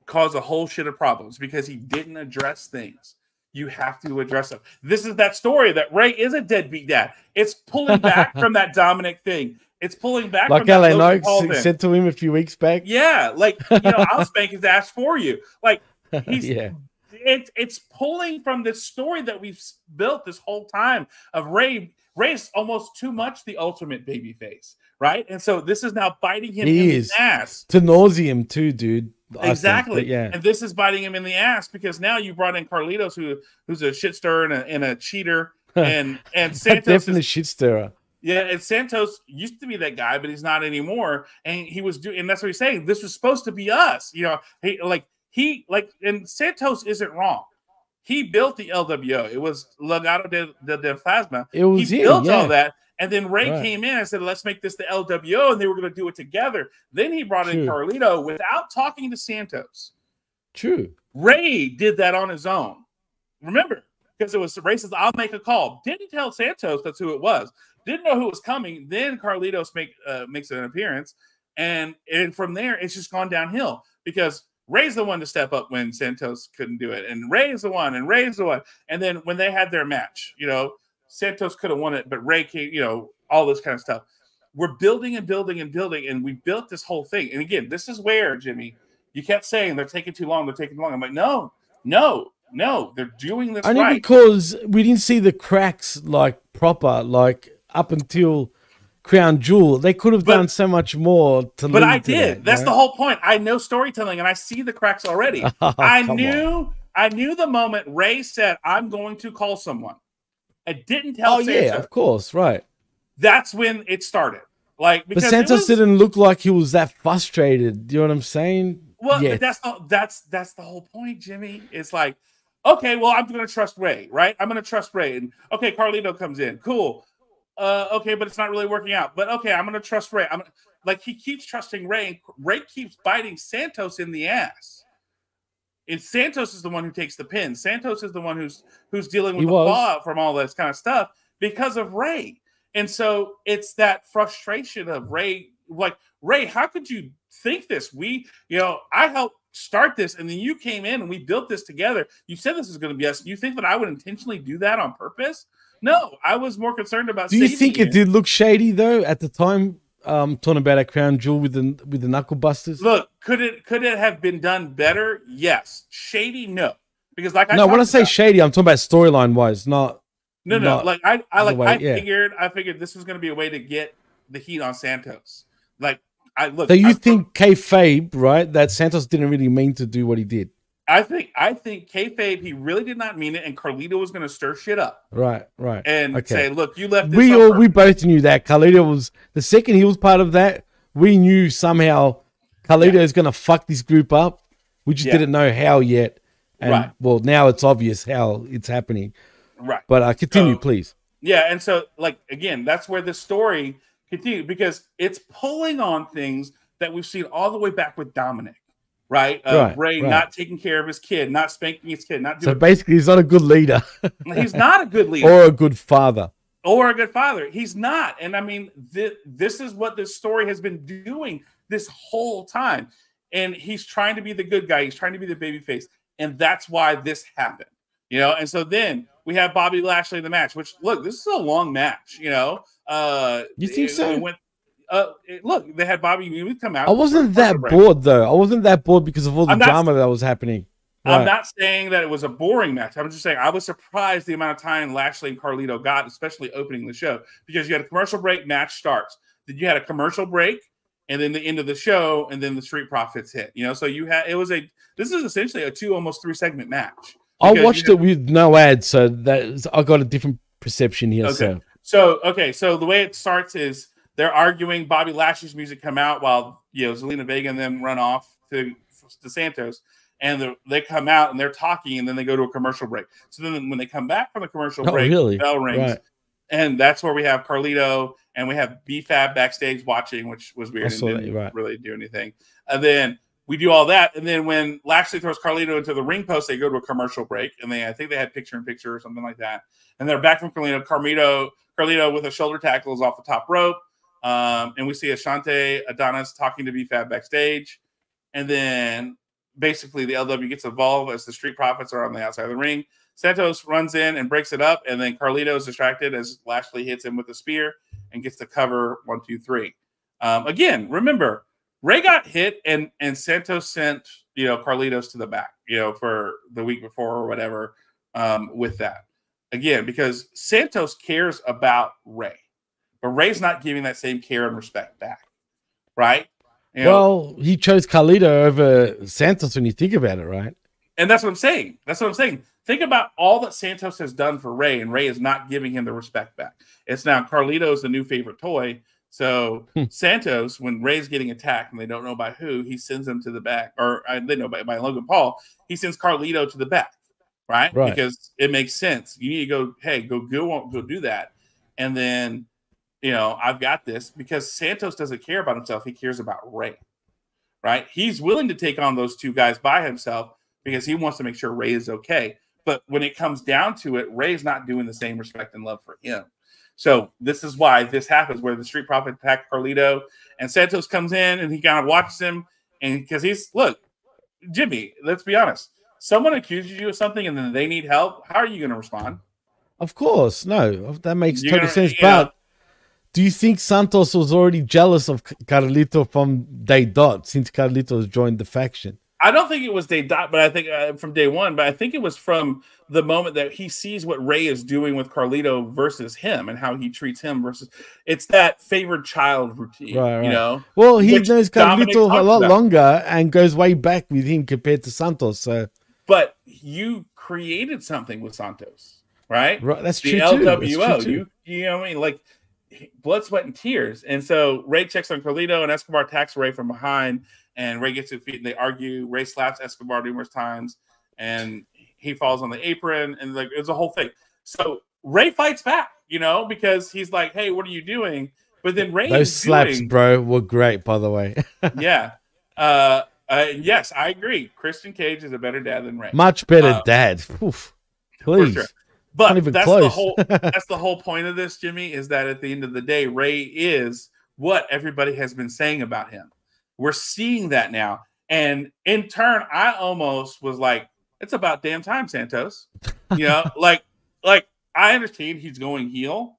caused a whole shit of problems because he didn't address things. You have to address them. This is that story that Ray is a deadbeat dad. It's pulling back from that Dominic thing. It's pulling back like LA Logan Knight Paul s- thing. said to him a few weeks back. Yeah, like you know, I'll spank his ass for you. Like he's yeah, it's it's pulling from this story that we've built this whole time of Ray. Ray's almost too much the ultimate baby face, right? And so this is now biting him in he the ass. to nauseum too, dude. I think, Exactly. yeah, And this is biting him in the ass because now you brought in Carlitos, who who's a shit stirrer and a, and a cheater, and and Santos definitely is, shit stirrer. Yeah, and Santos used to be that guy, but he's not anymore. And he was doing, and that's what he's saying. This was supposed to be us, you know. He like he like, and Santos isn't wrong. He built the LWO. It was Legado de, de, de Fantasma. It was he built yeah. all that, And then Ray Right. came in and said, let's make this the LWO, and they were going to do it together. Then he brought in Carlito without talking to Santos. True. Ray did that on his own. Remember, because it was racist. I'll make a call. Didn't tell Santos that's who it was. Didn't know who was coming. Then Carlitos make uh, makes an appearance, and and from there it's just gone downhill because Ray's the one to step up when Santos couldn't do it, and Ray's the one, and Ray's the one. And then when they had their match, you know, Santos could have won it, but Ray came, you know, all this kind of stuff. We're building and building and building, and we built this whole thing. And again, this is where Jimmy, you kept saying they're taking too long, they're taking too long. I'm like, no, no, no, they're doing this Only right. because we didn't see the cracks like proper, like up until Crown Jewel. They could have done so much more to But I did. that, That's right? the whole point. I know storytelling, and I see the cracks already. Oh, I Come knew. I knew the moment Ray said, "I'm going to call someone." I didn't tell Oh yeah, of course, right. That's when it started. Like But Santos was- didn't look like he was that frustrated. Do you know what I'm saying? Well, Yet. that's the that's that's the whole point, Jimmy. It's like, okay, well, I'm gonna trust Ray, right? I'm gonna trust Ray, and okay, Carlito comes in, cool. Uh, okay, but it's not really working out. But okay, I'm gonna trust Ray. I'm like he keeps trusting Ray, and Ray keeps biting Santos in the ass. And Santos is the one who takes the pin. Santos is the one who's who's dealing with He the was. fallout from all this kind of stuff because of Ray. And so it's that frustration of Ray, like Ray, how could you think this? We, you know, I helped start this, and then you came in and we built this together. You said this is going to be us. You think that I would intentionally do that on purpose? No, I was more concerned about. Do you think it did look shady though at the time? Um, talking about a crown jewel with the with the knuckle busters. Look, could it could it have been done better? Yes. Shady, no, because like I no, when I say about- shady, I'm talking about storyline wise, not. No, no. not Like I, I like way- I yeah. figured, I figured this was going to be a way to get the heat on Santos. Like I look, So you I, think kayfabe, right? That Santos didn't really mean to do what he did, I think, I think kayfabe, he really did not mean it, and Carlito was going to stir shit up right? Right. and okay. say, "Look, you left this we all we both knew that Carlito was the second he was part of that. We knew somehow Carlito is going to fuck this group up. We just Yeah. didn't know how yet. And Right. well, now it's obvious how it's happening. right." But uh, continue, So- please. Yeah, and so like again, that's where the story continues because it's pulling on things that we've seen all the way back with Dominic, right? Uh, Right, Ray right. not taking care of his kid, not spanking his kid, not So basically, he's not a good leader he's not a good leader. or a good father. or a good father. He's not. And I mean, thi- this is what this story has been doing this whole time. And he's trying to be the good guy. He's trying to be the baby face. And that's why this happened. You know, and so then we have Bobby Lashley in the match, which look, this is a long match, you know. Uh You think it- so? it went- uh, look, they had Bobby Roode come out. I wasn't that bored though. I wasn't that bored because of all the I'm not- drama that was happening. I'm not saying that it was a boring match. I'm just saying I was surprised the amount of time Lashley and Carlito got, especially opening the show, because you had a commercial break, match starts. Then you had a commercial break, and then the end of the show, and then the Street Profits hit. You know, so you had it was a this is essentially a two almost three segment match. I Because you watched it with no ads, so that I got a different perception here. Okay. So So okay, so the way it starts is they're arguing. Bobby Lashley's music come out while you know Zelina Vega and them run off to to Santos, and they come out and they're talking, and then they go to a commercial break. So then when they come back from the commercial Oh, break, really? the bell rings, Right. and that's where we have Carlito and we have BFAB backstage watching, which was weird and didn't right. really do anything. And then we do all that, and then when Lashley throws Carlito into the ring post, they go to a commercial break, and they I think they had picture in picture or something like that, and they're back from Carlito. Carlito, Carlito with a shoulder tackle is off the top rope, um, and we see Ashante Adonis talking to BFAB backstage, and then basically the LW gets involved as the Street Profits are on the outside of the ring. Santos runs in and breaks it up, and then Carlito is distracted as Lashley hits him with a spear and gets the cover one, two, three. Um, again, remember Ray got hit, and and Santos sent you know Carlitos to the back, you know, for the week before or whatever. Um, with that, again, because Santos cares about Ray, but Ray's not giving that same care and respect back, right? You know, well, he chose Carlito over Santos when you think about it, right? And that's what I'm saying. That's what I'm saying. Think about all that Santos has done for Ray, and Ray is not giving him the respect back. It's now Carlito's the new favorite toy. So Hmm. Santos, when Ray's getting attacked and they don't know by who, he sends him to the back, or uh, they know by, by Logan Paul. He sends Carlito to the back, right? Right. Because it makes sense. You need to go, hey, go go go do that, and then you know, I've got this because Santos doesn't care about himself. He cares about Ray, right? He's willing to take on those two guys by himself because he wants to make sure Ray is okay. But when it comes down to it, Ray's not doing the same respect and love for him. So this is why this happens, where the Street Profit attack Carlito and Santos comes in and he kind of watches him, and because he's look, Jimmy, let's be honest. Someone accuses you of something and then they need help. How are you going to respond? Of course, no, that makes You're total gonna- sense. you know- But do you think Santos was already jealous of Carlito from day dot since Carlitos joined the faction? I don't think it was day dot, but I think uh, from day one. But I think it was from the moment that he sees what Ray is doing with Carlito versus him and how he treats him versus. It's that favored child routine, Right, right. you know. Well, he knows Carlito a lot about. longer and goes way back with him compared to Santos. So But you created something with Santos, right? Right, that's the true. That's LWO. true too. You, you know, what I mean, like blood, sweat, and tears. And so Ray checks on Carlito, and Escobar attacks Ray from behind, and Ray gets to his feet, and they argue. Ray slaps Escobar numerous times, and he falls on the apron, and like it's a whole thing. So Ray fights back, you know, because he's like, "Hey, what are you doing?" But then Ray those slaps, doing- bro, were great. By the way, yeah. Uh, uh, yes, I agree. Christian Cage is a better dad than Ray. much better, Uh, Dad. Oof. Please, sure. But that's the whole that's the whole point of this, Jimmy, is that at the end of the day, Ray is what everybody has been saying about him. We're seeing that now. And in turn, I almost was like, it's about damn time, Santos. You know, like like I understand he's going heel,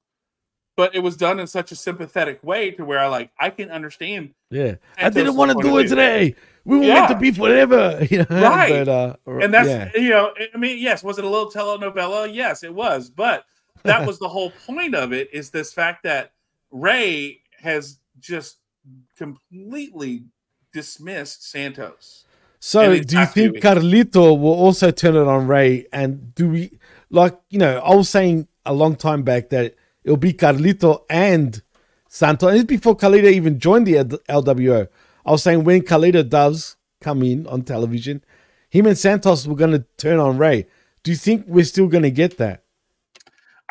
but it was done in such a sympathetic way to where I like I can understand yeah. I didn't want to do it today. We were Yeah. meant to be forever, you know. Right. But, uh, and that's yeah. you know i mean yes was it a little telenovela yes it was but that was the whole point of it is this fact that ray has just completely dismissed santos So, do you think it. Carlito will also turn it on Ray? And do we, like, you know, I was saying a long time back that it'll be Carlito and Santos. And it's before Carlito even joined the LWO. I was saying when Carlito does come in on television, him and Santos were going to turn on Ray. Do you think we're still going to get that?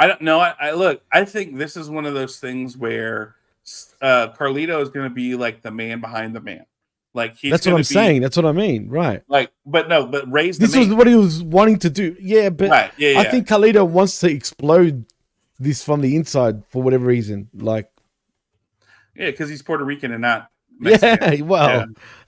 i don't know I, I look i think this is one of those things where uh carlito is going to be like the man behind the man like he's That's what I'm be- saying. That's what I mean. Right. like but no but ray's the This was what he was wanting to do. Yeah, but Right, yeah, I think Carlito wants to explode this from the inside for whatever reason. Like, yeah because he's puerto rican and not yeah, well,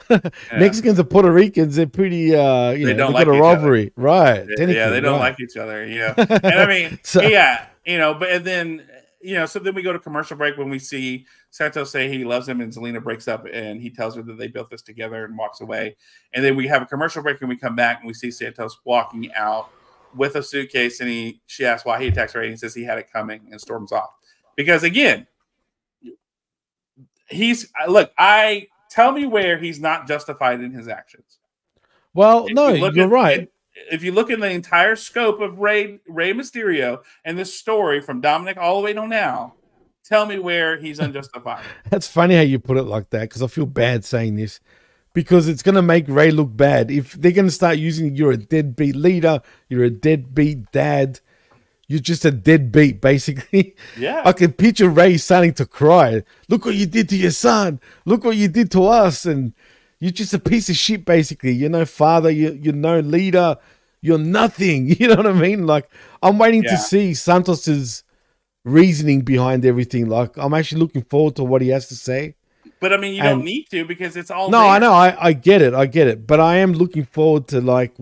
Yeah. Mexicans and Puerto Ricans, they're pretty, uh, you They know, don't like a each other. Right. Yeah, technically, yeah, they don't right. like each other. Yeah, and I mean, So- yeah, you know, but and then you know, so then we go to commercial break when we see Santos say he loves him, and Zelina breaks up, and he tells her that they built this together and walks away. And then we have a commercial break, and we come back and we see Santos walking out with a suitcase, and he she asks why he attacks her, and he says he had it coming, and storms off because again, he's look. I tell me where he's not justified in his actions. Well, If no, you you're at- right. If you look in the entire scope of Ray Rey Mysterio and this story from Dominic all the way to now, tell me where he's unjustified. That's funny how you put it like that because I feel bad saying this because it's going to make Ray look bad. If they're going to start using you're a deadbeat leader, you're a deadbeat dad, you're just a deadbeat, basically. Yeah. I can picture Ray starting to cry. Look what you did to your son. Look what you did to us. And you're just a piece of shit, basically. You're no father. You're, you're no leader. You're nothing. You know what I mean? Like, I'm waiting Yeah. to see Santos's reasoning behind everything. Like, I'm actually looking forward to what he has to say. But I mean, you And- don't need to because it's all No, there. I know, I, I get it, I get it, but I am looking forward to like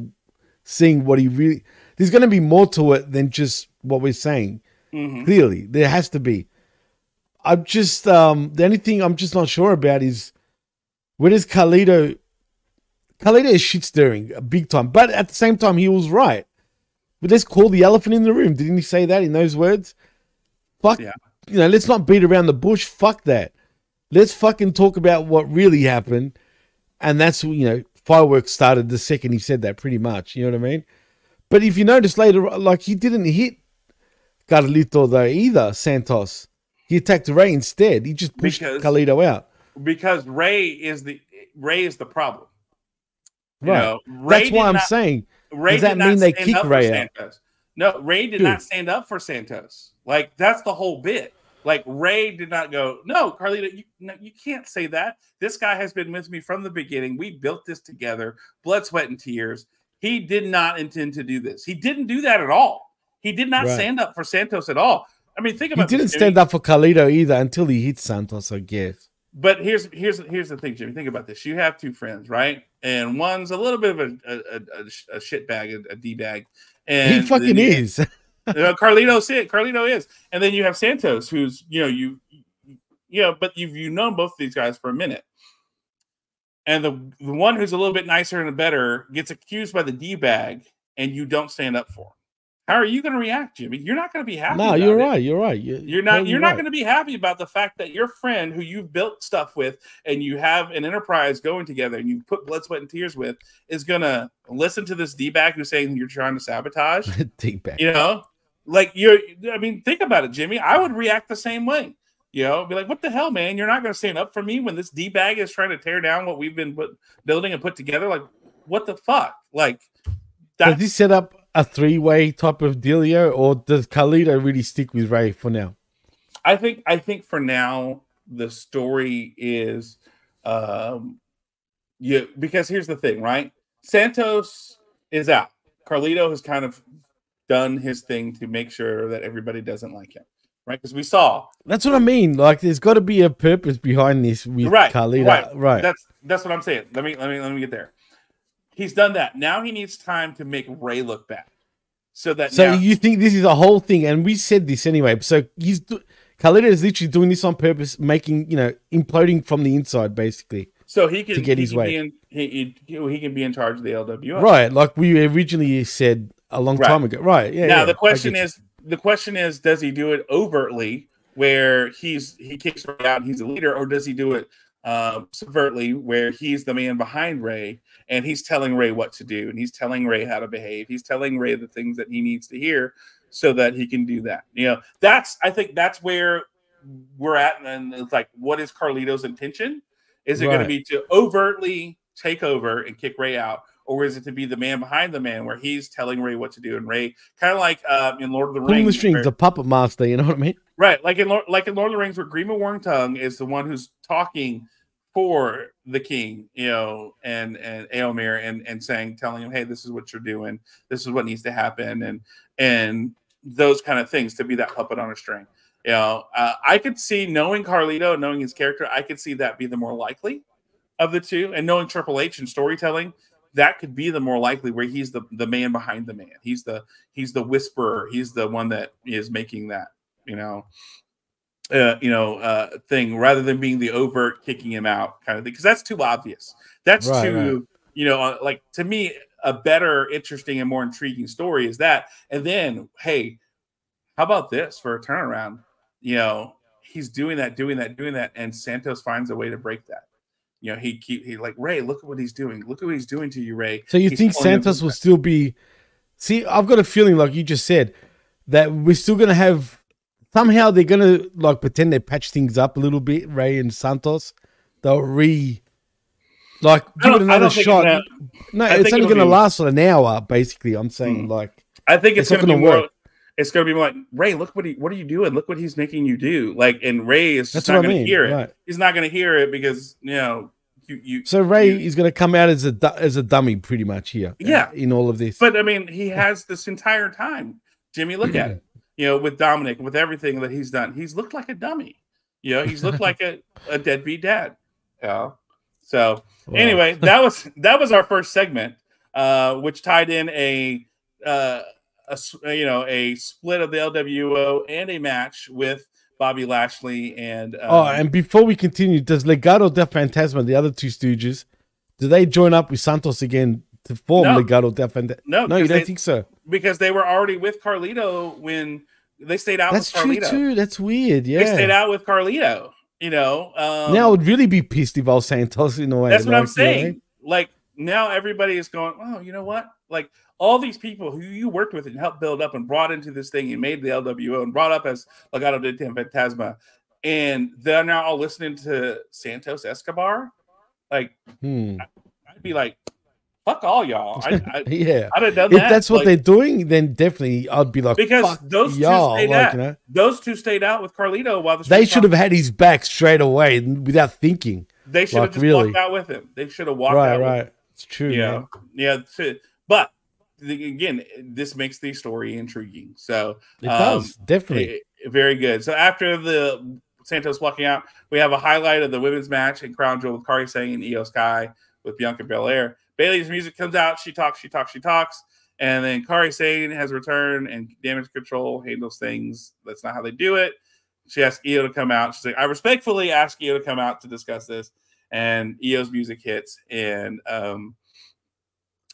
seeing what he really. There's going to be more to it than just what we're saying. Mhm. Clearly, there has to be. I'm just um the only thing I'm just not sure about is where does Carlito? Carlito is shit stirring big time, but at the same time he was right. But let's call the elephant in the room. Didn't he say that in those words? Fuck, Yeah. you know, let's not beat around the bush. Fuck that. Let's fucking talk about what really happened. And that's, you know, fireworks started the second he said that, pretty much. You know what I mean? But if you notice later, like he didn't hit Carlito though either, Santos. He attacked Ray instead. He just pushed Because- Carlito out. because Ray is the Ray is the problem. You Right. know, That's why I'm not- saying. Ray does that mean they kick Ray out? Santos. No, Ray did Dude. not stand up for Santos. Like that's the whole bit. Like Ray did not go, no, Carlito, you, no, you can't say that. This guy has been with me from the beginning. We built this together, blood, sweat, and tears. He did not intend to do this. He didn't do that at all. He did not Right. stand up for Santos at all. I mean, think about. He didn't this, stand up for Carlito either until he hit Santos, I guess. But here's here's here's the thing, Jimmy. Think about this. You have two friends, right? And one's a little bit of a a, a, a shit bag, a, a d bag, and he fucking you- is. Carlito's it. Carlito is, and then you have Santos, who's you know you, you know, but you've you known both of these guys for a minute, and the the one who's a little bit nicer and better gets accused by the d bag, and you don't stand up for him. How are you going to react, Jimmy? You're not going to be happy. no, you're right. You're right. You're, You're not. You're not right. going to be happy about the fact that your friend, who you've built stuff with, and you have an enterprise going together, and you put blood, sweat, and tears with, is going to listen to this d bag who's saying you're trying to sabotage. Take back. You know, like you're. I mean, think about it, Jimmy. I would react the same way. You know, be like, "What the hell, man? You're not going to stand up for me when this d bag is trying to tear down what we've been put, building and put together. Like, what the fuck? Like, Does he set up a three-way type of dealio, or does Carlito really stick with Ray for now? I think I think for now the story is um yeah because here's the thing, right? Santos is out. Carlito has kind of done his thing to make sure that everybody doesn't like him. Right? Because we saw That's what I mean. Like, there's got to be a purpose behind this with right, right, uh, Right. That's that's what I'm saying. Let me let me let me get there. He's done that. Now he needs time to make Ray look bad. So that So now, you think this is a whole thing, and we said this anyway. So he's do- is literally doing this on purpose, making you know imploding from the inside, basically. so he can to get his way. In, he, he, he can be in charge of the LWO. Right, like we originally said a long Right. time ago. Right. Yeah. now yeah, the question is the question is does he do it overtly where he's he kicks Ray out and he's a leader or does he do it um subvertly where he's the man behind Ray and he's telling Ray what to do and he's telling Ray how to behave? He's telling Ray the things that he needs to hear so that he can do that. You know that's I think that's where we're at and it's like what is Carlito's intention? Is it going to be to overtly take over and kick Ray out or is it to be the man behind the man where he's telling Ray what to do and Ray kind of like um, in Lord of the Rings strings, the puppet master. You know what I mean? right like in Lord, like in Lord of the Rings where Grima Wormtongue is the one who's talking for the king you know and and Aomir and and saying telling him hey this is what you're doing this is what needs to happen and and those kind of things to be that puppet on a string you know uh, I could see knowing Carlito knowing his character I could see that be the more likely of the two and knowing Triple H and storytelling that could be the more likely where he's the the man behind the man. He's the he's the whisperer. He's the one that is making that you know uh, you know uh thing rather than being the overt kicking him out kind of thing. Because that's too obvious. That's Right, too right. you know uh, like to me a better interesting and more intriguing story is that. And then hey how about this for a turnaround? You know he's doing that doing that doing that and santos finds a way to break that you know he keep he like ray look at what he's doing look at what he's doing to you ray So you He's think Santos will still be? See, I've got a feeling, like you just said, that we're still gonna have somehow they're gonna like pretend they patch things up a little bit. Ray and Santos, they'll re like give it another shot. no, I it's only gonna be- last for an hour. Basically, I'm saying Hmm. like I think it's, It's not going to be gonna more. Work. It's going to be like Ray. Look what he. What are you doing? Look what he's making you do. Like, and Ray is just That's not what I going to hear it. right. He's not going to hear it because you know you. you so. Ray is gonna come out as a as a dummy, pretty much here. Yeah. in all of this. But I mean, he has this entire time. Jimmy, look at it. You know, with Dominic, with everything that he's done, he's looked like a dummy. You know, he's looked like a, a deadbeat dad. Yeah. So Wow. anyway, that was that was our first segment, uh, which tied in a uh, a s- you know a split of the LWO and a match with Bobby Lashley and um, oh, and before we continue, does Legado del Fantasma, the other two Stooges, do they join up with Santos again to form No. Legado del Fantasma? no, no, you don't they- think so. because they were already with Carlito when they stayed out That's with true Carlito. too. That's weird. Yeah, They stayed out with Carlito. You know, um, now I would really be pissed if I was Santos in a way. That's what I'm like, you know, saying. Like now everybody is going, oh, you know what? Like all these people who you worked with and helped build up and brought into this thing and made the LWO and brought up as Legado de Fantasma, and they're now all listening to Santos Escobar. Like Hmm. I'd be like, fuck all y'all. I, I yeah. I'd have done that. if that's what like- they're doing, then definitely I'd be like, because those y'all. stayed like, out. you know? Those two stayed out with Carlito while the They should have had his back straight away without thinking. They should have Like, just really. walked out with him. They should have walked Right, out. with right. It's true. Yeah, man. yeah. But again, this makes the story intriguing. So It does, definitely. eh, very good. So after the Santos walking out, we have a highlight of the women's match in Crown Jewel with Kairi Sane and Iyo Sky with Bianca Belair. Bayley's music comes out. She talks. She talks. She talks. And then Kairi Sane has returned, and Damage Control handles things. That's not how they do it. She asks Iyo to come out. She's like, I respectfully ask Iyo to come out to discuss this. And Iyo's music hits, and um,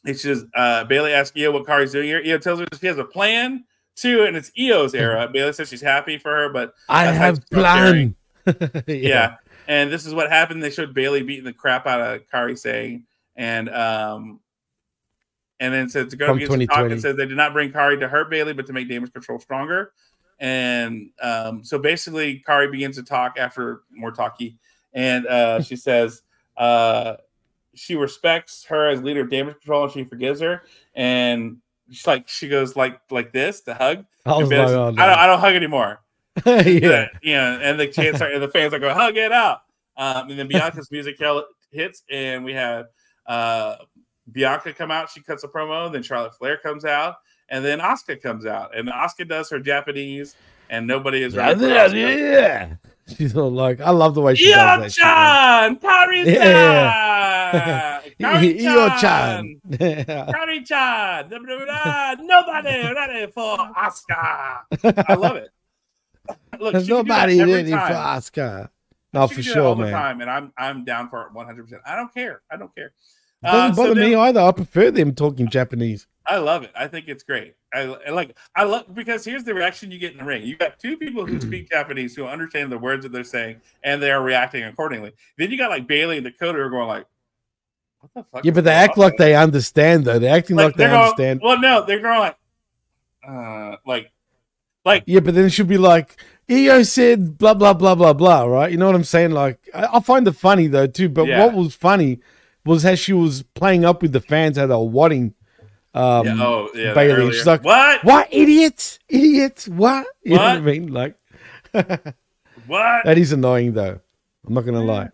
it's just uh, Bayley asks Iyo what Kairi's doing here. Iyo tells her she has a plan too, and it's Iyo's era. Bayley says she's happy for her, but I have plan. Yeah. And this is what happened. They showed Bayley beating the crap out of Kairi saying, and um, and then said to go From against talk and says they did not bring Kairi to hurt Bayley, but to make damage control stronger. And um, so basically, Kairi begins to talk after more talky, and uh, she says uh, she respects her as leader of damage control, and she forgives her. And she's like, she goes like like this to hug. I like, oh, I don't, I don't hug anymore. yeah. yeah, and the chants are, and the fans are going, hug it out. Um, and then Bianca's music hits, and we have uh, Bianca come out. She cuts a promo. Then Charlotte Flair comes out, and then Asuka comes out, and Asuka does her Japanese, and nobody is Yeah, for yeah, yeah. She's all like, I love the way she does that. Iyo-chan, Kairi-san, Iyo-chan. Kairi-chan, Kairi-chan, blah, blah, blah, nobody ready for Asuka. I love it. Look, There's she can do that nobody ready for. Asuka. No, She for can do that sure, man. time, and I'm I'm down for it 100. percent I don't care. I don't care. It doesn't Uh, so bother me then- either. I prefer them talking Japanese. I love it. I think it's great. I, I like. I love because here's the reaction you get in the ring. You got two people who speak Japanese who understand the words that they're saying, and they are reacting accordingly. Then you got like Bayley and Dakota who are going like, "What the fuck?" Yeah, but they act on?" like they understand, though. They're acting like, they they're going- understand. Well, no, they're going like, uh, like, like Yeah, but then it should be like, Iyo said blah, blah, blah, blah, blah, right? You know what I'm saying? Like, I, I find it funny, though, too. But Yeah. what was funny was how she was playing up with the fans, how they were wadding um, Yeah, oh, yeah, Bayley. She's like, What? What, idiots? Idiots? What? You know what I mean? Like, what? that is annoying, though. I'm not going to lie.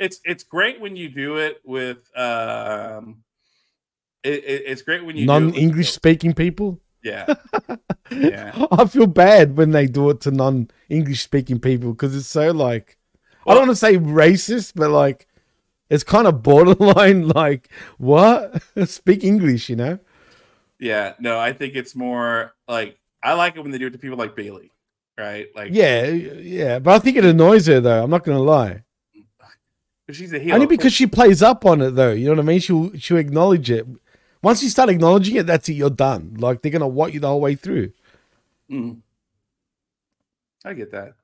it's it's great when you do it with um it, it- it's great when you non English speaking people. yeah yeah I feel bad when they do it to non English speaking people because it's so like I don't want to say racist, but like it's kind of borderline. Like what? Speak English, you know? yeah no i think it's more like i like it when they do it to people like bayley right like Yeah, yeah. But I think it annoys her though. I'm not gonna lie. she's a heel Only because she plays up on it though. You know what I mean? She'll she'll acknowledge it. Once you start acknowledging it, that's it. You're done. Like they're gonna want you the whole way through. Mm. i get that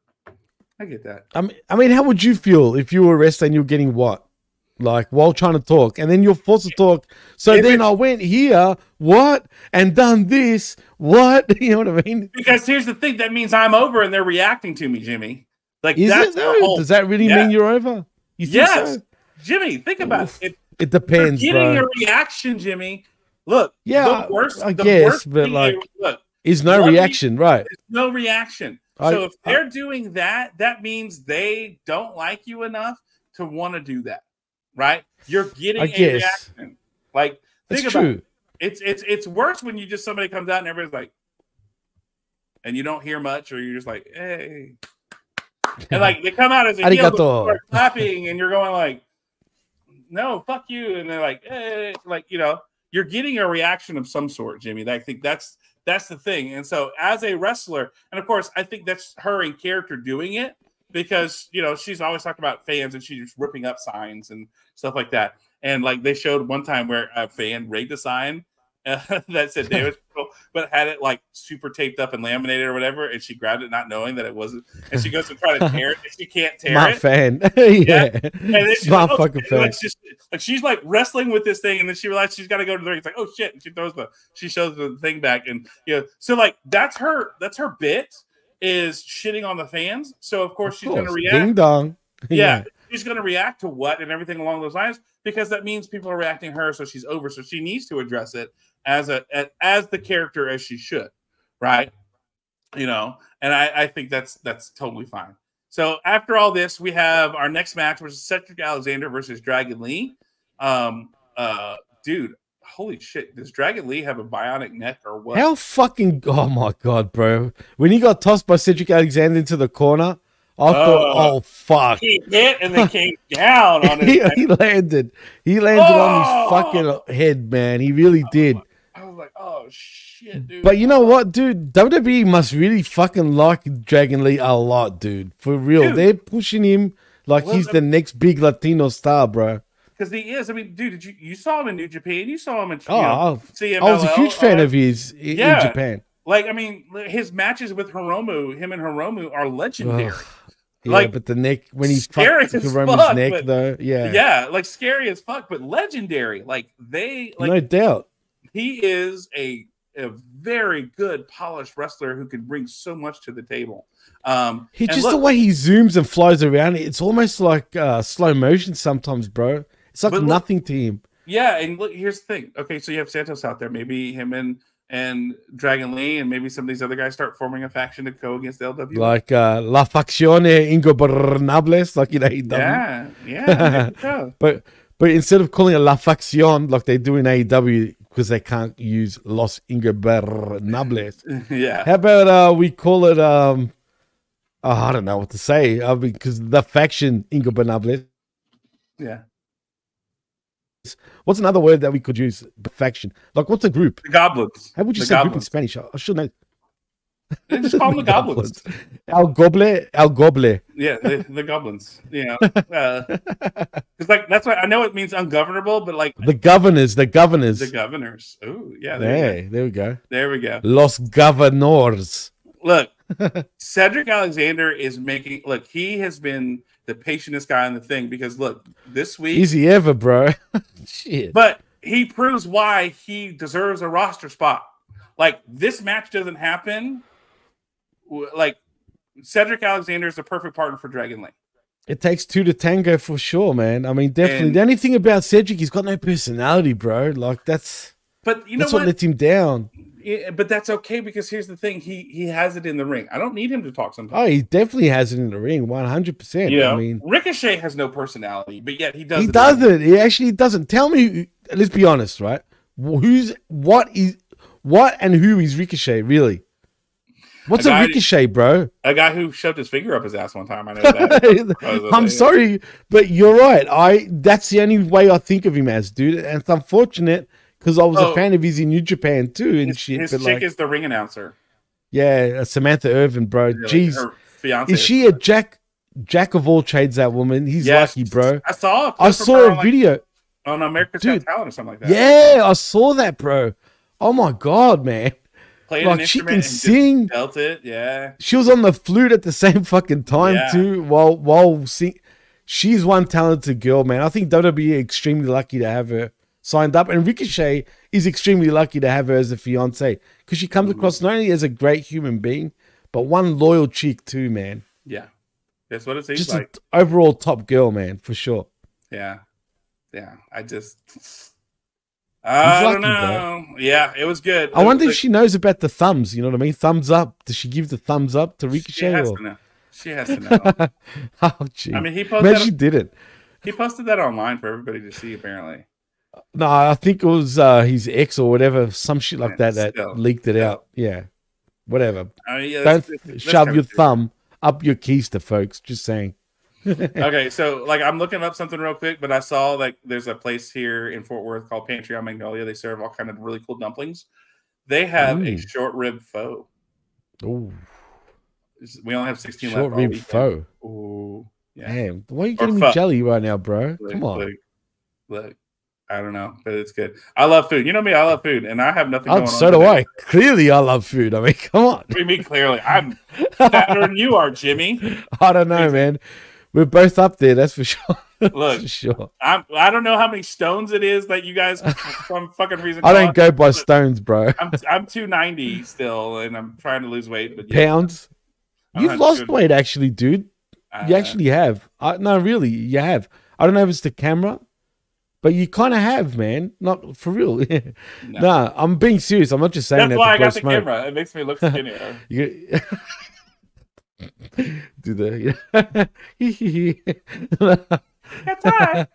i get that I mean, I mean, how would you feel if you were arrested and you're getting what? Like while trying to talk, and then you're forced to talk. So If then I went here, what, and done this, what? You know what I mean? because here's the thing that means i'm over and they're reacting to me jimmy like Is it though? whole- Does that really Yeah. mean you're over? You think yes so? jimmy think about it. it It depends, You're getting bro. a reaction, Jimmy. Look, Yeah, the worst, I the guess, worst but, like, look, Is no reaction, right? no reaction. I- so if I- they're doing that, that means they don't like you enough to want to do that, right? You're getting I a guess. reaction. Like, That's think about true. it. It's it's it's worse when you just somebody comes out and everybody's like, and you don't hear much, or you're just like, hey, and like they come out as a heel, but Arigato. people are clapping, and you're going like, no, fuck you, and they're like, hey, like you know, you're getting a reaction of some sort, Jimmy. I think that's that's the thing. And so as a wrestler, and of course, I think that's her in character doing it because you know she's always talking about fans and she's ripping up signs and stuff like that. And like they showed one time where a fan rigged a sign uh, that said damage control, but had it like super taped up and laminated or whatever, and she grabbed it not knowing that it wasn't, and she goes to try to tear it, and she can't tear My it. fan. yeah. And then she's My like, oh, fucking fan. Like, she's, like she's like wrestling with this thing, and then she realizes she's got to go to the ring. It's like, oh shit! And she throws the she shows the thing back, and you know, so like that's her that's her bit is shitting on the fans. So of course she's going to react. Ding dong. Yeah. she's going to react to what and everything along those lines because that means people are reacting to her, so she's over. So she needs to address it as a a- as the character as she should, right? You know, and I, I think that's that's totally fine. So after all this, we have our next match, which is Cedric Alexander versus Dragon Lee. Um, uh, dude, holy shit, does Dragon Lee have a bionic neck or what? How fucking oh my god, bro! When he got tossed by Cedric Alexander into the corner, I thought, Uh, oh fuck, He hit and then came down on his he, he landed, he landed on his Oh! fucking head, man. He really did. I was like, oh shit, dude. But you know what, dude? WWE must really fucking like Dragon Lee a lot, dude. For real, Dude. they're pushing him like Well, he's the next big Latino star, bro. Because he is. I mean, dude, did you you saw him in New Japan? You saw him in Oh, you know, I- CMLL, I was a huge fan of his in yeah. Japan. Like, I mean, his matches with Hiromu, him and Hiromu, are legendary. Ugh. Yeah, Like, but the neck when he's scary fucked as Roman's fuck, neck, but- though, yeah, yeah, like scary as fuck, but legendary. Like they, like no doubt. he is a a very good polished wrestler who can bring so much to the table. Um, He just look- the way he zooms and flies around, it's almost like uh, slow motion sometimes, bro. It's like look- nothing to him. Yeah, and look, here's the thing. Okay, so you have Santos out there. Maybe him and and Dragon Lee, and maybe some of these other guys start forming a faction to go against the LW. Like uh, La Facción Ingobernables, like in AEW. yeah, yeah. but but instead of calling it La Facción like they do in AEW because they can't use Los Ingobernables. yeah. How about uh, we call it um oh, I don't know what to say uh, because the faction Ingobernables. Yeah. What's another word that we could use? Faction. Like what's a group? The goblins. How would you The say group in. Spanish? I I should know. They just call them the goblins. El goble, el goble. Yeah, the, the goblins. You know, uh, because like that's why I know it means ungovernable, but like The governors, the governors. the governors. Oh, yeah. There, Hey, there we go. there we go. Los governors. Look, Cedric Alexander is making. Look, he has been the patientest guy on the thing because look, this week Easy ever, bro. Shit. But he proves why he deserves a roster spot. Like this match doesn't happen. Like Cedric Alexander is the perfect partner for Dragon Lee. It takes two to tango for sure, man. I mean, definitely. And- the only thing about Cedric, he's got no personality, bro. Like that's But you know that's what? what? lets him down. Yeah, but that's okay because here's the thing: he he has it in the ring. I don't need him to talk sometimes. Oh, he definitely has it in the ring, one hundred percent. You know, I mean, Ricochet has no personality, but yet he does. he doesn't. He actually doesn't. Tell me. Let's be honest, right? Who's what is what and who is Ricochet really? What's A a, Ricochet, bro? A guy who shoved his finger up his ass one time. I know that. I'm sorry, but you're right. I that's the only way I think of him as, dude. And it's unfortunate because I was Oh. a fan of his in New Japan too and His, shit. his chick like, is the ring announcer. yeah, uh, Samantha Irvin, bro. Yeah, like Jeez, fiance is she a jack jack of all trades? That woman. He's Yes. lucky, bro. I saw. a I saw a like, video. on America's Dude. Got Talent or something like that. Yeah, I saw that, bro. Oh my god, man. played like she can sing. Felt it, yeah. She was on the flute at the same fucking time Yeah. too. While while sing, she's one talented girl, man. I think WWE extremely lucky to have her signed up, and Ricochet is extremely lucky to have her as a fiance because she Mm-hmm. comes across not only as a great human being, but one loyal chick too, man. Yeah, that's what it seems Just like. overall top girl, man, for sure. Yeah, yeah. I just, I don't lucky, bro. know. Yeah, it was good. I It wonder if was she knows about the thumbs. You know what I mean? Thumbs up. Does she give the thumbs up to like- She Ricochet? has or- to know. She has to know. oh, gee. I mean, he posted. Man, she did it. He posted that online for everybody to see. Apparently, No, I think it was uh, his ex or whatever, some shit like that that Still. leaked it out. Yeah, whatever. Mean, yeah, Don't that's- that's shove your thumb up your keister, folks. Just saying. okay, so like I'm looking up something real quick, but I saw like there's a place here in Fort Worth called Pantry on Magnolia. They serve all kind of really cool dumplings. They have a short rib pho. Ooh, We only have 16 short left. all rib phoe. Ooh, yeah. Damn, why are you Or getting me jelly right now, bro? Look, Come on. Look, look, I don't know, but it's good. I love food. You know me, I love food, and I have nothing Oh, going so do today. I. Clearly, I love food. I mean, come on. What mean clearly? I'm fatter than you are, Jimmy. I don't know, man. We're both up there. That's for sure. Look, for sure. I'm. I don't know how many stones it is that you guys, for some fucking reason, I don't go by stones, bro. I'm I'm 290 still, and I'm trying to lose weight. But yeah, Pounds. You've lost weight, actually, dude. You Uh, actually have. I, no, really, you have. I don't know if it's the camera, but you kind of have, man. Not for real. no. Nah, I'm being serious. I'm not just saying That's that. why I got the smoke. camera. It makes me look skinnier. You- Do the That's right.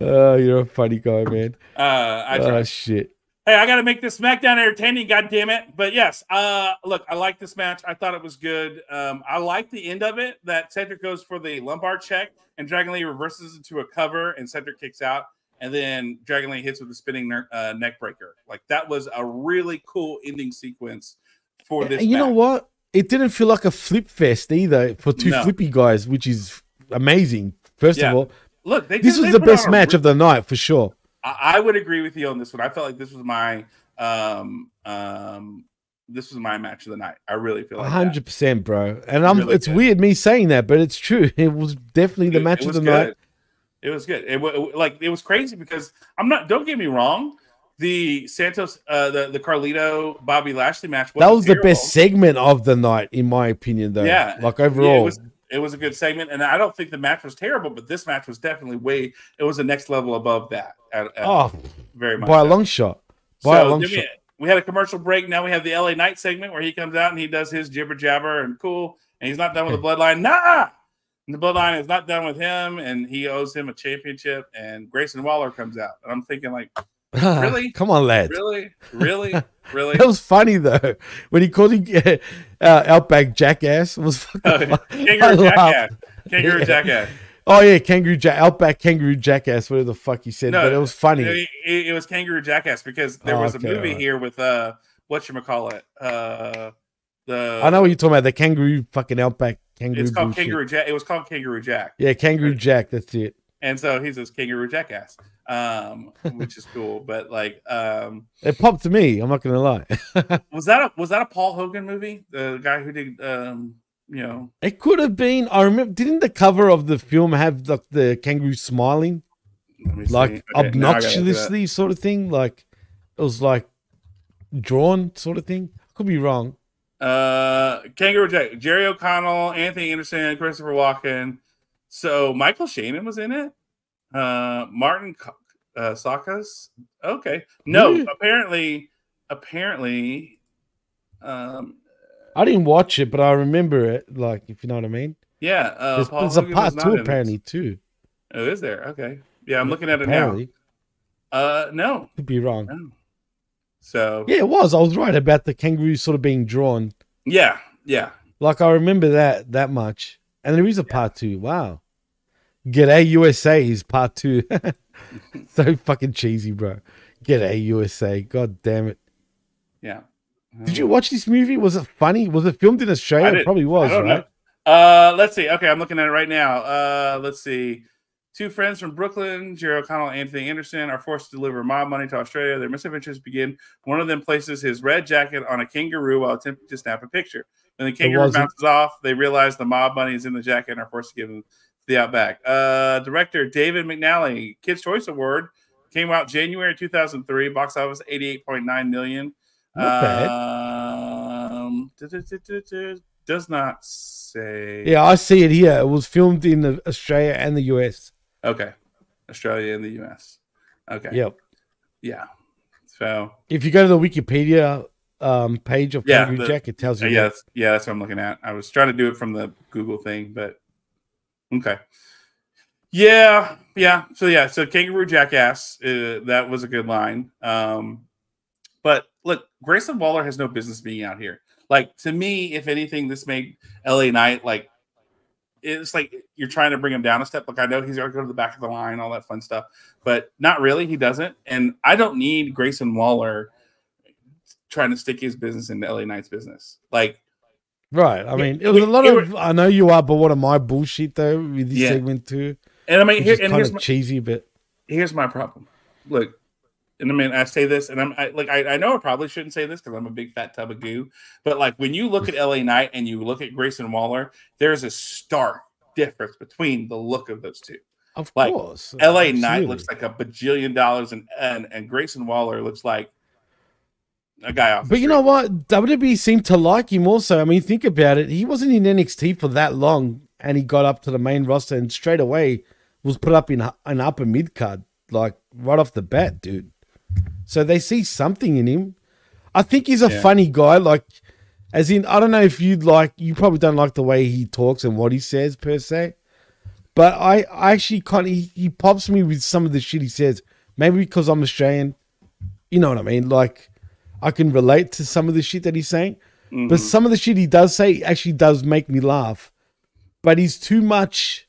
Oh, you're a funny guy, man. Uh, I oh shit. Hey, I got to make this SmackDown entertaining, God damn it! But yes, uh, look, I like this match. I thought it was good. Um, I like the end of it. That Cedric goes for the lumbar check, and Dragon Lee reverses into a cover, and Cedric kicks out, and then Dragon Lee hits with a spinning uh, neck breaker. Like that was a really cool ending sequence for this. And you know what? It didn't feel like a flip fest either for two No. flippy guys, which is amazing. First Yeah. of all, Look, they this was the best match of the night for sure. I, I would agree with you on this one. I felt like this was my um um this was my match of the night. I really feel like hundred percent, bro. And I'm Really it's good. weird me saying that, but it's true. It was definitely the It- match it of the good. night. It was good. It, wa- it like it was crazy because I'm not. Don't get me wrong. The Santos, uh, the the Carlito Bobby Lashley match. That was the best segment of the night, in my opinion, though. Yeah, Like Yeah, overall. it was it was a good segment, and I don't think the match was terrible, but this match was definitely way. It was the next level above that. At, at- oh, very much by a long shot. By a long shot. we, we had a commercial break. Now we have the LA Knight segment where he comes out and he does his jibber jabber and cool, and he's not done with the bloodline. Nah, and the bloodline is not done with him, and he owes him a championship. And Grayson Waller comes out, and I'm thinking like, really? Come on, lads. Really, really, really? That was funny though when he called him uh, Outback Jackass. It was fucking. I Kangaroo jackass. Kangaroo Yeah. jackass. Oh yeah, Kangaroo Jack Outback Kangaroo Jackass, whatever the fuck he said, but it was funny. It, it- it was Kangaroo Jackass because there Oh, was okay, a movie alright. here with uh, what you call it? Uh, the I know what you're talking about. The Kangaroo fucking Outback Kangaroo. It's called bullshit. Kangaroo Jack. It was called Kangaroo Jack. Yeah, Kangaroo Jack. That's it. And so he's this kangaroo jackass um which is cool but like um It popped to me. I'm not gonna lie. was that a was that a paul hogan movie the guy who did um you know It could have been. I remember. Didn't the cover of the film have like the kangaroo smiling, like Okay, now I gotta look at obnoxiously sort of thing? Like it was like drawn sort of thing. Could be wrong. uh kangaroo jack jerry o'connell anthony anderson christopher walken so michael shannon was in it uh martin uh Csokas okay no Really? apparently apparently um I didn't watch it, but I remember it. Like, if you know what I mean. yeah uh there's there's a part two apparently too. oh is there okay yeah i'm looking at it now uh no Could be wrong. no so Yeah, it was. I was right about the kangaroo sort of being drawn. Yeah, yeah. Like I remember that that much. And there is a part two. Wow. G'day USA is part two. so fucking cheesy, bro. G'day USA. God damn it. Yeah. Did you watch this movie? Was it funny? Was it filmed in Australia? It probably was, I don't right? know. Uh, let's see. Okay, I'm looking at it right now. Uh, let's see. Two friends from Brooklyn, Jerry O'Connell and Anthony Anderson, are forced to deliver mob money to Australia. Their misadventures begin. One of them places his red jacket on a kangaroo while attempting to snap a picture. When the kangaroo bounces off, they realize the mob money is in the jacket and are forced to give him the outback. Uh, director David McNally, Kids Choice Award, came out January 2003. Box office 88.9 million. Not bad. Um, does not say. Yeah, I see it here. It was filmed in Australia and the US. Okay. Australia and the US. Okay. Yep. Yeah. So If you go to the Wikipedia um, page of yeah, Kangaroo the- Jack, it tells you. uh. Yeah, that's, yeah, that's what I'm looking at. I was trying to do it from the Google thing, but okay. Yeah, yeah. So yeah, so kangaroo jackass. Uh, that was a good line. Um, but look, Grayson Waller has no business being out here. Like to me, if anything, this made LA Knight like it's like you're trying to bring him down a step. Like I know he's going to go to the back of the line, all that fun stuff, but not really. He doesn't, and I don't need Grayson Waller trying to stick his business into LA Knight's business. Like Right. I mean, it was a lot of. I know you are, but what am I bullshit though with this Yeah. segment too? And I mean, here, and kind here's of my, cheesy, but here's my problem. Look, and I mean, I say this, and I'm I, like, I, I know I probably shouldn't say this because I'm a big fat tub of goo. But like, when you look at LA Knight and you look at Grayson Waller, there's a stark difference between the look of those two. of Like, course, LA Knight looks like a bajillion dollars, and and, and Grayson Waller looks like a guy off. the But you know what? WWE seemed to like him also. I mean, think about it. He wasn't in NXT for that long. and he got up to the main roster and straight away was put up in an upper mid card, like right off the bat, dude. So they see something in him. I think he's a Yeah. funny guy. Like, as in, I don't know if you'd like, you probably don't like the way he talks and what he says per se. But I, I actually kind of, he, he pops me with some of the shit he says. Maybe because I'm Australian. You know what I mean? Like, I can relate to some of the shit that he's saying. But Mhm. some of the shit he does say actually does make me laugh. But he's too much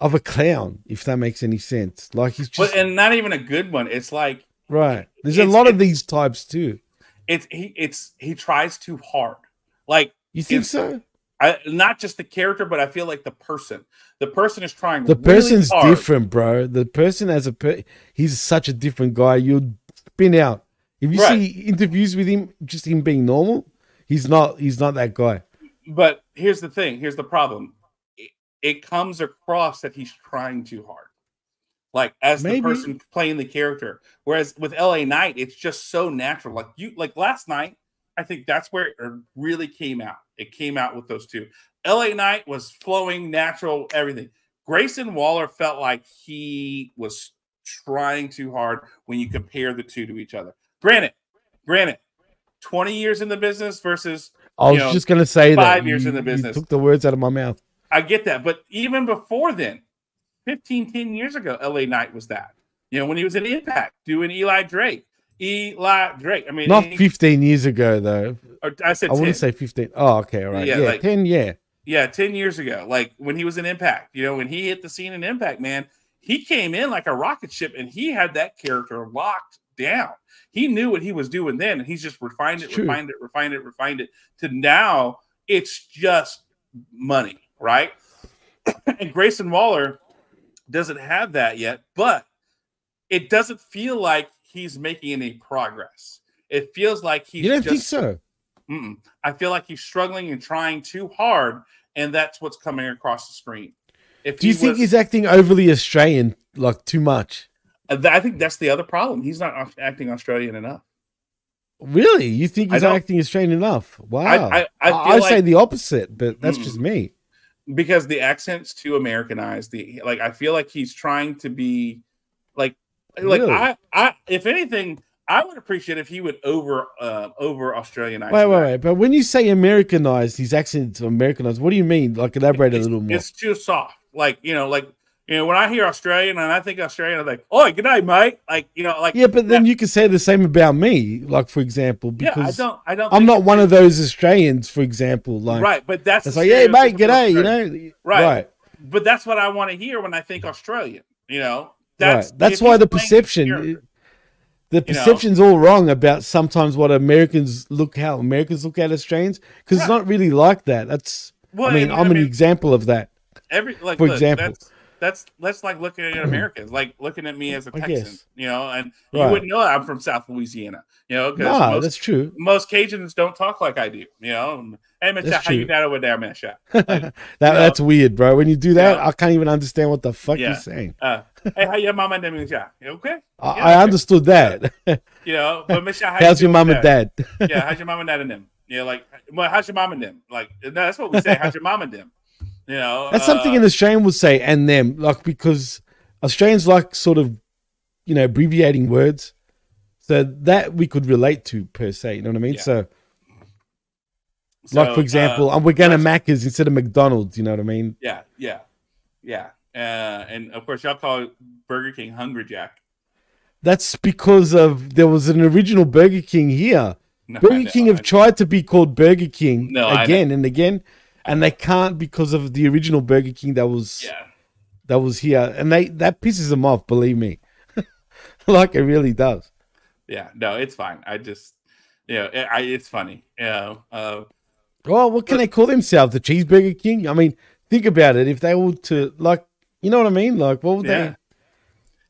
of a clown, if that makes any sense. Like, he's just. But and not even a good one. It's like Right. There's a lot of these types too. it's he it's he tries too hard. Like You think so? I not just the character, but I feel like the person. The person is trying. The really person's hard. different, bro. The person as a per- he's such a different guy. You'd spin out. If you Right. see interviews with him, just him being normal, he's not he's not that guy. But here's the thing. Here's the problem. It, comes across that he's trying too hard, like as Maybe. the person playing the character. Whereas with LA Knight, it's just so natural. Like you, like last night, I think that's where it really came out. It came out with those two. LA Knight was flowing, natural, everything. Grayson Waller felt like he was trying too hard when you compare the two to each other. Granted, granted, 20 years in the business versus I was know, just gonna say that five years you- in the business. took the words out of my mouth. I get that. But even before then, 15, 10 years ago, LA Knight was that. You know, when he was in Impact doing Eli Drake. Eli Drake. I mean, Not he- 15 years ago though. I said I wouldn't say 15. Oh, okay, all right. Yeah, Yeah, like- 10, yeah. Yeah, 10 years ago. Like when he was in Impact, you know, when he hit the scene in Impact, man, he came in like a rocket ship and he had that character locked down. He knew what he was doing then, and he's just refined it, true. refined it, refined it, refined it to now it's just money, right? and Grayson Waller doesn't have that yet, but it doesn't feel like he's making any progress. It feels like he's You don't just think so? Mm-mm. I feel like he's struggling and trying too hard, and that's what's coming across the screen. If Do you think was- he's acting overly Australian, like too much? Uh, I think that's the other problem. He's not acting Australian enough. Really? You think he's acting Australian enough? Wow. I- I feel say like- the opposite, but that's Mm. just me. Because the accent's too Americanized. The like, I feel like he's trying to be like, like Really? I, I, if anything, I would appreciate if he would over, uh, over Australianize. Wait, wait, wait. But when you say Americanized, his accent's Americanized, what do you mean? Like, elaborate a little more. It's too soft. Like you know, like you know, when I hear Australian and I think Australian, I'm like, oh, good night, mate. Like you know, like Yeah, but then you can say the same about me, like, for example, Yeah, I because don't- I don't I'm not one of those Australians, for example. Like, right, but that's it's like, hey, mate, g'day, you know? right, Right. But that's what I want to hear when I think Australian. You know, That's that's right. That's why the perception, the You know? perception's all wrong about sometimes what Americans look, how Americans look at Australians, because it's not really like that. That's, Well, I mean, and, I'm I an example of that. every like for look, example. that's that's that's like looking at Americans, like looking at me as a Texan, you know, and you wouldn't know I'm from South Louisiana, you know, because Nah, most, that's true. most Cajuns don't talk like I do, you know. Hey, That's how you down over there, that that's weird, bro. When you do that, Yeah. I can't even understand what the fuck yeah. you're saying. Uh, hey, how your mom and them, okay? I, Yeah, I okay. understood that. You know, but Misha, how How's you your mom and dad? yeah, how's your mom and dad and them? Yeah, like, well, how's your mom and them? Like, no, that's what we say. How's your mom and them? You know, That's uh, something an Australian would say, and them, like because Australians like sort of, you know, abbreviating words. So that we could relate to per se. You know what I mean? Yeah. So, like for example, uh, we're going to Macca's instead of McDonald's. You know what I mean? Yeah, yeah, yeah. Uh, and of course, y'all call Burger King Hungry Jack. That's because of there was an original Burger King here. No, Burger King have tried to be called Burger King No, again and again, and they can't because of the original Burger King that was Yeah. that was here, and they that pisses them off. Believe me, like it really does. Yeah, no, it's fine. I just, you know, it, I, it's funny. You know, uh, Well, what can they call themselves? The Cheeseburger King? I mean, think about it. If they were to like, you know what I mean? Like, what would Yeah. they?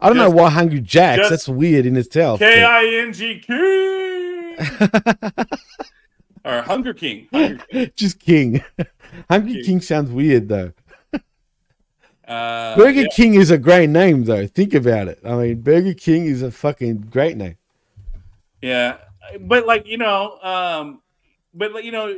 I don't Just- know why Hungry Jacks. That's weird in itself. K I N G King or Hunger King. Hunger King. Just King. Hungry King. King sounds weird though. Uh, Burger yeah. King is a great name though. Think about it. I mean, Burger King is a fucking great name. Yeah, but like you know, um, but like, you know,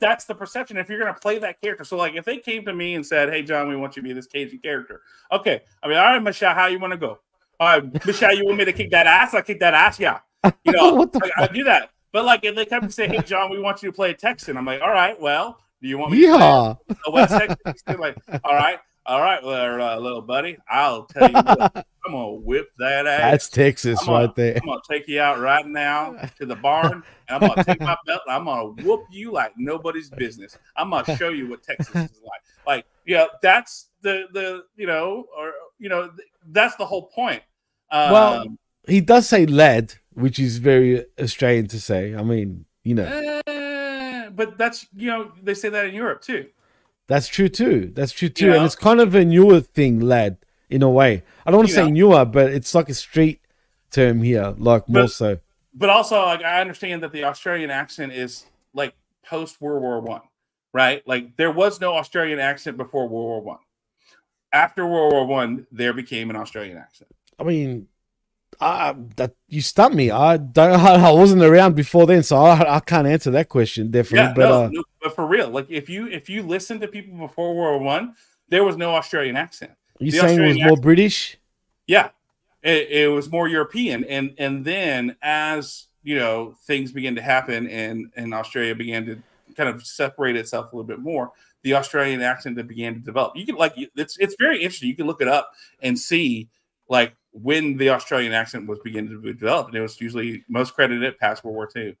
that's the perception. If you're gonna play that character, so like if they came to me and said, "Hey, John, we want you to be this Cajun character," okay. I mean, all right, Michelle, how you want to go? All right, Michelle, you want me to kick that ass? I kick that ass, yeah. You know, like, I do that. But like if they come and say, "Hey, John, we want you to play a Texan," I'm like, "All right, well, do you want me to play Yeah. a West Texas?" They're like, "All right, all right, uh, little buddy, I'll tell you what, I'm gonna whip that ass." That's Texas I'm gonna- right there. I'm gonna take you out right now to the barn, and I'm gonna take my belt, and I'm gonna whoop you like nobody's business. I'm gonna show you what Texas is like. Like, yeah, that's the the you know, or you know, th- that's the whole point. Um, well, he does say lead, which is very Australian to say. I mean, you know, but that's you know, they say that in Europe too. that's true too. That's true too. know? And it's kind of a newer thing, lad, in a way. I don't want to You say know. newer, but it's like a street term here, like more so. But also, like, I understand that the Australian accent is like post World War One, right? Like, there was no Australian accent before World War One. After World War One, there became an Australian accent. I mean, I, that you stumped me. I don't. I wasn't around before then, so I, I can't answer that question definitely. Yeah, but no, uh, no, but for real, like if you if you listen to people before World War One, there was no Australian accent. you The saying it was more accent- British? Yeah, it, it was more European, and and then as you know things began to happen, and and Australia began to kind of separate itself a little bit more. The Australian accent that began to develop. You can like it's it's very interesting. You can look it up and see like when the Australian accent was beginning to be developed, and it was usually most credited past World War Two.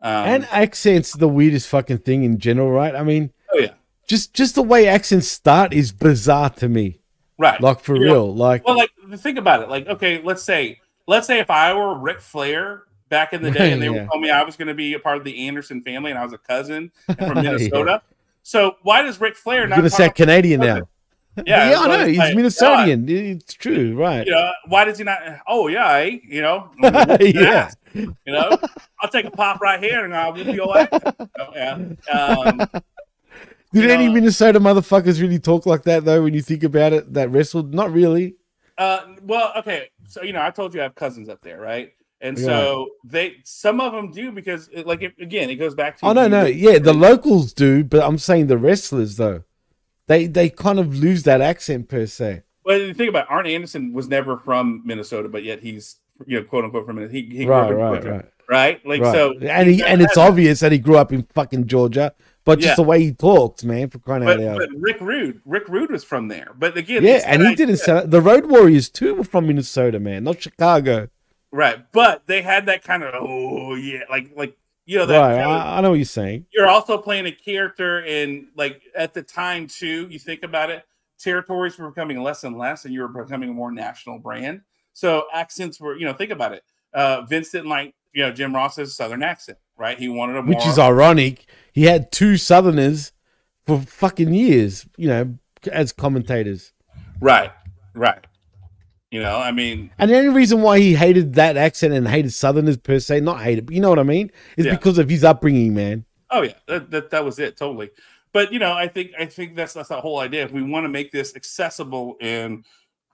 Um, and accents the weirdest fucking thing in general, right? I mean, oh yeah, just just the way accents start is bizarre to me. right. Like for know, real, like well, like think about it. Like, okay, let's say, let's say if I were Ric Flair back in the day, and they Yeah. were telling me I was going to be a part of the Anderson family, and I was a cousin from Yeah. Minnesota. So why does Ric Flair you're not gonna talk say about- Canadian now. Yeah, yeah, I know. He's like, Minnesotan. It's true, right? You know, why does he not? Oh yeah, eh? you know, Yeah. you know, I'll take a pop right here and I'll whoop your ass. Yeah. Um, Did any know- Minnesota motherfuckers really talk like that though? When you think about it, that wrestled, not really. Uh, well, okay. So you know, I told you I have cousins up there, right? And Yeah. so they, some of them do because, it, like, it, again, it goes back to. I don't know. yeah, the locals do, but I'm saying the wrestlers though, they they kind of lose that accent per se. Well, the thing about Arn Anderson was never from Minnesota, but yet he's you know quote unquote from Minnesota. He, he grew up Right, in right, Georgia, right. right? Like Right. so, and he and it's obvious that he grew up in fucking Georgia, but just Yeah. the way he talks, man, for crying out But, loud. but Rick Rude, Rick Rude was from there. But again, yeah, and he didn't sound. The Road Warriors too were from Minnesota, man, not Chicago. right. But they had that kind of oh yeah, like like you know that. right, I, I know what you're saying. you're also playing a character and like at the time too you think about it territories were becoming less and less and you were becoming a more national brand so accents were you know think about it uh vince didn't like you know jim ross's southern accent right he wanted a more Which is ironic. He had two Southerners for fucking years, you know, as commentators. right right you know i mean And the only reason why he hated that accent and hated Southerners per se, not hated, but you know what I mean, is Yeah. because of his upbringing, man. Oh yeah, that, that that was it totally. But you know, I think I think that's that's the whole idea. If we want to make this accessible and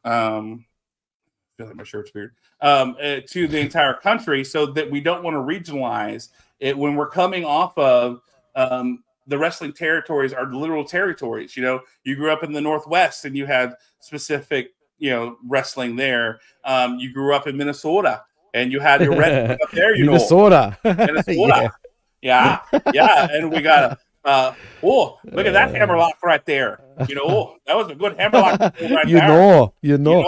um, I feel like my shirt's weird um, uh, to the entire country, so that we don't want to regionalize it when we're coming off of um, the wrestling territories are literal territories. You know, you grew up in the Northwest and you had specific you know wrestling there. Um, you grew up in Minnesota and you had your red up there. You know, Minnesota. Minnesota. yeah. yeah, And we got a uh oh look at that hammerlock right there. You know, oh, that was a good hammerlock right you there. know, you know.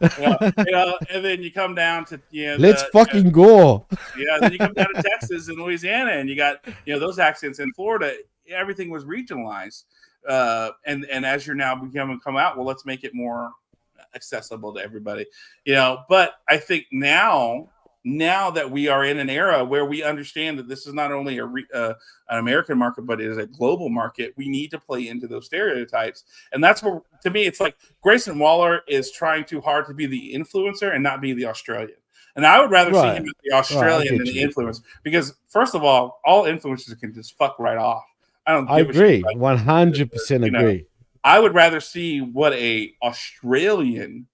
You know, yeah, you know, and then you come down to you know, Let's the- fucking go. yeah, then you come down to Texas and Louisiana, and you got you know those accents in Florida. Everything was regionalized, uh, and and as you're now becoming come out, well, let's make it more accessible to everybody, you know. But I think now, now that we are in an era where we understand that this is not only a re, uh, an American market, but it is a global market, we need to play into those stereotypes, and that's where, to me, it's like Grayson Waller is trying too hard to be the influencer and not be the Australian. And I would rather see him as the Australian get than the you. influence because, first of all, all influencers can just fuck right off. I don't. I give a shit agree. One hundred percent agree. I would rather see what a Australian,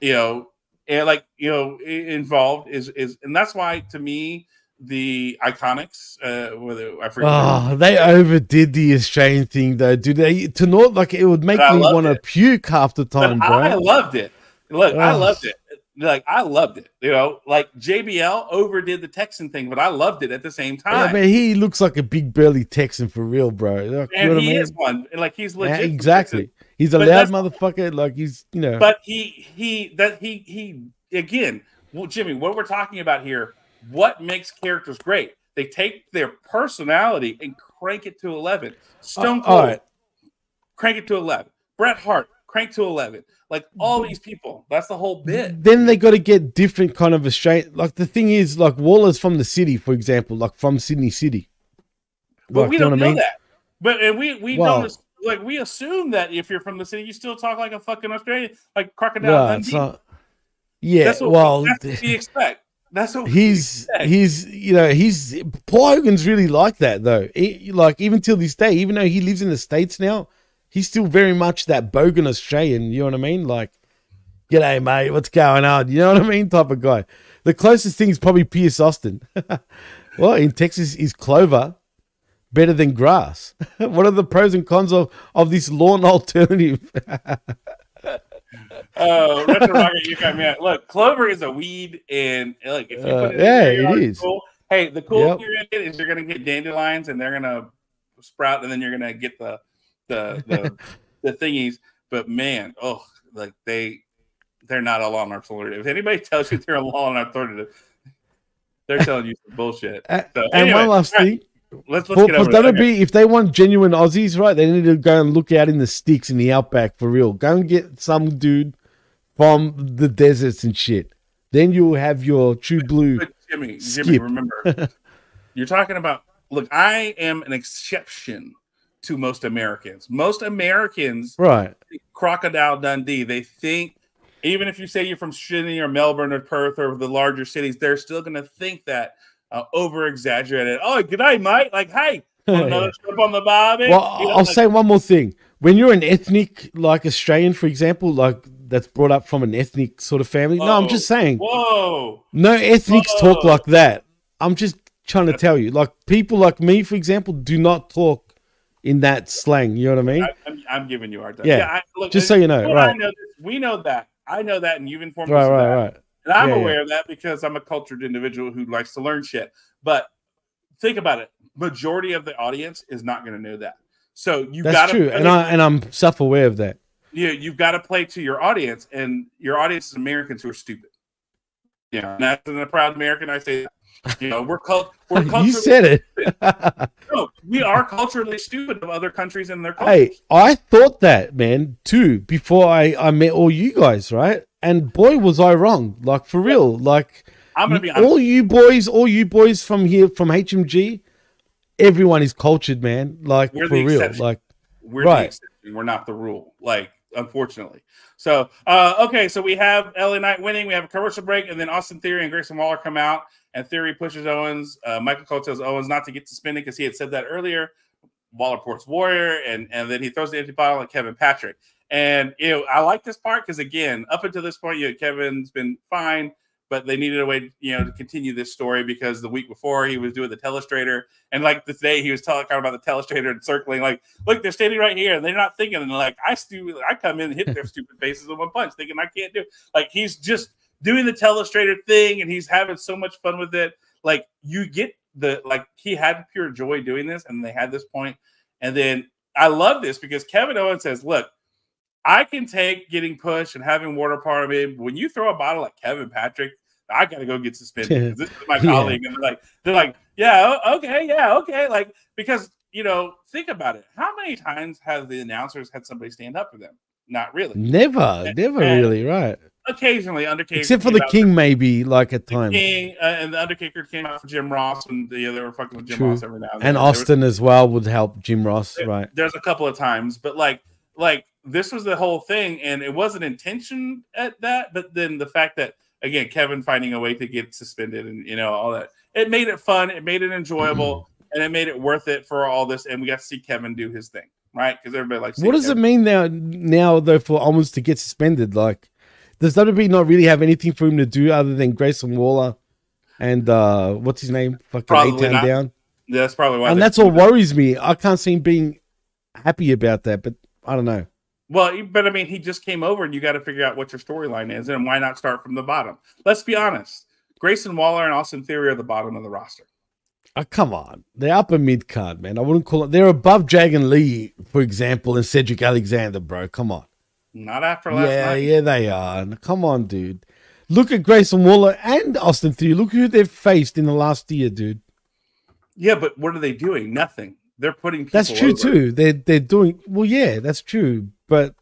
you know, and like you know, involved is is, and that's why to me the Iconics. Uh, whether I forget. Oh, they overdid the Australian thing though, dude. They to not like it would make But me want to puke half the But time, bro. I loved it. Look, I loved it. Like I loved it. You know, like JBL overdid the Texan thing, but I loved it at the same Yeah, time. man, he looks like a big burly Texan for real, bro. Like, you know and what I he mean? is one. Like he's legit. from exactly. He's a But loud motherfucker. Like he's, you know. But he he that he he again, well, Jimmy, what we're talking about here, what makes characters great? They take their personality and crank it to eleven. Stone Uh, Cold, all right. crank it to eleven. Bret Hart, crank to eleven. Like all these people, that's the whole bit. then they got to get different kind of Australian. Like the thing is, like Waller's from the city, for example, like from Sydney City. But Like, we don't know mean? that. But and we we don't like we assume that if you're from the city, you still talk like a fucking Australian, like crocodile Right, Dundee. so- yeah, that's what well, we, that's what we expect. That's what he's he's you know he's Paul Hogan's really like that though. He- like even till this day, even though he lives in the states now, he's still very much that bogan Australian. You know what I mean? Like, g'day mate, what's going on? You know what I mean? Type of guy. The closest thing is probably Pierce Austin. well, in Texas is clover better than grass. what are the pros and cons of of this lawn alternative? Oh, Retro Rocket, you got me. Out. Look, clover is a weed, and look, if you Uh, put it yeah, it yard, is. Cool. Hey, the cool Yep. thing you're gonna get is you're gonna get dandelions, and they're gonna sprout, and then you're gonna get the the the, the thingies. But man, oh, like they they're not a lawn alternative. If anybody tells you they're a lawn alternative, they're telling you some bullshit. So, and anyway, one last right, thing. Let's let's For, get over that. Okay. WB, if they want genuine Aussies, right, they need to go and look out in the sticks in the outback for real. Go and get some dude from the deserts and shit. Then you'll have your true blue. But Jimmy, Jimmy, remember, you're talking about. Look, I am an exception to most Americans. Most Americans, Right. Crocodile Dundee. They think, even if you say you're from Sydney or Melbourne or Perth or the larger cities, they're still going to think that uh, over exaggerated. Oh, good day, mate. Like, hey, another trip on the barbie? Well, You know, I'll like- say one more thing. When you're an ethnic, like Australian, for example, like that's brought up from an ethnic sort of family. no, I'm just saying. Whoa. No ethnics talk like that. I'm just trying to tell you. Like people like me, for example, do not talk in that slang. You know what I mean? I, I'm, I'm giving you our time. Yeah, I, just so you know, right. know we know that. I know that, and you've informed Right, us of right, right. And I'm Yeah, yeah. aware of that because I'm a cultured individual who likes to learn shit. But think about it: majority of the audience is not going to know that. So you got That's to, true, and I and I'm self-aware of that. you you've got to play to your audience, and your audience is Americans who are stupid. Yeah, and as a proud American, I say, that. You know, we're cult, we're culturally you said it. no, we are culturally stupid of other countries and their culture. Hey, I thought that, man, too, before I, I met all you guys, right? And boy, was I wrong. Like, for real. Like, I'm gonna be honest. all you boys, all you boys from here, from HMG, everyone is cultured, man. Like, We're for the real. exception. Like, We're the right. exception. We're not the rule. Like, unfortunately. So, uh, okay, so we have LA Knight winning. We have a commercial break, and then Austin Theory and Grayson Waller come out, and Theory pushes Owens. Uh, Michael Cole tells Owens not to get suspended because he had said that earlier. Waller ports Warrior, and and then he throws the empty bottle at Kevin Patrick. And you know, I like this part because again, up until this point, you know, Kevin's been fine, but they needed a way, you know, to continue this story because the week before he was doing the telestrator, and like today he was talking about the telestrator and circling. Like, look, they're standing right here, and they're not thinking. And like, I stu- I come in and hit their stupid faces with one punch, thinking I can't do. It. Like, he's just doing the telestrator thing, and he's having so much fun with it. Like, you get the like he had pure joy doing this, and they had this point, and then I love this because Kevin Owens says, "Look." I can take getting pushed and having water part of it. When you throw a bottle like Kevin Patrick, I gotta go get suspended. This is my Yeah. colleague, and they're like, they're like, yeah, okay, yeah, okay, like because you know, think about it. How many times have the announcers had somebody stand up for them? Not really. never, never and- really, right? Occasionally, Undertaker, Except for the king, maybe, like at times. King, uh, and the Undertaker came out for Jim Ross, and the other were fucking with Jim True. Ross every now and then. And Austin as well would help Jim Ross, there- right? There's a couple of times, but like like this was the whole thing, and it wasn't intention at that, but then the fact that again Kevin finding a way to get suspended and you know all that it made it fun, it made it enjoyable, and it made it worth it for all this, and we got to see Kevin do his thing, right? Because everybody likes. What does it mean now? Now though, for Owens to get suspended, like, does WWE not really have anything for him to do other than Grayson Waller and uh, what's his name? Fucking A-Town down. Yeah, that's probably why. and that's what worries me. I can't see him being happy about that, but I don't know. Well, but I mean, he just came over, and you got to figure out what your storyline is, and why not start from the bottom? Let's be honest. Grayson Waller and Austin Theory are the bottom of the roster. Oh, come on. They're upper mid card, man. I wouldn't call it. They're above Dragon Lee, for example, and Cedric Alexander, bro. Come on. Not after last Yeah, night. yeah, they are. Come on, dude. Look at Grayson Waller and Austin Theory. Look who they've faced in the last year, dude. Yeah, but what are they doing? Nothing. They're putting. That's true over. too. They're they're doing well. Yeah, that's true. But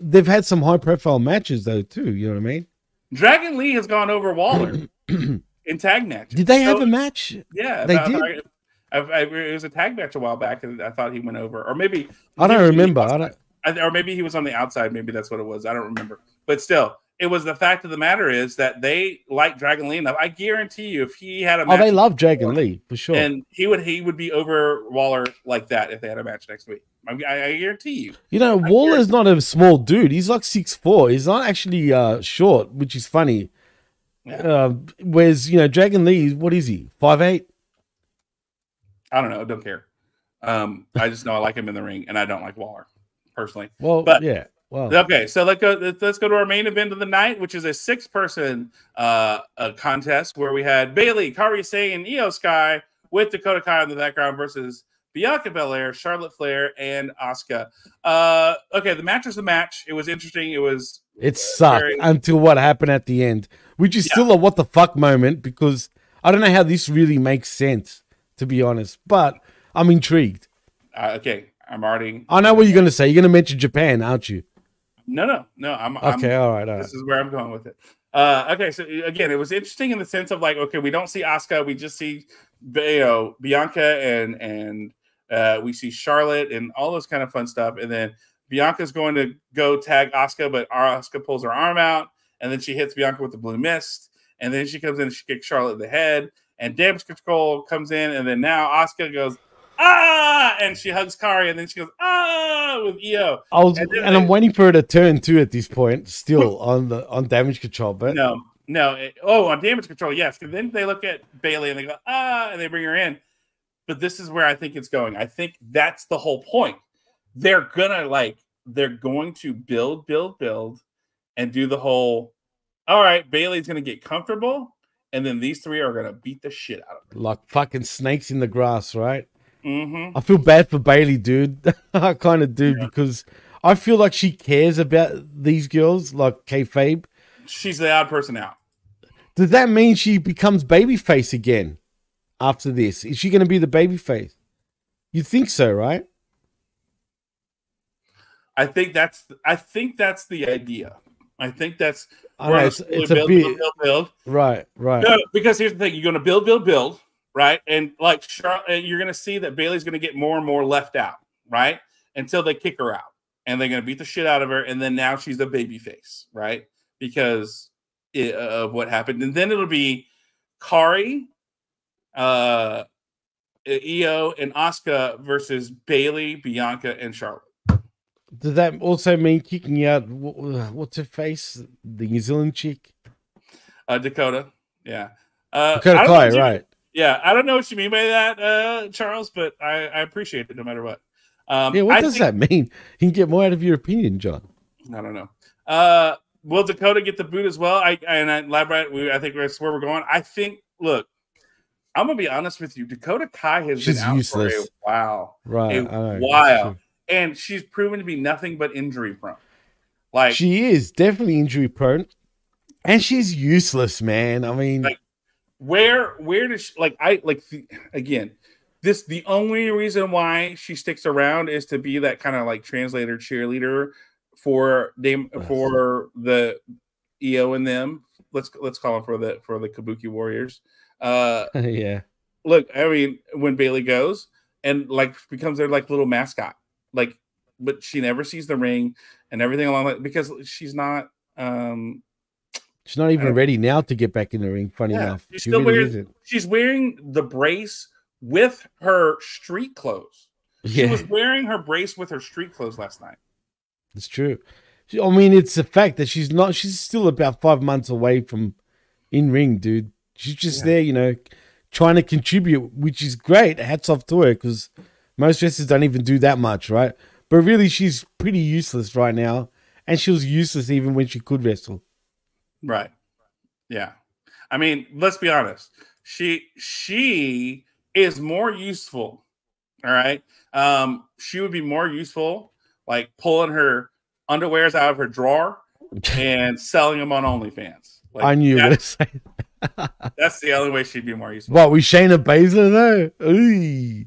they've had some high profile matches though too. You know what I mean? Dragon Lee has gone over Waller in tag match. Did they have a match? Yeah, they did. I, I, I, it was a tag match a while back, and I thought he went over, or maybe I don't remember. I don't. I- or maybe he was on the outside. Maybe that's what it was. I don't remember. But still, it was the fact of the matter is that they like Dragon Lee enough. I guarantee you, if he had a Oh, they love Dragon Lee for sure. and he would he would be over Waller like that if they had a match next week. I, I, I guarantee you. You know, Waller's not a small dude. He's like six four. He's not actually uh, short, which is funny. Uh, whereas you know, Dragon Lee, what is he? Five eight. I don't know. I don't care. Um, I just know I like him in the ring, and I don't like Waller personally. Well, but yeah. Well, Okay, so let's go. Let's go to our main event of the night, which is a six-person uh, uh contest where we had Bayley, Kairi Sane, Iyo Sky with Dakota Kai in the background versus Bianca Belair, Charlotte Flair, and Asuka. Uh, okay, the match was the match. It was interesting. It was It sucked very- until what happened at the end, which is still a what the fuck moment because I don't know how this really makes sense, to be honest. But I'm intrigued. uh, okay. I'm already I know what you're going to say. You're going to mention Japan, aren't you? No, no, no. I'm I'm- Okay, all right, all This is where I'm going with it. Uh, okay, so again, it was interesting in the sense of like, okay, we don't see Asuka, we just see you know Bianca and and uh, we see Charlotte and all this kind of fun stuff, and then Bianca's going to go tag Asuka, but Asuka pulls her arm out, and then she hits Bianca with the blue mist, and then she comes in and she kicks Charlotte in the head, and damage control comes in, and then now Asuka goes ah, and she hugs Kairi, and then she goes ah with Iyo. I was, And and, then I'm waiting for her to turn too at this point, still on the on damage control. But No, no. it- oh, on damage control, yes. 'cause then they look at Bayley and they go, ah, and they bring her in. But this is where I think it's going. I think that's the whole point. They're gonna like, they're going to build, build, build, and do the whole. All right, Bayley's gonna get comfortable, and then these three are gonna beat the shit out of like fucking snakes in the grass, right? Mm-hmm. I feel bad for Bayley, dude. I kind of do because I feel like she cares about these girls, like kayfabe. She's the odd person out. Does that mean she becomes babyface again after this? Is she going to be the babyface? You think so, right? I think that's I think that's the idea. I think that's I know, it's- it's a bit- build, build, build. Right, right. No, because here's the thing: you're going to build, build, build, right? And like Char- and you're going to see that Bayley's going to get more and more left out, right? Until they kick her out, and they're going to beat the shit out of her, and then now she's a baby face, right? Because i- of what happened, and then it'll be Kairi, uh, Iyo, and Asuka versus Bayley, Bianca, and Charlotte. Does that also mean kicking out wh- what's her face, the New Zealand chick? Uh, Dakota, yeah. Uh, Dakota I don't know Kai, right? Yeah, I don't know what you mean by that, uh, Charles, but I, I appreciate it no matter what. Um, yeah, what I does think- that mean? You can get more out of your opinion, John. I don't know. Uh, will Dakota get the boot as well? I and I, Labrat, we, I think that's where we're going. I think. Look, I'm gonna be honest with you. Dakota Kai has She's been out useless. for a while, Right, a I know, that's while, and she's proven to be nothing but injury prone. Like she is definitely injury prone, and she's useless, man. I mean, Like, where where does she, like I like the, again this the only reason why she sticks around is to be that kind of like translator cheerleader for them for the Iyo and them. Let's let's call them for the for the Kabuki Warriors. Uh yeah, look, I mean, when Bayley goes and like becomes their like little mascot, like, but she never sees the ring and everything along that because she's not um she's not even ready now to get back in the ring. Funny yeah, enough, she's she still really wearing isn't. she's wearing the brace with her street clothes. She was wearing her brace with her street clothes last night. It's true. I mean, it's the fact that she's not. She's still about five months away from in ring, dude. She's just there, you know, trying to contribute, which is great. Hats off to her because most wrestlers don't even do that much, right? But really, she's pretty useless right now, and she was useless even when she could wrestle. Right. Yeah. I mean, let's be honest. She she is more useful. All right. Um, she would be more useful like pulling her underwears out of her drawer and selling them on OnlyFans. Like, I knew you were gonna that's, that's the only way she'd be more useful. What, we Shayna Baszler though? Ooh.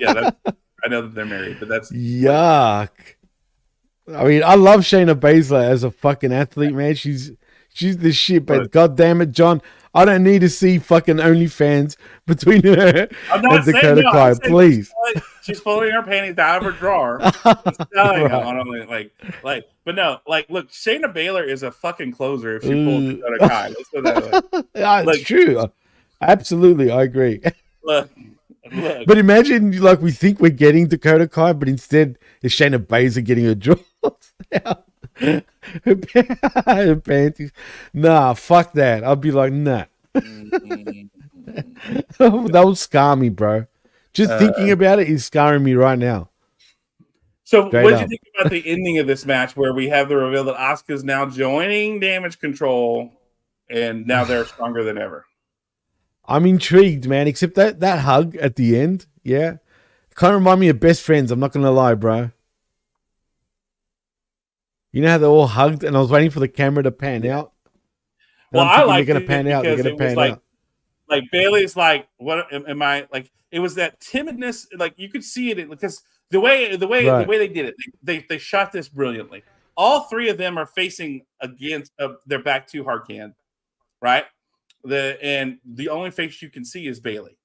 Yeah, I know that they're married, but that's Yuck. I mean, I love Shayna Baszler as a fucking athlete, man. She's she's the shit, but god damn it, John, I don't need to see fucking OnlyFans between her and Dakota no, Kai, please. She's pulling, she's pulling her panties out of her drawer, selling Right. on Only- like, like, but no, like, look, Shayna Baszler is a fucking closer if she pulls mm. Dakota Kai. Let's put it that way. Yeah, it's Like- true. Absolutely, I agree. Look, look. But imagine, like, we think we're getting Dakota Kai, but instead it's Shayna Baszler getting her drawers out. panties. Nah, fuck that. I'll be like, nah. that would scar me, bro. Just Uh, thinking about it is scarring me right now. So, Straight what did you think about the ending of this match, where we have the reveal that Asuka's now joining Damage Control, and now they're stronger than ever? I'm intrigued, man. Except that that hug at the end, yeah, kind of remind me of best friends. I'm not gonna lie, bro. You know how they all hugged, and I was waiting for the camera to pan out. Well, I like they're gonna pan out. They're gonna pan like, out. like Bayley's like, what am, am I like? It was that timidness, like you could see it because the way the way Right. the way they did it, they, they they shot this brilliantly. All three of them are facing against uh, their back to Harkan, right? The and the only face you can see is Bayley,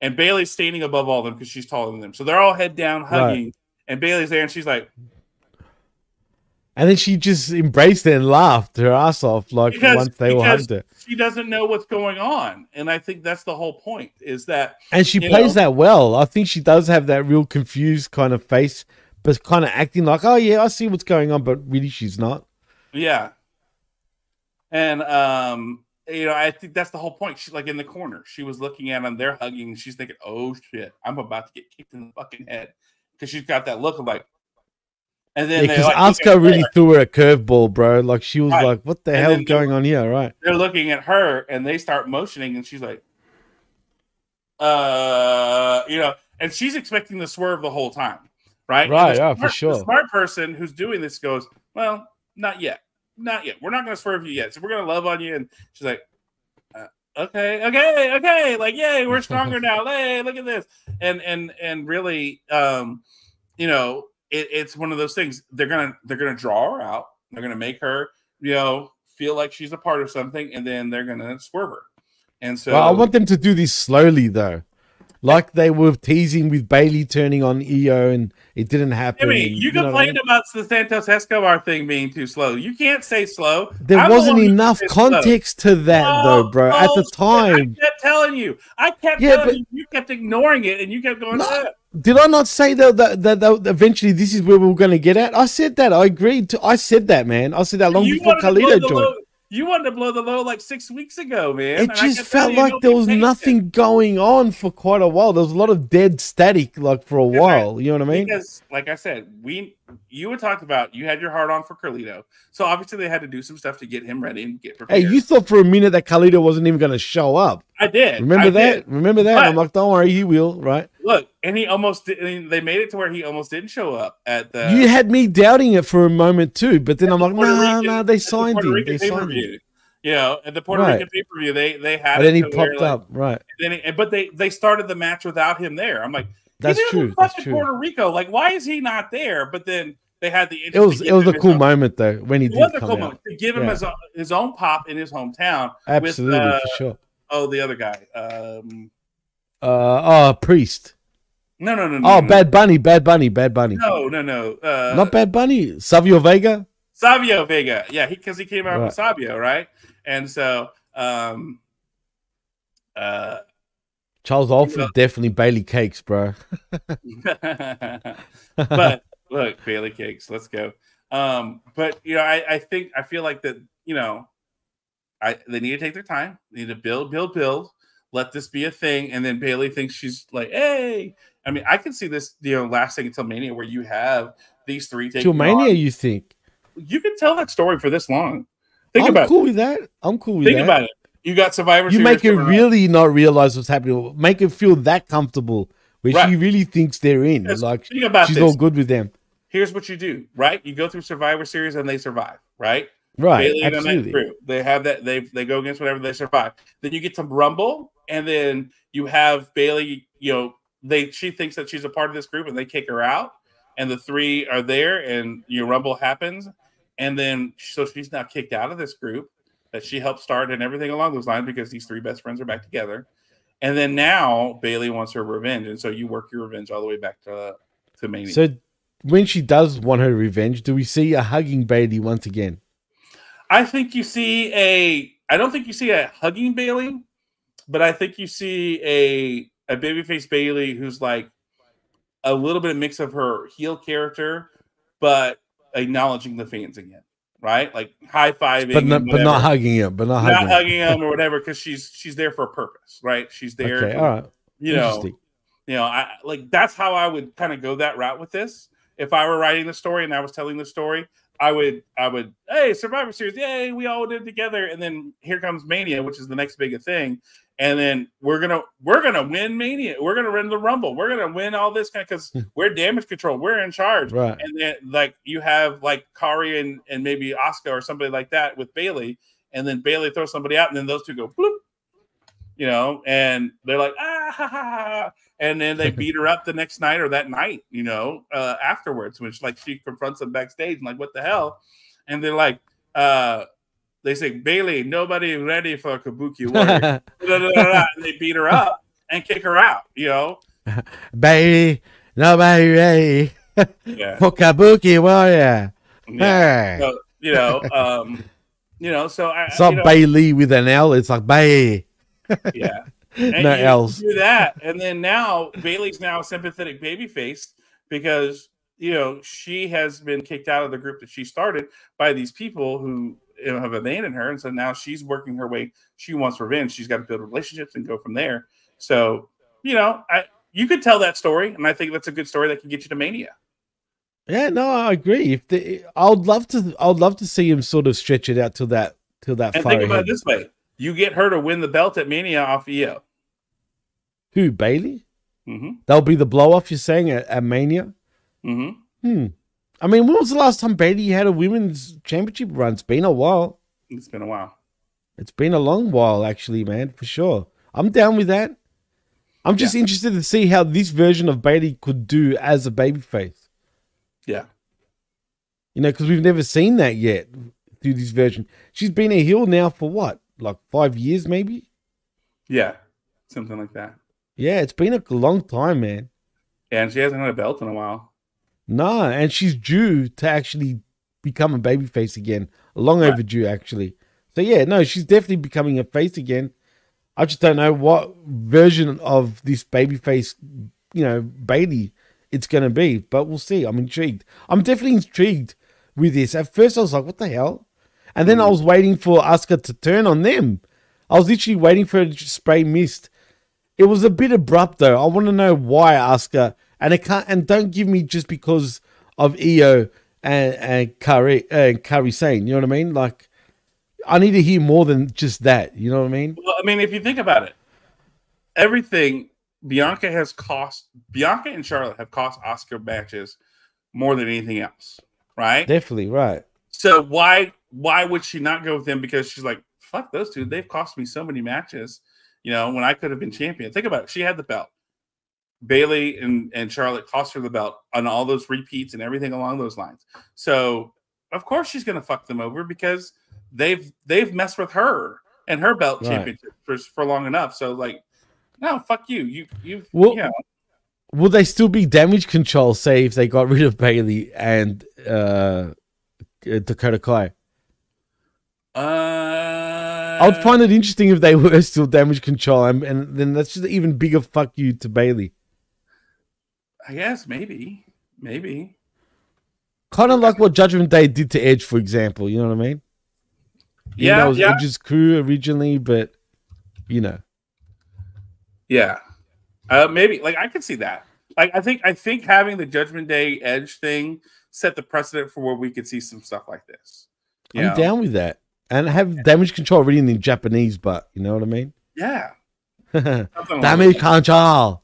and Bayley's standing above all of them because she's taller than them. So they're all head down hugging, and Bayley's there, and she's like, And then she just embraced it and laughed her ass off, like because, once they were because she doesn't know what's going on, and I think that's the whole point. Is that And she plays know, that well. I think she does have that real confused kind of face, but kind of acting like, oh yeah, I see what's going on, but really she's not. Yeah. And um, you know, I think that's the whole point. She's like in the corner. She was looking at them, they're hugging, and she's thinking, Oh shit, I'm about to get kicked in the fucking head. Because she's got that look of like and then Because like, look Asuka really her. threw her a curveball, bro. Like she was Right. like, "What the And hell is going on here?" Right? they're looking at her and they start motioning and she's like uh you know and she's expecting the swerve the whole time right Right, yeah, for sure. the smart person who's doing this goes well not yet not yet we're not going to swerve you yet so we're going to love on you and she's like uh, okay okay okay like yay we're stronger now hey look at this and and and really um you know it, it's one of those things they're gonna they're gonna draw her out they're gonna make her you know feel like she's a part of something and then they're gonna swerve her and so well, I want them to do this slowly, though, like they were teasing with Bayley turning on Iyo, and it didn't happen. You know what I complained mean? about the Santos Escobar thing being too slow. You can't say slow. There I'm wasn't who enough said slow. context to that, though, bro. At the time, I kept telling you. I kept Yeah, telling but- you. You kept ignoring it, and you kept going. "Ah." Did I not say that, that, that, that eventually this is where we are going to get at? I said that. I agreed. To, I said that, man. I said that long you before Carlito joined. You wanted to blow the low like six weeks ago, man. It and just felt like there was be patient." nothing going on for quite a while. There was a lot of dead static, like for a while. You know what I mean? Because, like I said, we you had talked about you had your heart on for Carlito, so obviously they had to do some stuff to get him ready and get prepared. Hey, you thought for a minute that Carlito wasn't even going to show up. I did. Remember I that? did. Remember that? But- I'm like, don't worry, he will, right? Look, and he almost did, I mean, they made it to where he almost didn't show up at the you had me doubting it for a moment too, but then I'm like, no, nah, Rican- nah, they the signed Puerto him. They signed him. You know, at the Puerto Right. Rican pay per view, they they had. And then he to where, popped like, up, right? Then he, but they they started the match without him there. I'm like, That's he true, that's true. Puerto Rico. Like, why is he not there? But then they had the It was it was a cool own- moment though when he It did was a come cool out. moment to give him Yeah. his own, his own pop in his hometown. Absolutely, with, uh, for sure. Oh, the other guy. Um, Uh, oh, priest. no, no, no, no. Oh, no, Bad Bunny, Bad Bunny, Bad Bunny. No, no, no. Uh, Not Bad Bunny. Savio Vega. Savio Vega. Yeah, he because he came out Right. with Savio, right? And so, um, uh, Charles Alford, definitely Bayley Cakes, bro. but look, Bayley Cakes, let's go. Um, but you know, I, I think I feel like that, you know, I they need to take their time. They need to build, build, build. Let this be a thing, and then Bayley thinks she's like, "Hey." I mean, I can see this, you know, lasting until Mania, where you have these three taking Till Mania, on. you think? You can tell that story for this long. Think I'm about cool it. with that. I'm cool with Think that. Think about it. You got Survivor. Series. You Series make her coming up. really not realize what's happening. Make her feel that comfortable where she really thinks they're in. Yes, Like think about she's this. all good with them. Here's what you do, right? You go through Survivor Series and they survive, right? Right, Bayley and that absolutely. crew, they have that. They they go against whatever they survive. Then you get to Rumble, and then you have Bayley. You know, they she thinks that she's a part of this group, and they kick her out. And the three are there, and your Rumble happens, and then so she's now kicked out of this group that she helped start and everything along those lines because these three best friends are back together. And then now Bayley wants her revenge, and so you work your revenge all the way back to to Mania. So when she does want her revenge, do we see a hugging Bayley once again? I think you see a. I don't think you see a hugging Bayley, but I think you see a a babyface Bayley who's like a little bit of mix of her heel character, but acknowledging the fans again, right? Like high fiving, But not, but not hugging him. But not, not hugging. hugging them or whatever, because she's she's there for a purpose, right? She's there. Okay, to- all right. You know, you know, I like that's how I would kind of go that route with this. If I were writing the story and I was telling the story, I would, I would, hey, Survivor Series, yay, we all did it together, and then here comes Mania, which is the next big thing, and then we're gonna, we're gonna win Mania, we're gonna win the Rumble, we're gonna win all this kind because we're damage control, we're in charge, Right. And then like you have like Kairi and and maybe Asuka or somebody like that with Bayley, and then Bayley throws somebody out, and then those two go bloop, you know, and they're like ah ha, ha, ha, and then they beat her up the next night or that night, you know, uh, afterwards, which like she confronts them backstage and like what the hell, and they're like, uh, they say Bayley, nobody ready for Kabuki Warrior, Da, da, da, da, da, and they beat her up and kick her out, you know, Bayley, nobody ready Yeah. for Kabuki Warrior. yeah. Hey. So, you know, um, you know, so I, It's not Bayley with an L. It's like Bay. yeah. no you L's. Do that, and then now Bayley's now a sympathetic baby face because you know she has been kicked out of the group that she started by these people who have abandoned her, and so now she's working her way. She wants revenge. She's got to build relationships and go from there. So you know, I you could tell that story, and I think that's a good story that can get you to Mania. Yeah, no, I agree. If the, I'd love to, I'd love to see him sort of stretch it out till that, till that And think about ahead. it this way: you get her to win the belt at Mania off Iyo. Who Bayley? Mm-hmm. That'll be the blow off. You're saying at, at Mania. Mm-hmm. Hmm. I mean, when was the last time Bayley had a women's championship run? It's been a while. It's been a while. It's been a long while, actually, man, for sure. I'm down with that. I'm just interested to see how this version of Bayley could do as a babyface. Yeah. You know, because we've never seen that yet through this version. She's been a heel now for what, like five years, maybe? Yeah, something like that. Yeah, it's been a long time, man. And she hasn't had a belt in a while. Nah, and she's due to actually become a babyface again. Long overdue, actually. So yeah, no, she's definitely becoming a face again. I just don't know what version of this babyface, you know, Bayley it's gonna be, but we'll see. I'm intrigued. I'm definitely intrigued with this. At first, I was like, "What the hell?" And then I mm. was waiting for Asuka to turn on them. I was literally waiting for her to spray mist. It was a bit abrupt though. I want to know why Asuka, and it can't. And don't give me just because of Iyo and and Kairi and Kairi Sane. You know what I mean? Like, I need to hear more than just that. You know what I mean? Well, I mean, if you think about it, everything Bianca has cost Bianca and Charlotte have cost Asuka matches more than anything else, right? Definitely right. So why why would she not go with them? Because she's like, fuck those two. They've cost me so many matches. You know, when I could have been champion. Think about it. She had the belt. Bayley and, and Charlotte cost her the belt on all those repeats and everything along those lines. So of course she's gonna fuck them over because they've they've messed with her and her belt Right. championship for, for long enough. So like, no, fuck you. You you Well, you know, Will they still be damage control? Say if they got rid of Bayley and uh, Dakota Kai. uh I would find it interesting if they were still damage control, and, and then that's just an even bigger fuck you to Bayley. I guess maybe. Maybe. Kind of like what Judgment Day did to Edge, for example. You know what I mean? Yeah, it was yeah. Edge's crew originally, but you know. Yeah. Uh, maybe like I could see that. Like I think I think having the Judgment Day Edge thing set the precedent for where we could see some stuff like this. I'm know? down with that. And have damage control written in Japanese, but you know what I mean? Yeah. damage control.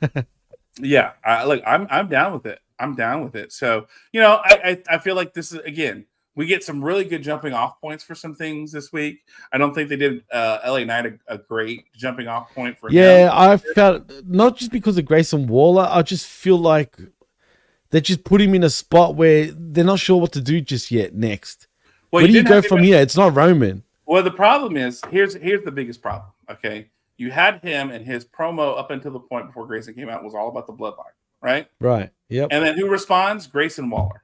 Yeah. I, look, I'm I'm down with it. I'm down with it. So you know, I, I I feel like this is again. We get some really good jumping off points for some things this week. I don't think they did uh, LA Knight a, a great jumping off point for Yeah, him. I felt not just because of Grayson Waller, I just feel like they just put him in a spot where they're not sure what to do just yet next. Well, where do you go from here? It's not Roman. Well, the problem is here's here's the biggest problem. Okay, you had him and his promo up until the point before Grayson came out was all about the bloodline, right? Right. Yep. And then who responds? Grayson Waller.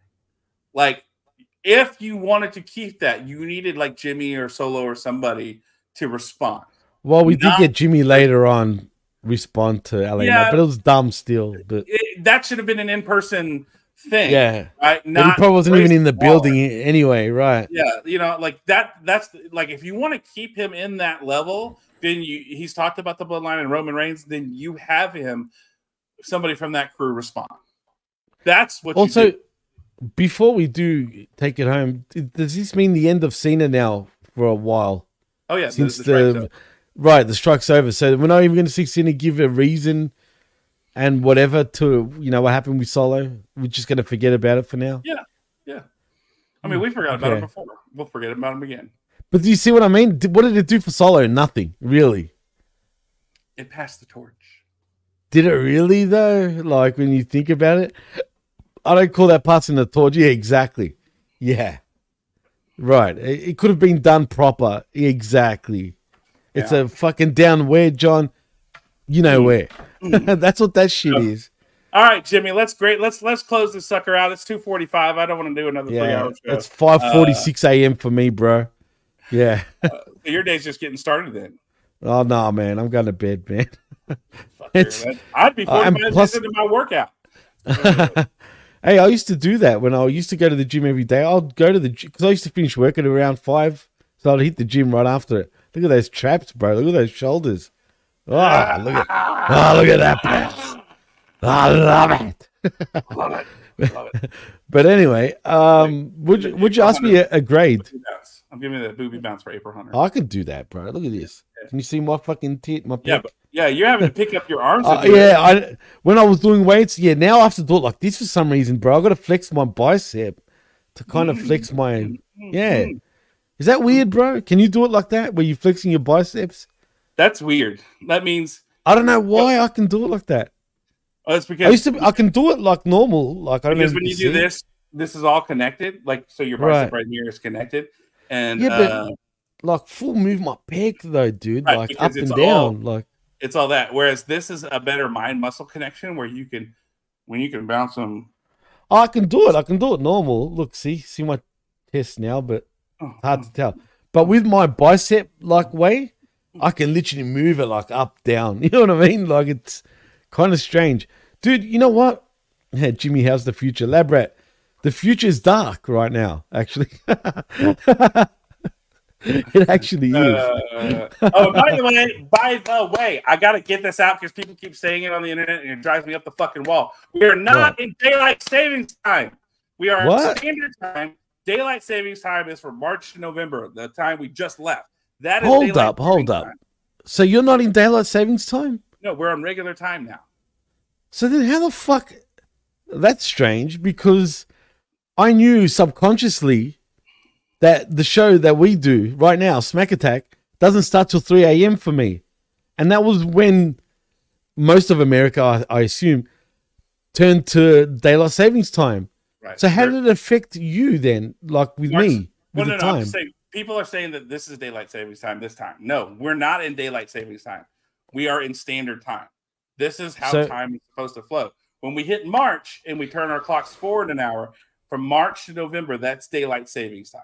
Like, if you wanted to keep that, you needed like Jimmy or Solo or somebody to respond. Well, we did get Jimmy later on respond to LA, Knight, but it was dumb still. But It- that should have been an in-person thing. yeah, right. But he probably wasn't even in the Waller. building anyway, right? Yeah, you know, like that. That's like if you want to keep him in that level, then you he's talked about the bloodline and Roman Reigns. Then you have him, somebody from that crew respond. That's what. you Also, before we do take it home, does this mean the end of Cena now for a while? Oh, yeah, since the the, over. right the strike's over, so we're not even going to see Cena give a reason and whatever to you know what happened with Solo. We're just going to forget about it for now. yeah, yeah. I mean, we forgot about Okay. before. We'll forget about him again. But do you see what I mean? What did it do for Solo? Nothing really. It passed the torch. Did it really though? Like when you think about it, I don't call that passing the torch. Yeah, exactly. Yeah, right. It, it could have been done proper. Exactly. It's a fucking down where, John. You know mm. where. Mm. That's what that shit is. All right, Jimmy. Let's great. Let's let's close this sucker out. It's two forty five. I don't want to do another three Yeah, hour show. it's five forty six uh, a.m. for me, bro. Yeah. Uh, your day's just getting started. Then oh no, man, I'm going to bed, man. it's I'd be uh, forty and minutes plus- into my workout. hey, I used to do that when I used to go to the gym every day. I'd go to the gym because I used to finish work at around five, so I'd hit the gym right after it. Look at those traps, bro. Look at those shoulders. Oh, look at oh, look at that press. I love it. Love it. Love it. But anyway, um, would you, would you ask me a, a grade? Booby bounce. I'm giving you that booby bounce for April Hunter. Oh, I could do that, bro. Look at this. Can you see my fucking tit, my yeah, but, yeah, you're having to pick up your arms. Uh, to do it. yeah, I when I was doing weights, yeah. Now I have to do it like this for some reason, bro. I got to flex my bicep to kind of mm-hmm. flex my. Mm-hmm. Yeah, mm-hmm. is that weird, bro? Can you do it like that, where you're flexing your biceps? That's weird. That means I don't know why I can do it like that. oh, it's I used to, I can do it like normal, like I don't because know. when you do see. this, this is all connected. Like so, your bicep Right. right, here is connected, and yeah, but uh, like full move my pec though, dude, Right, like up and down, all- like. it's all that. Whereas this is a better mind muscle connection where you can when you can bounce them. I can do it. I can do it normal. Look, see, see my test now, but Oh, hard to tell. But with my bicep like way, I can literally move it like up, down. You know what I mean? Like it's kind of strange, dude. You know what? Yeah, Jimmy, how's the future, lab rat? The future is dark right now. Actually, it actually is. Uh, oh, by the way, by the way, I gotta get this out because people keep saying it on the internet and it drives me up the fucking wall. We are not What? in daylight savings time. We are What? in standard time. Daylight savings time is from March to November, the time we just left. That is hold up, hold up. time. So you're not in daylight savings time? No, we're on regular time now. So then, how the fuck? That's strange because I knew subconsciously that the show that we do right now, Smack Attack, doesn't start till 3 a.m. for me. And that was when most of America, I, I assume, turned to daylight savings time. Right. So, how There- did it affect you then, like with me, Well, with no, no, I'm saying people are saying that this is daylight savings time this time. No, we're not in daylight savings time. We are in standard time. This is how So- time is supposed to flow. When we hit March and we turn our clocks forward an hour, from March to November, that's daylight savings time.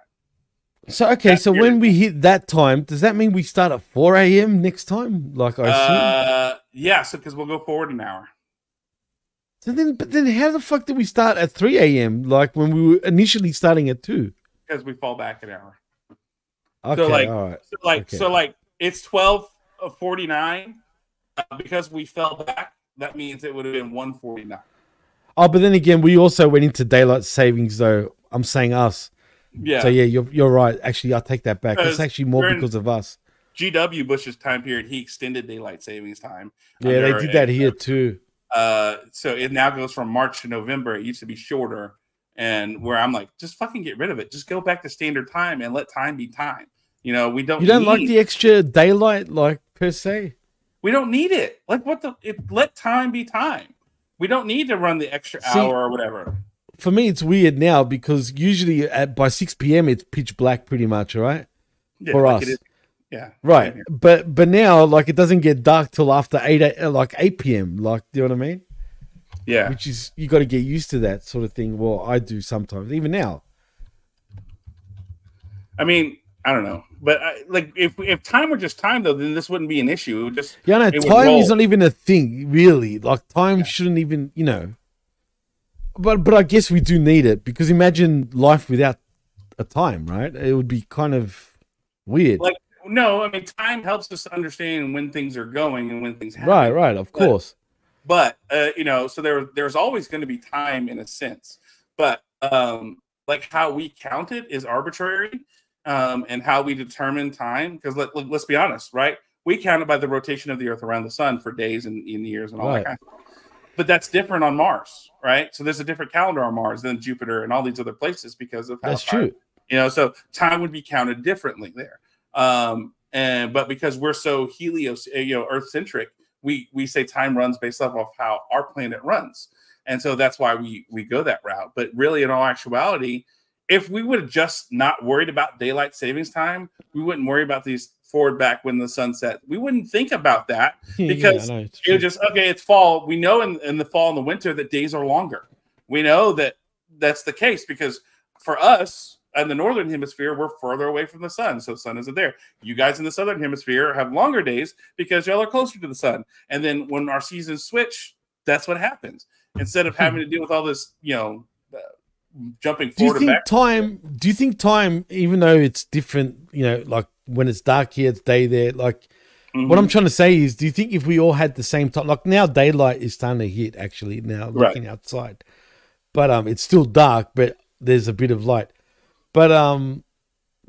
So, okay, so when we hit that time, does that mean we start at 4 a.m. next time? Like, I assume? Uh, yeah, so because we'll go forward an hour. So then, but then how the fuck did we start at 3 a.m. like when we were initially starting at 2? because we fall back an hour. Okay, so like, all right. so like, Okay. so like, it's twelve forty nine uh, because we fell back. That means it would have been one forty nine. Oh, but then again, we also went into daylight savings, though. I'm saying us. Yeah. So yeah, you're you're right. Actually, I'll take that back. It's actually more because of us. GW Bush's time period, he extended daylight savings time. Yeah, they did that here too. Uh, so it now goes from March to November. It used to be shorter, and where I'm like, just fucking get rid of it. Just go back to standard time and let time be time. You know, we don't. You don't like the extra daylight, like per se. We don't need it. Like what the? It, let time be time. We don't need to run the extra See- hour or whatever. For me, it's weird now because usually at by six p.m. it's pitch black, pretty much, right? Yeah, For like us, yeah, right. here. But but now, like, it doesn't get dark till after eight, uh, like eight p.m. Like, do you know what I mean? Yeah. Which is you got to get used to that sort of thing. Well, I do sometimes, even now. I mean, I don't know, but I, like if if time were just time though, then this wouldn't be an issue. It would just Yeah, no, time is not even a thing, really. Like time shouldn't even, you know. But but I guess we do need it because imagine life without a time, right? It would be kind of weird. like no. I mean, time helps us understand when things are going and when things happen. right, right, of But- course. but uh, you know so there there's always going to be time in a sense but um like how we count it is arbitrary um and how we determine time because let, let, us be honest right we count it by the rotation of the earth around the sun for days and, and years and all Right. that kind of stuff. but that's different on mars right so there's a different calendar on mars than jupiter and all these other places because of how That's time- true. you know so time would be counted differently there um and but because we're so helios uh, you know earth centric we we say time runs based off of how our planet runs and so that's why we we go that route but really in all actuality if we would have just not worried about daylight savings time we wouldn't worry about these forward back when the sun set. We wouldn't think about that because it's it was just okay it's fall. We know in, in the fall and the winter that days are longer. We know that that's the case because for us in the northern hemisphere we're further away from the sun so sun isn't there. You guys in the southern hemisphere have longer days because y'all are closer to the sun. And then when our seasons switch that's what happens. Instead of having to deal with all this you know jumping Do you forward think time? Do you think time, even though it's different, you know, like when it's dark here, it's day there. Like what I'm trying to say is, do you think if we all had the same time, like now daylight is starting to hit actually now Right. looking outside, but um, it's still dark, but there's a bit of light. But um,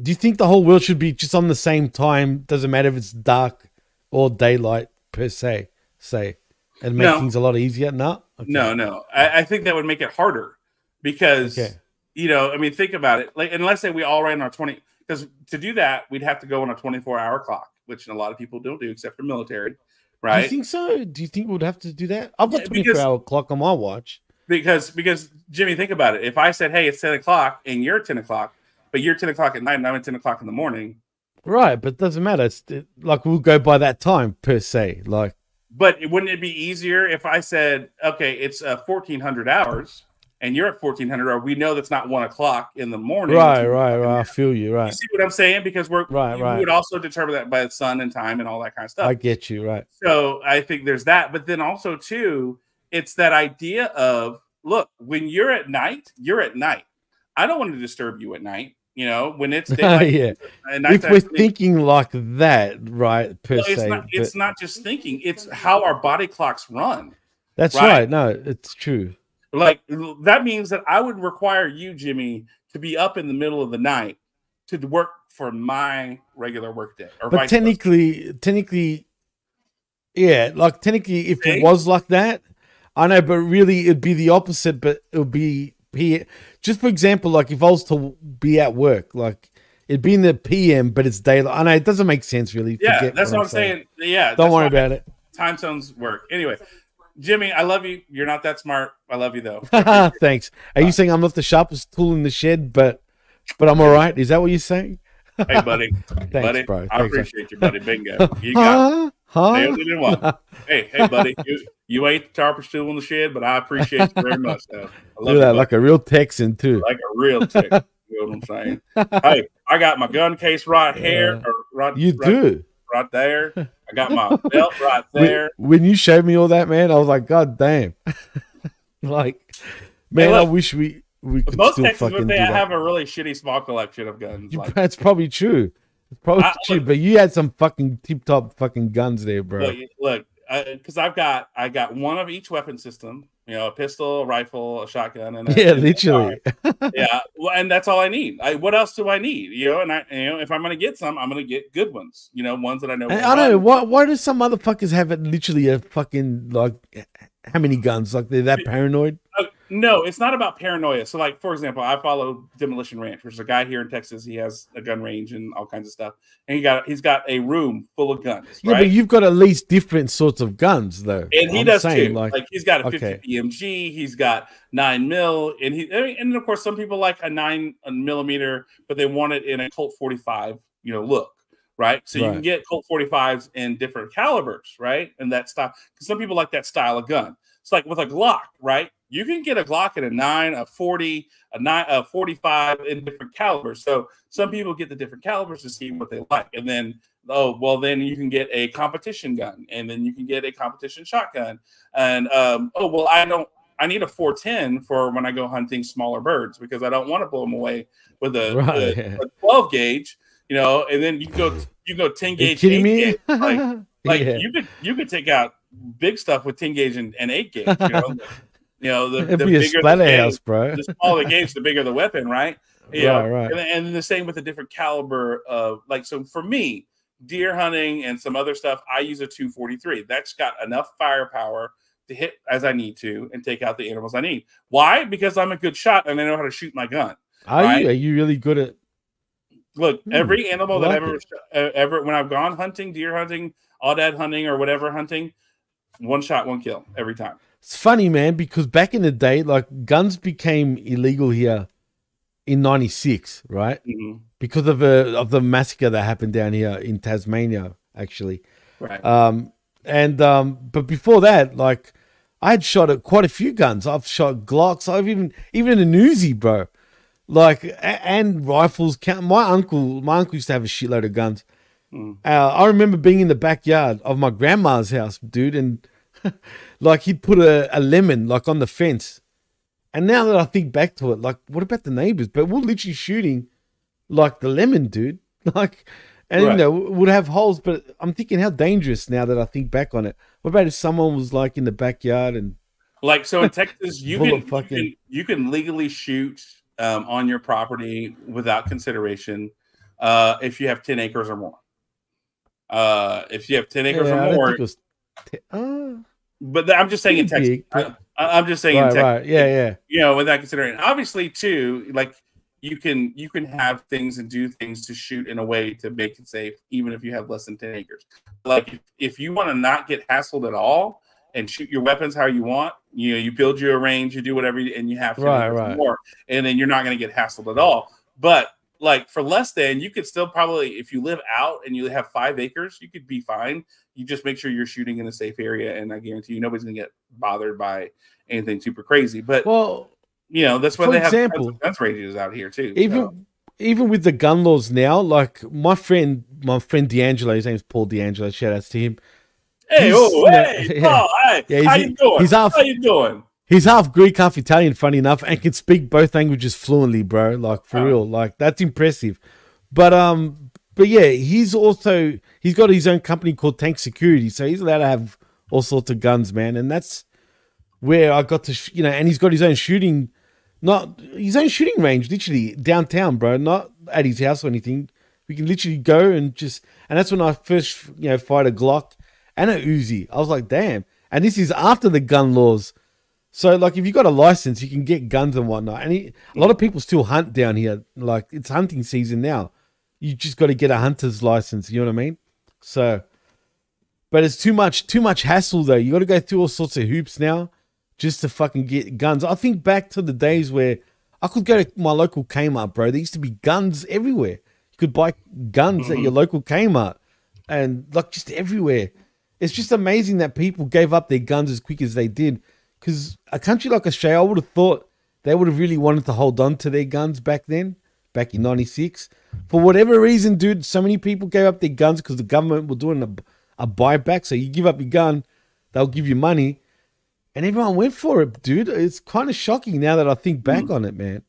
do you think the whole world should be just on the same time? Doesn't matter if it's dark or daylight per se. Say, and make No. things a lot easier. No, No, no. I, I think that would make it harder because Okay. you know, I mean, think about it. Like, and let's say we all ran our twenty, because to do that, we'd have to go on a twenty-four hour clock, which a lot of people don't do, except for military, Do right? you think so? Do you think we'd have to do that? I've got Yeah, 24 because- hour clock on my watch. because because Jimmy, think about it. If I said, "Hey, it's ten o'clock," and you're ten o'clock, but you're ten o'clock at night, and I'm at ten o'clock in the morning, Right, but it doesn't matter. It's it, like we'll go by that time per se. Like but wouldn't it be easier if I said, "Okay, it's uh, fourteen hundred hours," and you're at fourteen hundred, or we know that's not one o'clock in the morning, right, right, right. I feel you. right You see what I'm saying? Because we're Right, we right. would also determine that by the sun and time and all that kind of stuff. I get you. Right. So I think there's that, but then also too, it's that idea of look, when you're at night, you're at night. I don't want to disturb you at night. You know, when it's daylight. yeah. and If we're thinking like that, right, per well, it's se. not. It's not just thinking. It's how our body clocks run. that's right. right. No, it's true. Like that means that I would require you, Jimmy, to be up in the middle of the night to work for my regular workday. Or But vice versa. technically, technically, yeah, like technically, if See? it was like that, I know, but really, it'd be the opposite. But it would be P. Just for example, like if I was to be at work, like it'd be in the PM, but it's daylight. I know it doesn't make sense, really. Yeah, that's what I'm saying. Yeah, Don't worry about it. Time zones work. Anyway, Jimmy, I love you. You're not that smart. I love you though. Thanks. Are you saying I'm not the sharpest tool in the shed, but but I'm all right? Is that what you're saying? hey, buddy. Thanks, buddy. bro. I Thanks, appreciate you, buddy. Bingo. You got. Huh? Nailed it in one. Hey, hey, buddy. You, you ain't the sharpest tool in the shed, but I appreciate you very much. Though. I love Look at you, that, buddy. like a real Texan too. like a real Texan. you know what I'm saying? hey, I got my gun case right here, or right, You right, do. Right there. I got my belt right there. When, you showed me all that, man, I was like, God damn. like, man, look, I wish we we could Most still Texans fucking would say I have a really shitty small collection of guns. Like, That's probably true. It's probably I- cheap, but you had some fucking tip top fucking guns there, bro. Look, look, uh, because I've got I got one of each weapon system. You know, a pistol, a rifle, a shotgun, and a, yeah, literally. yeah, well, and that's all I need. I, what else do I need? You know, and I, you know, if I'm gonna get some, I'm gonna get good ones. You know, ones that I know. I don't know why. Why do some motherfuckers have it literally a fucking like how many guns? Like they're that paranoid. Uh, no, it's not about paranoia. So, like for example, I follow Demolition Ranch, which is a guy here in Texas. He has a gun range and all kinds of stuff, and he got he's got a room full of guns. Yeah, right? but you've got at least different sorts of guns, though. and he I'm does saying, too. Like, Like, he's got a 50 okay. BMG, he's got nine mil, and he and of course some people like a nine millimeter, but they want it in a Colt 45, you know, look. Right, so you can get Colt 45s in different calibers, right? And that style, because some people like that style of gun. It's like with a Glock, right? You can get a Glock in a nine, a 40, a nine, a 45 in different calibers. So some people get the different calibers to see what they like, and then oh well, then you can get a competition gun, and then you can get a competition shotgun, and um, oh well, I don't. I need a 410 for when I go hunting smaller birds because I don't want to blow them away with a, Right, a- a 12 gauge, you know. And then you go you go 10 you gauge, kidding 8 me? gauge, like like Yeah. you could you could take out big stuff with 10 gauge and, and 8 gauge, you know. you know, the, It'd the be a bigger the splatterhouse, gauge, bro. The smaller the gauge, the bigger the weapon, right? You know, Right, right. And, and the same with a different caliber of like so for me, deer hunting and some other stuff, I use a 243. That's got enough firepower to hit as I need to and take out the animals I need. Why? Because I'm a good shot and I know how to shoot my gun. Are right? you? Are you really good at? Look, Hmm, every animal I that like ever, uh, ever when I've gone hunting, deer hunting, aoudad hunting, or whatever hunting, one shot, one kill every time. It's funny, man, because back in the day, like guns became illegal here in '96, right? Mhm. Because of a of the massacre that happened down here in Tasmania, actually. Right. Um, and um, but before that, like I had shot at quite a few guns. I've shot Glocks. I've even even a Uzi, bro. Like and rifles. Count. My uncle, my uncle used to have a shitload of guns. Mm. Uh, I remember being in the backyard of my grandma's house, dude, and like he'd put a, a lemon like on the fence. And now that I think back to it, like, what about the neighbors? But we're literally shooting like the lemon, dude. Like, and Right. you know, would have holes. But I'm thinking, how dangerous now that I think back on it. What about if someone was like in the backyard and Like so in Texas, you can, fucking- you can you can legally shoot um, on your property without consideration uh, if you have ten acres or more. Uh, if you have ten acres Yeah, or more, think it was t- uh, but I'm just saying in Texas. I, I'm just saying in right, Texas. right, yeah, yeah. you know, without considering obviously too, like you can you can have things and do things to shoot in a way to make it safe, even if you have less than 10 acres. Like if, if you want to not get hassled at all and shoot your weapons how you want, you know, you build your range, you do whatever, you- and you have 10 Right, right. more, and then you're not going to get hassled at all. But like for less than, you could still probably, if you live out and you have five acres, you could be fine. You just make sure you're shooting in a safe area, and I guarantee you nobody's to get bothered by anything super crazy. But well, you know that's why they have example, example, guns ranges out here too. even so. even with the gun laws now, like my friend, my friend D'Angelo, his name's Paul D'Angelo. Shout outs to him. Hey, He's- oh, hey, yeah. Paul, hey, Yeah, he's- how you doing? he's half- how you doing? He's half Greek, half Italian, funny enough, and can speak both languages fluently, bro. Like for Oh. real, like that's impressive. But um, but yeah, he's also he's got his own company called Tank Security, so he's allowed to have all sorts of guns, man. And that's where I got to, you know, and he's got his own shooting, not his own shooting range, literally downtown, bro. Not at his house or anything. We can literally go and just, and that's when I first, you know, fired a Glock and a Uzi. I was like, damn. And this is after the gun laws. So, like, if you got a license, you can get guns and whatnot. And he, a lot of people still hunt down here. Like, it's hunting season now. You just got to get a hunter's license. You know what I mean? So, but it's too much, too much hassle though. You got to go through all sorts of hoops now just to fucking get guns. I think back to the days where I could go to my local Kmart, bro. There used to be guns everywhere. You could buy guns at mm-hmm. your local Kmart and like just everywhere. It's just amazing that people gave up their guns as quick as they did. Because a country like Australia, I would have thought they would have really wanted to hold on to their guns back then, back in 96. For whatever reason, dude, so many people gave up their guns because the government were doing a, a buyback. So you give up your gun, they'll give you money. And everyone went for it, dude. It's kind of shocking now that I think back on it, man.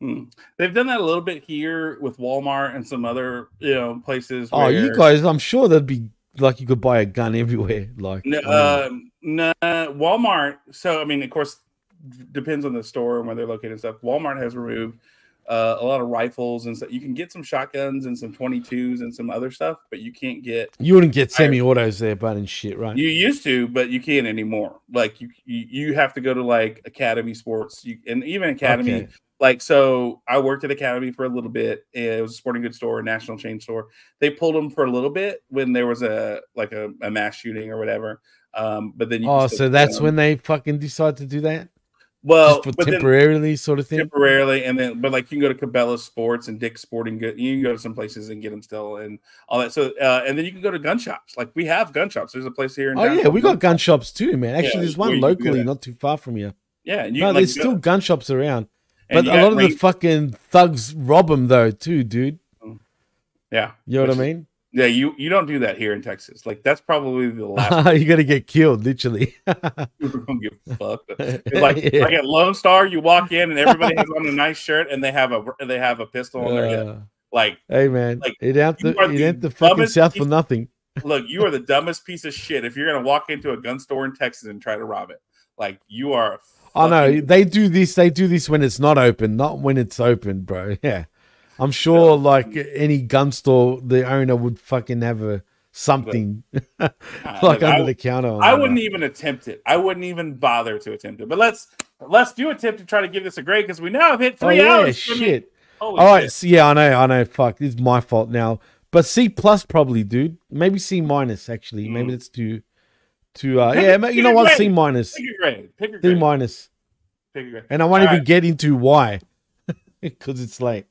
Hmm. They've done that a little bit here with Walmart and some other you know places. Oh, you guys, I'm sure that'd be like you could buy a gun everywhere. Like, No, um, no, Walmart. So I mean, of course, depends on the store and where they're located and stuff. Walmart has removed uh, a lot of rifles and stuff. You can get some shotguns and some 22s and some other stuff, but you can't get. you wouldn't get semi-autos there, but and shit, right? You used to, but you can't anymore. Like you, you, you have to go to like Academy Sports, you, and even Academy. Okay. Like so, I worked at Academy for a little bit. and It was a sporting goods store, a national chain store. They pulled them for a little bit when there was a like a, a mass shooting or whatever. Um, but then you oh, so that's them. when they fucking decide to do that? Well but then- temporarily, sort of thing. temporarily, and then but like you can go to Cabela Sports and Dick's Sporting Good. You can go to some places and get them still and all that. So uh, and then you can go to gun shops. Like we have gun shops. There's a place here. In Oh yeah, we got gun shops too, man. Actually, Yeah, there's one you can do locally, not too far from here. Yeah, and you no, like, there's still gun shops around, but a lot of the fucking thugs rob them though, too, dude. Yeah, You know what I mean? Yeah, you you don't do that here in Texas. Like that's probably the last. you gotta get killed, literally. Gonna get fucked. It's like Yeah. like at Lone Star, you walk in and everybody has on a nice shirt and they have a they have a pistol on their hip. Uh, Like, hey man, Like, it ain't the you it the ain't the fucking south piece- for nothing. look, you are the dumbest piece of shit if you're gonna walk into a gun store in Texas and try to rob it. Like you are. a Oh no, they do this. They do this when it's not open, not when it's open, bro. Yeah, I'm sure. Like any gun store, the owner would fucking have a something like look, I- under the counter. I wouldn't even attempt it. I wouldn't even bother to attempt it. But let's let's do attempt to try to give this a grade because we now have hit Oh three yeah, hours. Shit. All right, shit. so yeah, I know, I know. Fuck, it's my fault now. But C plus probably, dude. Maybe C minus actually. Maybe that's too, too. Uh, Mm. Pick yeah, ma- you know what? grade. C minus. Pick a grade. Pick a C grade. minus. Pick a grade. And I won't All even right. get into why, because it's late.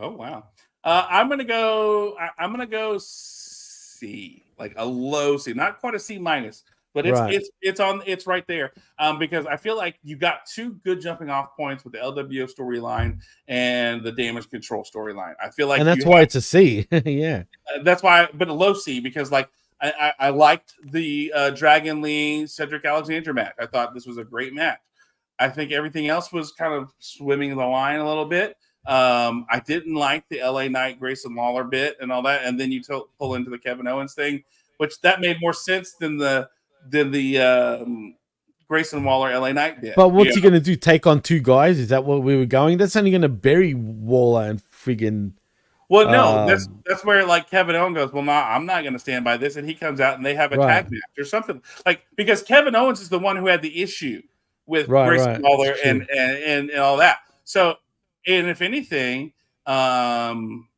Oh wow. Uh, I'm gonna go. I, I'm gonna go C, like a low C, not quite a C minus, but it's Right. it's it's on it's right there. Um, because I feel like you got two good jumping off points with the LWO storyline and the damage control storyline. I feel like and that's why it's a C. yeah. uh, that's why, but a low C because like I, I, I liked the uh, Dragon Lee Cedric Alexander match. I thought this was a great match. I think everything else was kind of swimming the line a little bit. Um, I didn't like the LA Knight Grayson Waller bit and all that, and then you to- pull into the Kevin Owens thing, which that made more sense than the than the um, Grayson Waller LA Knight bit. But what's You he know? gonna do? Take on two guys? Is that what we were going? That's only gonna bury Waller and friggin' Well, no, that's Um, that's where like Kevin Owens goes. Well, no, I'm not going to stand by this, and he comes out and they have a Right. tag match or something like because Kevin Owens is the one who had the issue with Right, Grayson right. Waller and, and and and all that. So, and if anything, um,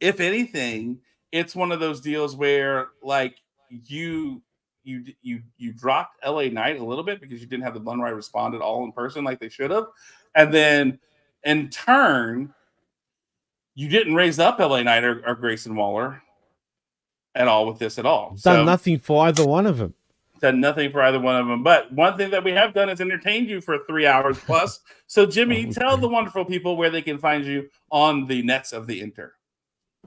if anything, it's one of those deals where like you you you you dropped LA Knight a little bit because you didn't have the Blunt Right respond at all in person like they should have, and then in turn you didn't raise up LA Knight or, or Grayson Waller at all with this at all. done So nothing for either one of them. Done nothing for either one of them. But one thing that we have done is entertained you for three hours plus. So Jimmy, oh, tell the wonderful people where they can find you on the nets of the Inter.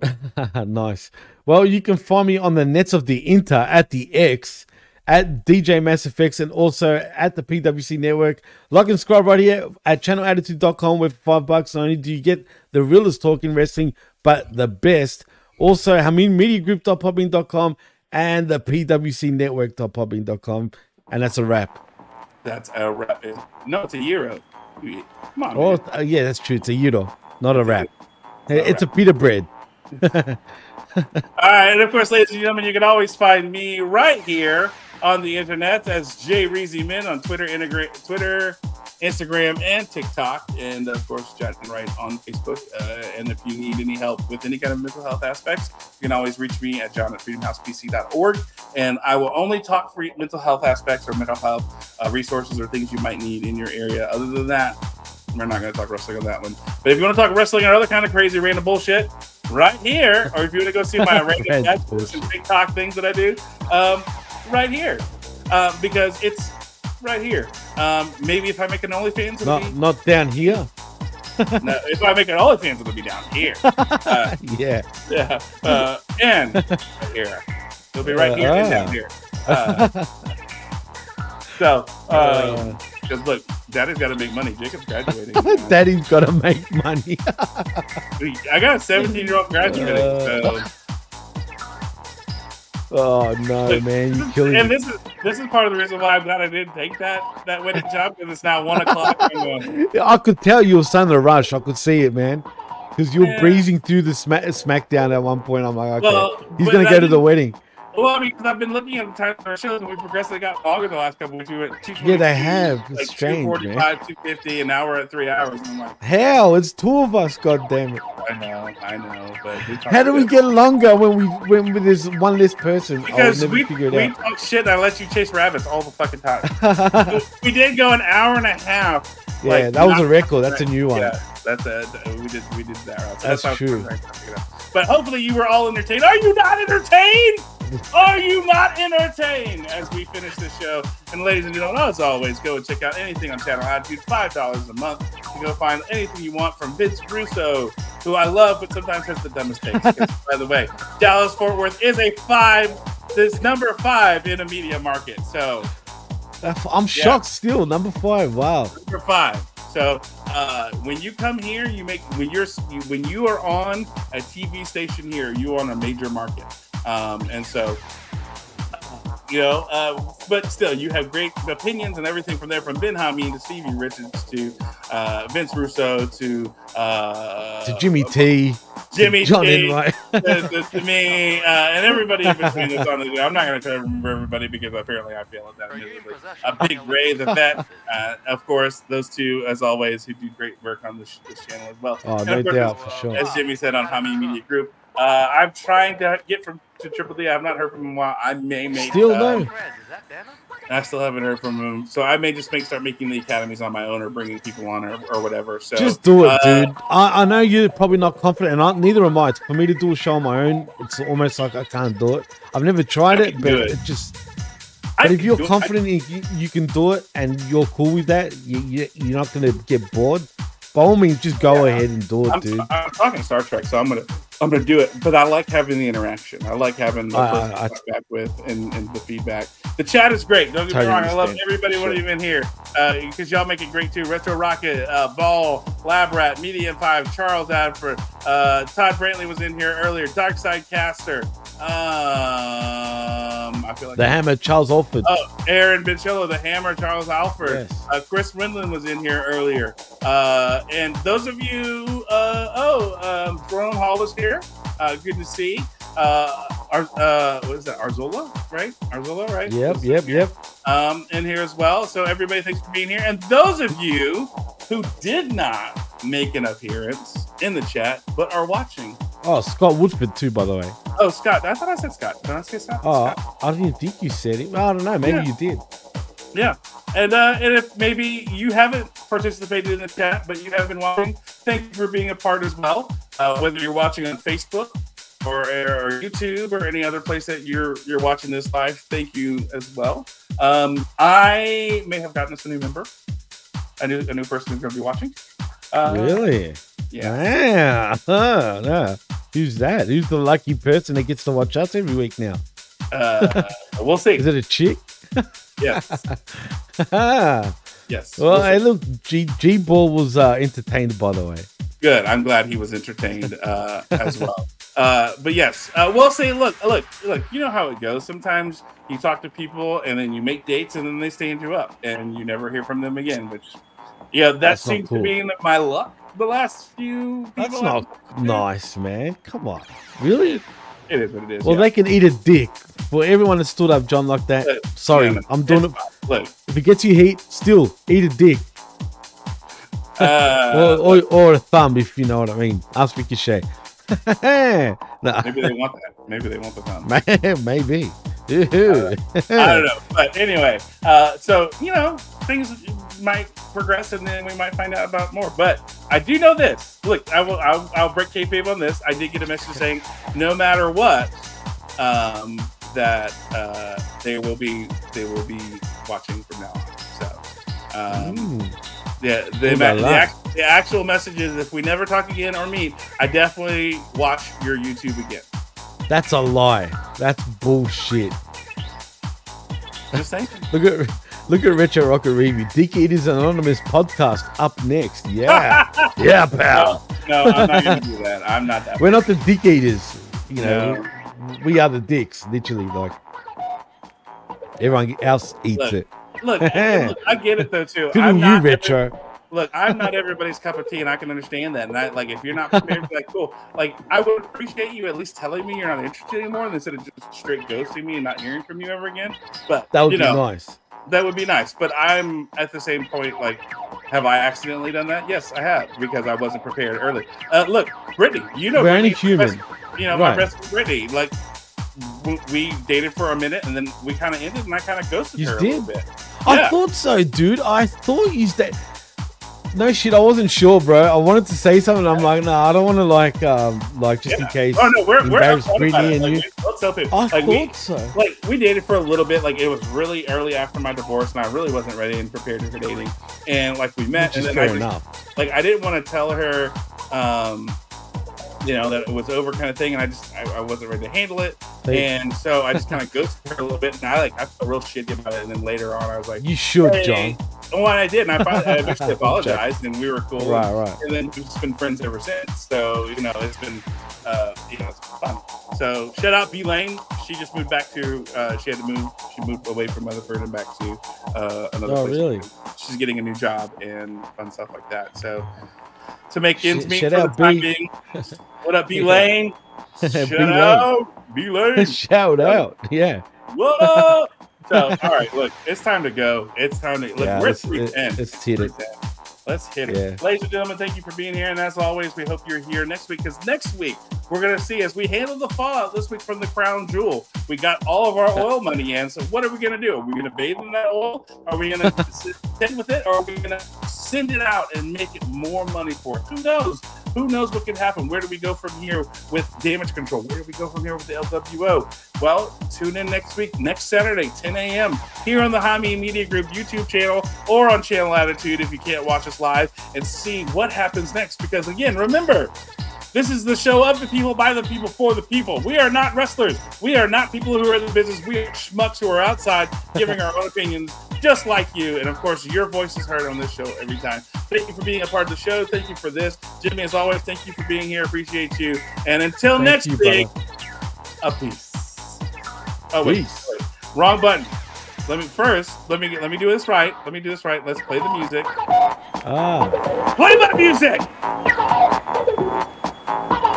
nice. Well, you can find me on the nets of the Inter at the X at DJ Mass Effects and also at the PWC Network. Like and subscribe right here at channelattitude.com with five bucks. Not only do you get the realest talk in wrestling, but the best. Also, HaminMediaGroup.podbean.com and the PWC Network.podbean.com. And that's a wrap. That's a wrap. No, it's a euro. Come on. Oh, man. uh, yeah, that's true. It's a euro, not a wrap. It's a pita bread. All right, and of course, ladies and gentlemen, you can always find me right here on the internet as Jay Reezy Min on Twitter, integrate Twitter, Instagram, and TikTok, and of course, Jonathan Enright on Facebook. Uh, and if you need any help with any kind of mental health aspects, you can always reach me at john at freedomhousepc.org, and I will only talk free mental health aspects or mental health uh, resources or things you might need in your area. Other than that, we're not going to talk wrestling on that one. But if you want to talk wrestling or other kind of crazy random bullshit, right here, or if you want to go see my random Random sketches and TikTok things that I do, um, right here, um, because it's right here. Um, maybe if I make an OnlyFans, it'll Not not down here. no, if I make an OnlyFans, it'll be down here. Uh, Yeah. yeah, uh, and right here, it'll be right here and down here. Uh, so, because look, Daddy's got to make money. Jacob's graduating. Daddy's got to make money. I got a 17 year old graduating. Uh, so. Oh no, man, you killing And this is this is part of the reason why I'm glad I didn't take that that wedding job because it's now one o'clock. I could tell you were starting to rush. I could see it, man. Because you were Yeah. breezing through the smack, SmackDown at one point. I'm like, okay, Well, he's gonna go to the wedding. Well, because I've been looking at the time of our shows and we progressively got longer the last couple weeks. We went 222, Yeah, they have. It's like strange, man. 245, 250, and now we're at three hours. And I'm like, Hell, it's two of us. God damn it! I know, I know, but How do we get longer when we when there's one less person? Oh, because never we, we out. talk shit and I let you chase rabbits all the fucking time. we did go an hour and a half. Yeah, like, that was a record. That's a new one. Yeah, that's a we did we did that. Route. So That's I'm true. trying to figure it. But hopefully you were all entertained. Are you not entertained? Are you not entertained? As we finish this show, and ladies and gentlemen, as always, go and check out anything on Channel Attitude. Five dollars a month. You go find anything you want from Vince Russo, who I love, but sometimes has the dumbest takes. by the way, Dallas Fort Worth is a five. This number five in a media market. So I'm shocked still. Number five. Wow. number five. So uh, when you come here, you make when you're when you are on a TV station here, you are on a major market, um, and so you know. Uh, but still, you have great opinions and everything from there, from Ben Hamin to Stevie Richards to uh, Vince Russo to uh, To Jimmy T. Jimmy John T, Enright. to, to, to me, uh, and everybody in between that's on the I'm not going to try to remember everybody because apparently I fail at that. miserably. A big Ray the Vet, uh, of course, those two, as always, who do great work on this, this channel as well. Oh, And no of course, doubt, as, for sure. As Jimmy said on Hamin Media Group, uh, I'm trying to get from to Triple D. I've not heard from him in a while. I may make Still uh, no. I still haven't heard from him, so I may just make start making the academies on my own or bringing people on or, or whatever. So Just do it, uh, dude. I, I know you're probably not confident, and I, neither am I. It's for me to do a show on my own, it's almost like I can't do it. I've never tried it, but it. it. just. I But if you're. I- confident you, you can do it, and you're cool with that, you, you, you're not going to get bored. By all means, just go ahead and do it, I'm, dude. I'm talking Star Trek, so I'm gonna I'm gonna do it. But I like having the interaction. I like having the person I- I- to talk back with and, and the feedback. The chat is great. Don't get me wrong. I love everybody Sure. what even here because y'all make it great too. Retro Rocket, uh, Ball, Lab Rat, Medium Five, Charles Alford, uh, Todd Brantley was in here earlier. Dark Side Caster. Um, I feel like the Hammer, Charles Alford. Oh, Aaron Binchello, the Hammer, Charles Alford. Yes. Uh, Chris Windland was in here earlier. Uh, and those of you, uh, oh, um, Jerome Hall is here. Uh, good to see. Uh, Ar- uh, what is that? Arzola, right? Arzola, right? Yep, yep, yep. Um, in here as well. So everybody, thanks for being here. And those of you who did not make an appearance in the chat but are watching. Oh, Scott Woodford, too, by the way. Oh, Scott. I thought I said Scott. Did I say Scott? Oh, Scott. I didn't think you said it. I don't know. Maybe Yeah. you did. Yeah. And uh, and if maybe you haven't participated in the chat, but you have been watching, thank you for being a part as well. Uh, whether you're watching on Facebook or, or YouTube or any other place that you're you're watching this live, thank you as well. Um, I may have gotten us a new member, a new a new person who's going to be watching. Uh, really? Yeah. Yeah. Who's that? Who's the lucky person that gets to watch us every week now? Uh, we'll see. Is it a chick? Yes. Yes. we'll hey, look, G G Ball was uh, entertained, by the way. Good. I'm glad he was entertained uh, as well. Uh, but yes, uh, we'll say, look, look, look. You know how it goes. Sometimes you talk to people and then you make dates and then they stand you up and you never hear from them again. Which, yeah, that That's seems cool. to be my luck the last few. That's not nice, man. Come on. Really? It is what it is. Well, yeah. they can eat a dick. Well, everyone that stood up, John, like that. Look, Sorry, man, I'm doing it. Look, If it gets you heat, still eat a dick. uh, or, or, or a thumb, if you know what I mean. Speak your shit. nah. maybe they want that. Maybe they want the thumb. Maybe. I don't know. But anyway, uh, so you know, things might progress, and then we might find out about more. But I do know this. Look, I will. I'll, I'll break kayfabe on this. I did get a message saying, no matter what, um, that uh, they will be they will be watching from now on. So. Um, yeah, the, la the, act- the actual message is if we never talk again or meet, I definitely watch your YouTube again. That's a lie. That's bullshit. Just saying. Look at Look at Retro Rocket Review. Dick Eaters Anonymous podcast up next. Yeah. yeah, pal. No, I'm not gonna do that. I'm not that. We're not the Dick Eaters. You know, we are the dicks, literally. Like, everyone else eats Look, it. Look, look, I get it though too. Good I'm you, every- Retro. look, I'm not everybody's cup of tea, and I can understand that. And I like if you're not prepared, be like cool. Like I would appreciate you at least telling me you're not interested anymore, instead of just straight ghosting me and not hearing from you ever again. But That would be know, nice. That would be nice. But I'm at the same point. Like, have I accidentally done that? Yes, I have because I wasn't prepared early. Uh, look, Brittany, you know, We're Brittany, my human. best- you know, my best Brittany. Like, we dated for a minute, and then we kind of ended, and I kind of ghosted You her a little bit. I Yeah. thought so, dude. I thought you that. No shit, I wasn't sure, bro. I wanted to say something. I'm like, no, I don't want to like, um, like just in case Oh no, we're we're embarrass upfront about Brittany it. and Like, you. we- let's. I like, we, so. like we dated for a little bit. Like it was really early after my divorce, and I really wasn't ready and prepared for dating. And like we met, Which and then fair I just, enough. like I didn't want to tell her, um, you know, that it was over, kind of thing. And I just I, I wasn't ready to handle it, and so I just kind of ghosted her a little bit. And I like I felt real shitty about it. And then later on, I was like, You should, "Hey." John. Oh, and I did, and I finally I eventually apologized, and we were cool. Right, right. And then we've just been friends ever since. So you know, it's been, uh, you know, it's been fun. So shout out B Lane. She just moved back to. Uh, she had to move. She moved away from Rutherford and back to uh, another Oh, place. really? She's getting a new job and fun stuff like that. So to make ends meet for out the time being. What up, B. Lane? Shout Lane. out, B Lane. Shout out, yeah. What up? So, all right, look, it's time to go. It's time to look. Yeah, we're three ten. let's hit it. Let's hit it. Yeah. Ladies and gentlemen, thank you for being here. And as always, we hope you're here next week because next week we're going to see as we handle the fallout this week from the crown jewel. We got all of our oil money in. So, what are we going to do? Are we going to bathe in that oil? Are we going to sit with it? Or are we going to send it out and make it more money for it? Who knows? Who knows what can happen? Where do we go from here with damage control? Where do we go from here with the LWO? Well, tune in next week, next Saturday, 10 a.m. here on the Hamin Media Group YouTube channel or on Channel Attitude if you can't watch us live and see what happens next. Because again, remember, this is the show of the people, by the people, for the people. We are not wrestlers. We are not people who are in the business. We are schmucks who are outside giving our own opinions, just like you. And of course, your voice is heard on this show every time. Thank you for being a part of the show. Thank you for this. Jimmy, as always, thank you for being here. Appreciate you. And until Thank next you, week, a peace. Oh wait, Peace. wait, wrong button. Let me first. Let me let me do this right. Let me do this right. Let's play the music. Ah. Play my music. Sir,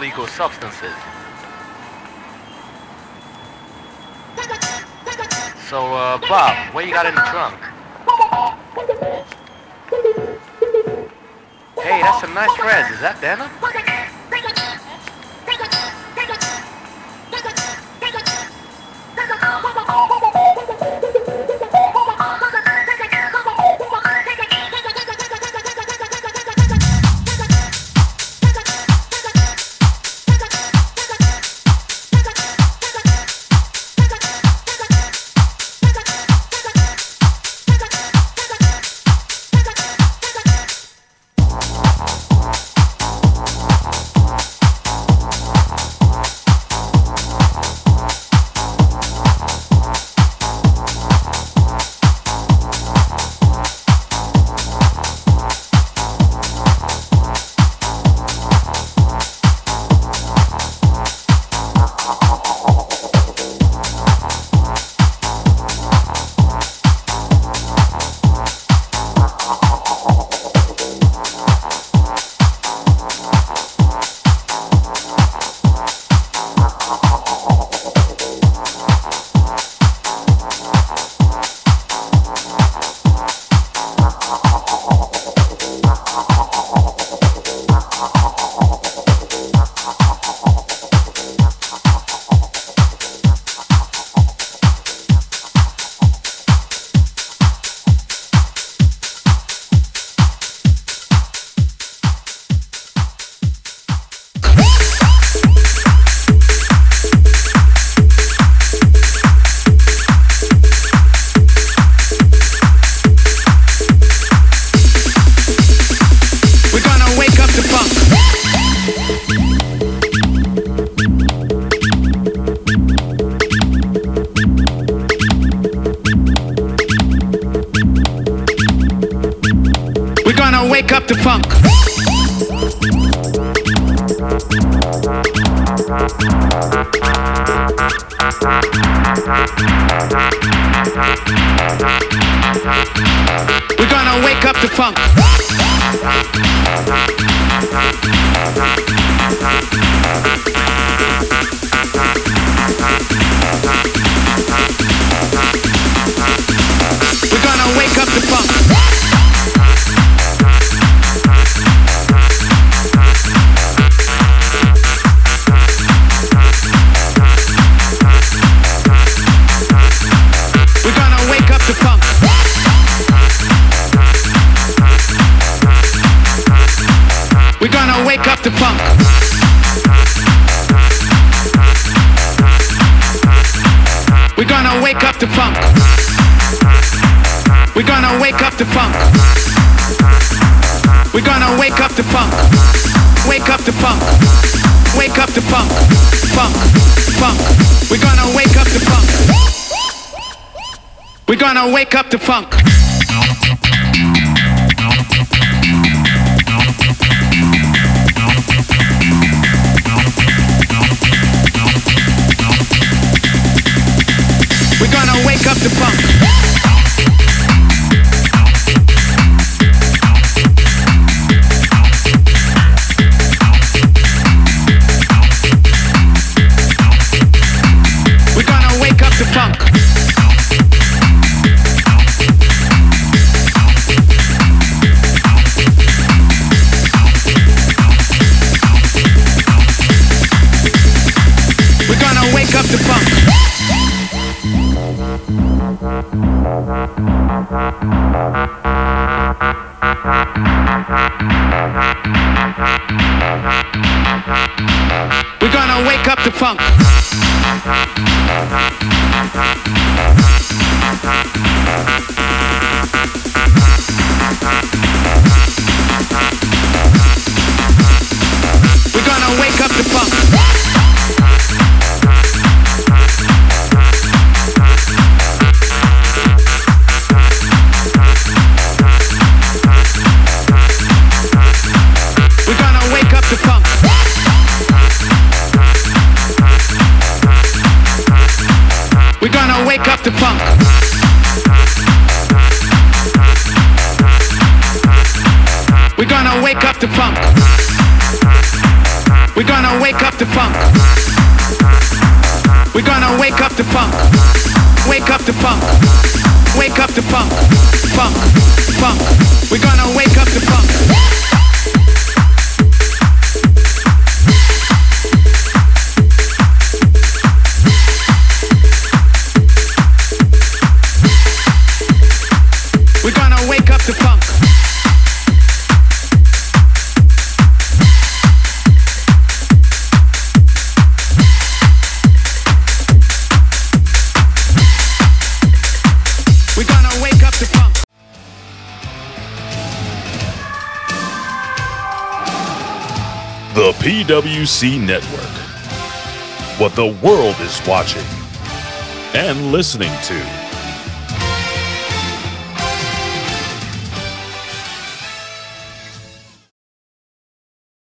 illegal substances? So, uh, Bob, what you got in the trunk? Hey, that's some nice threads. Is that denim? Is watching and listening to.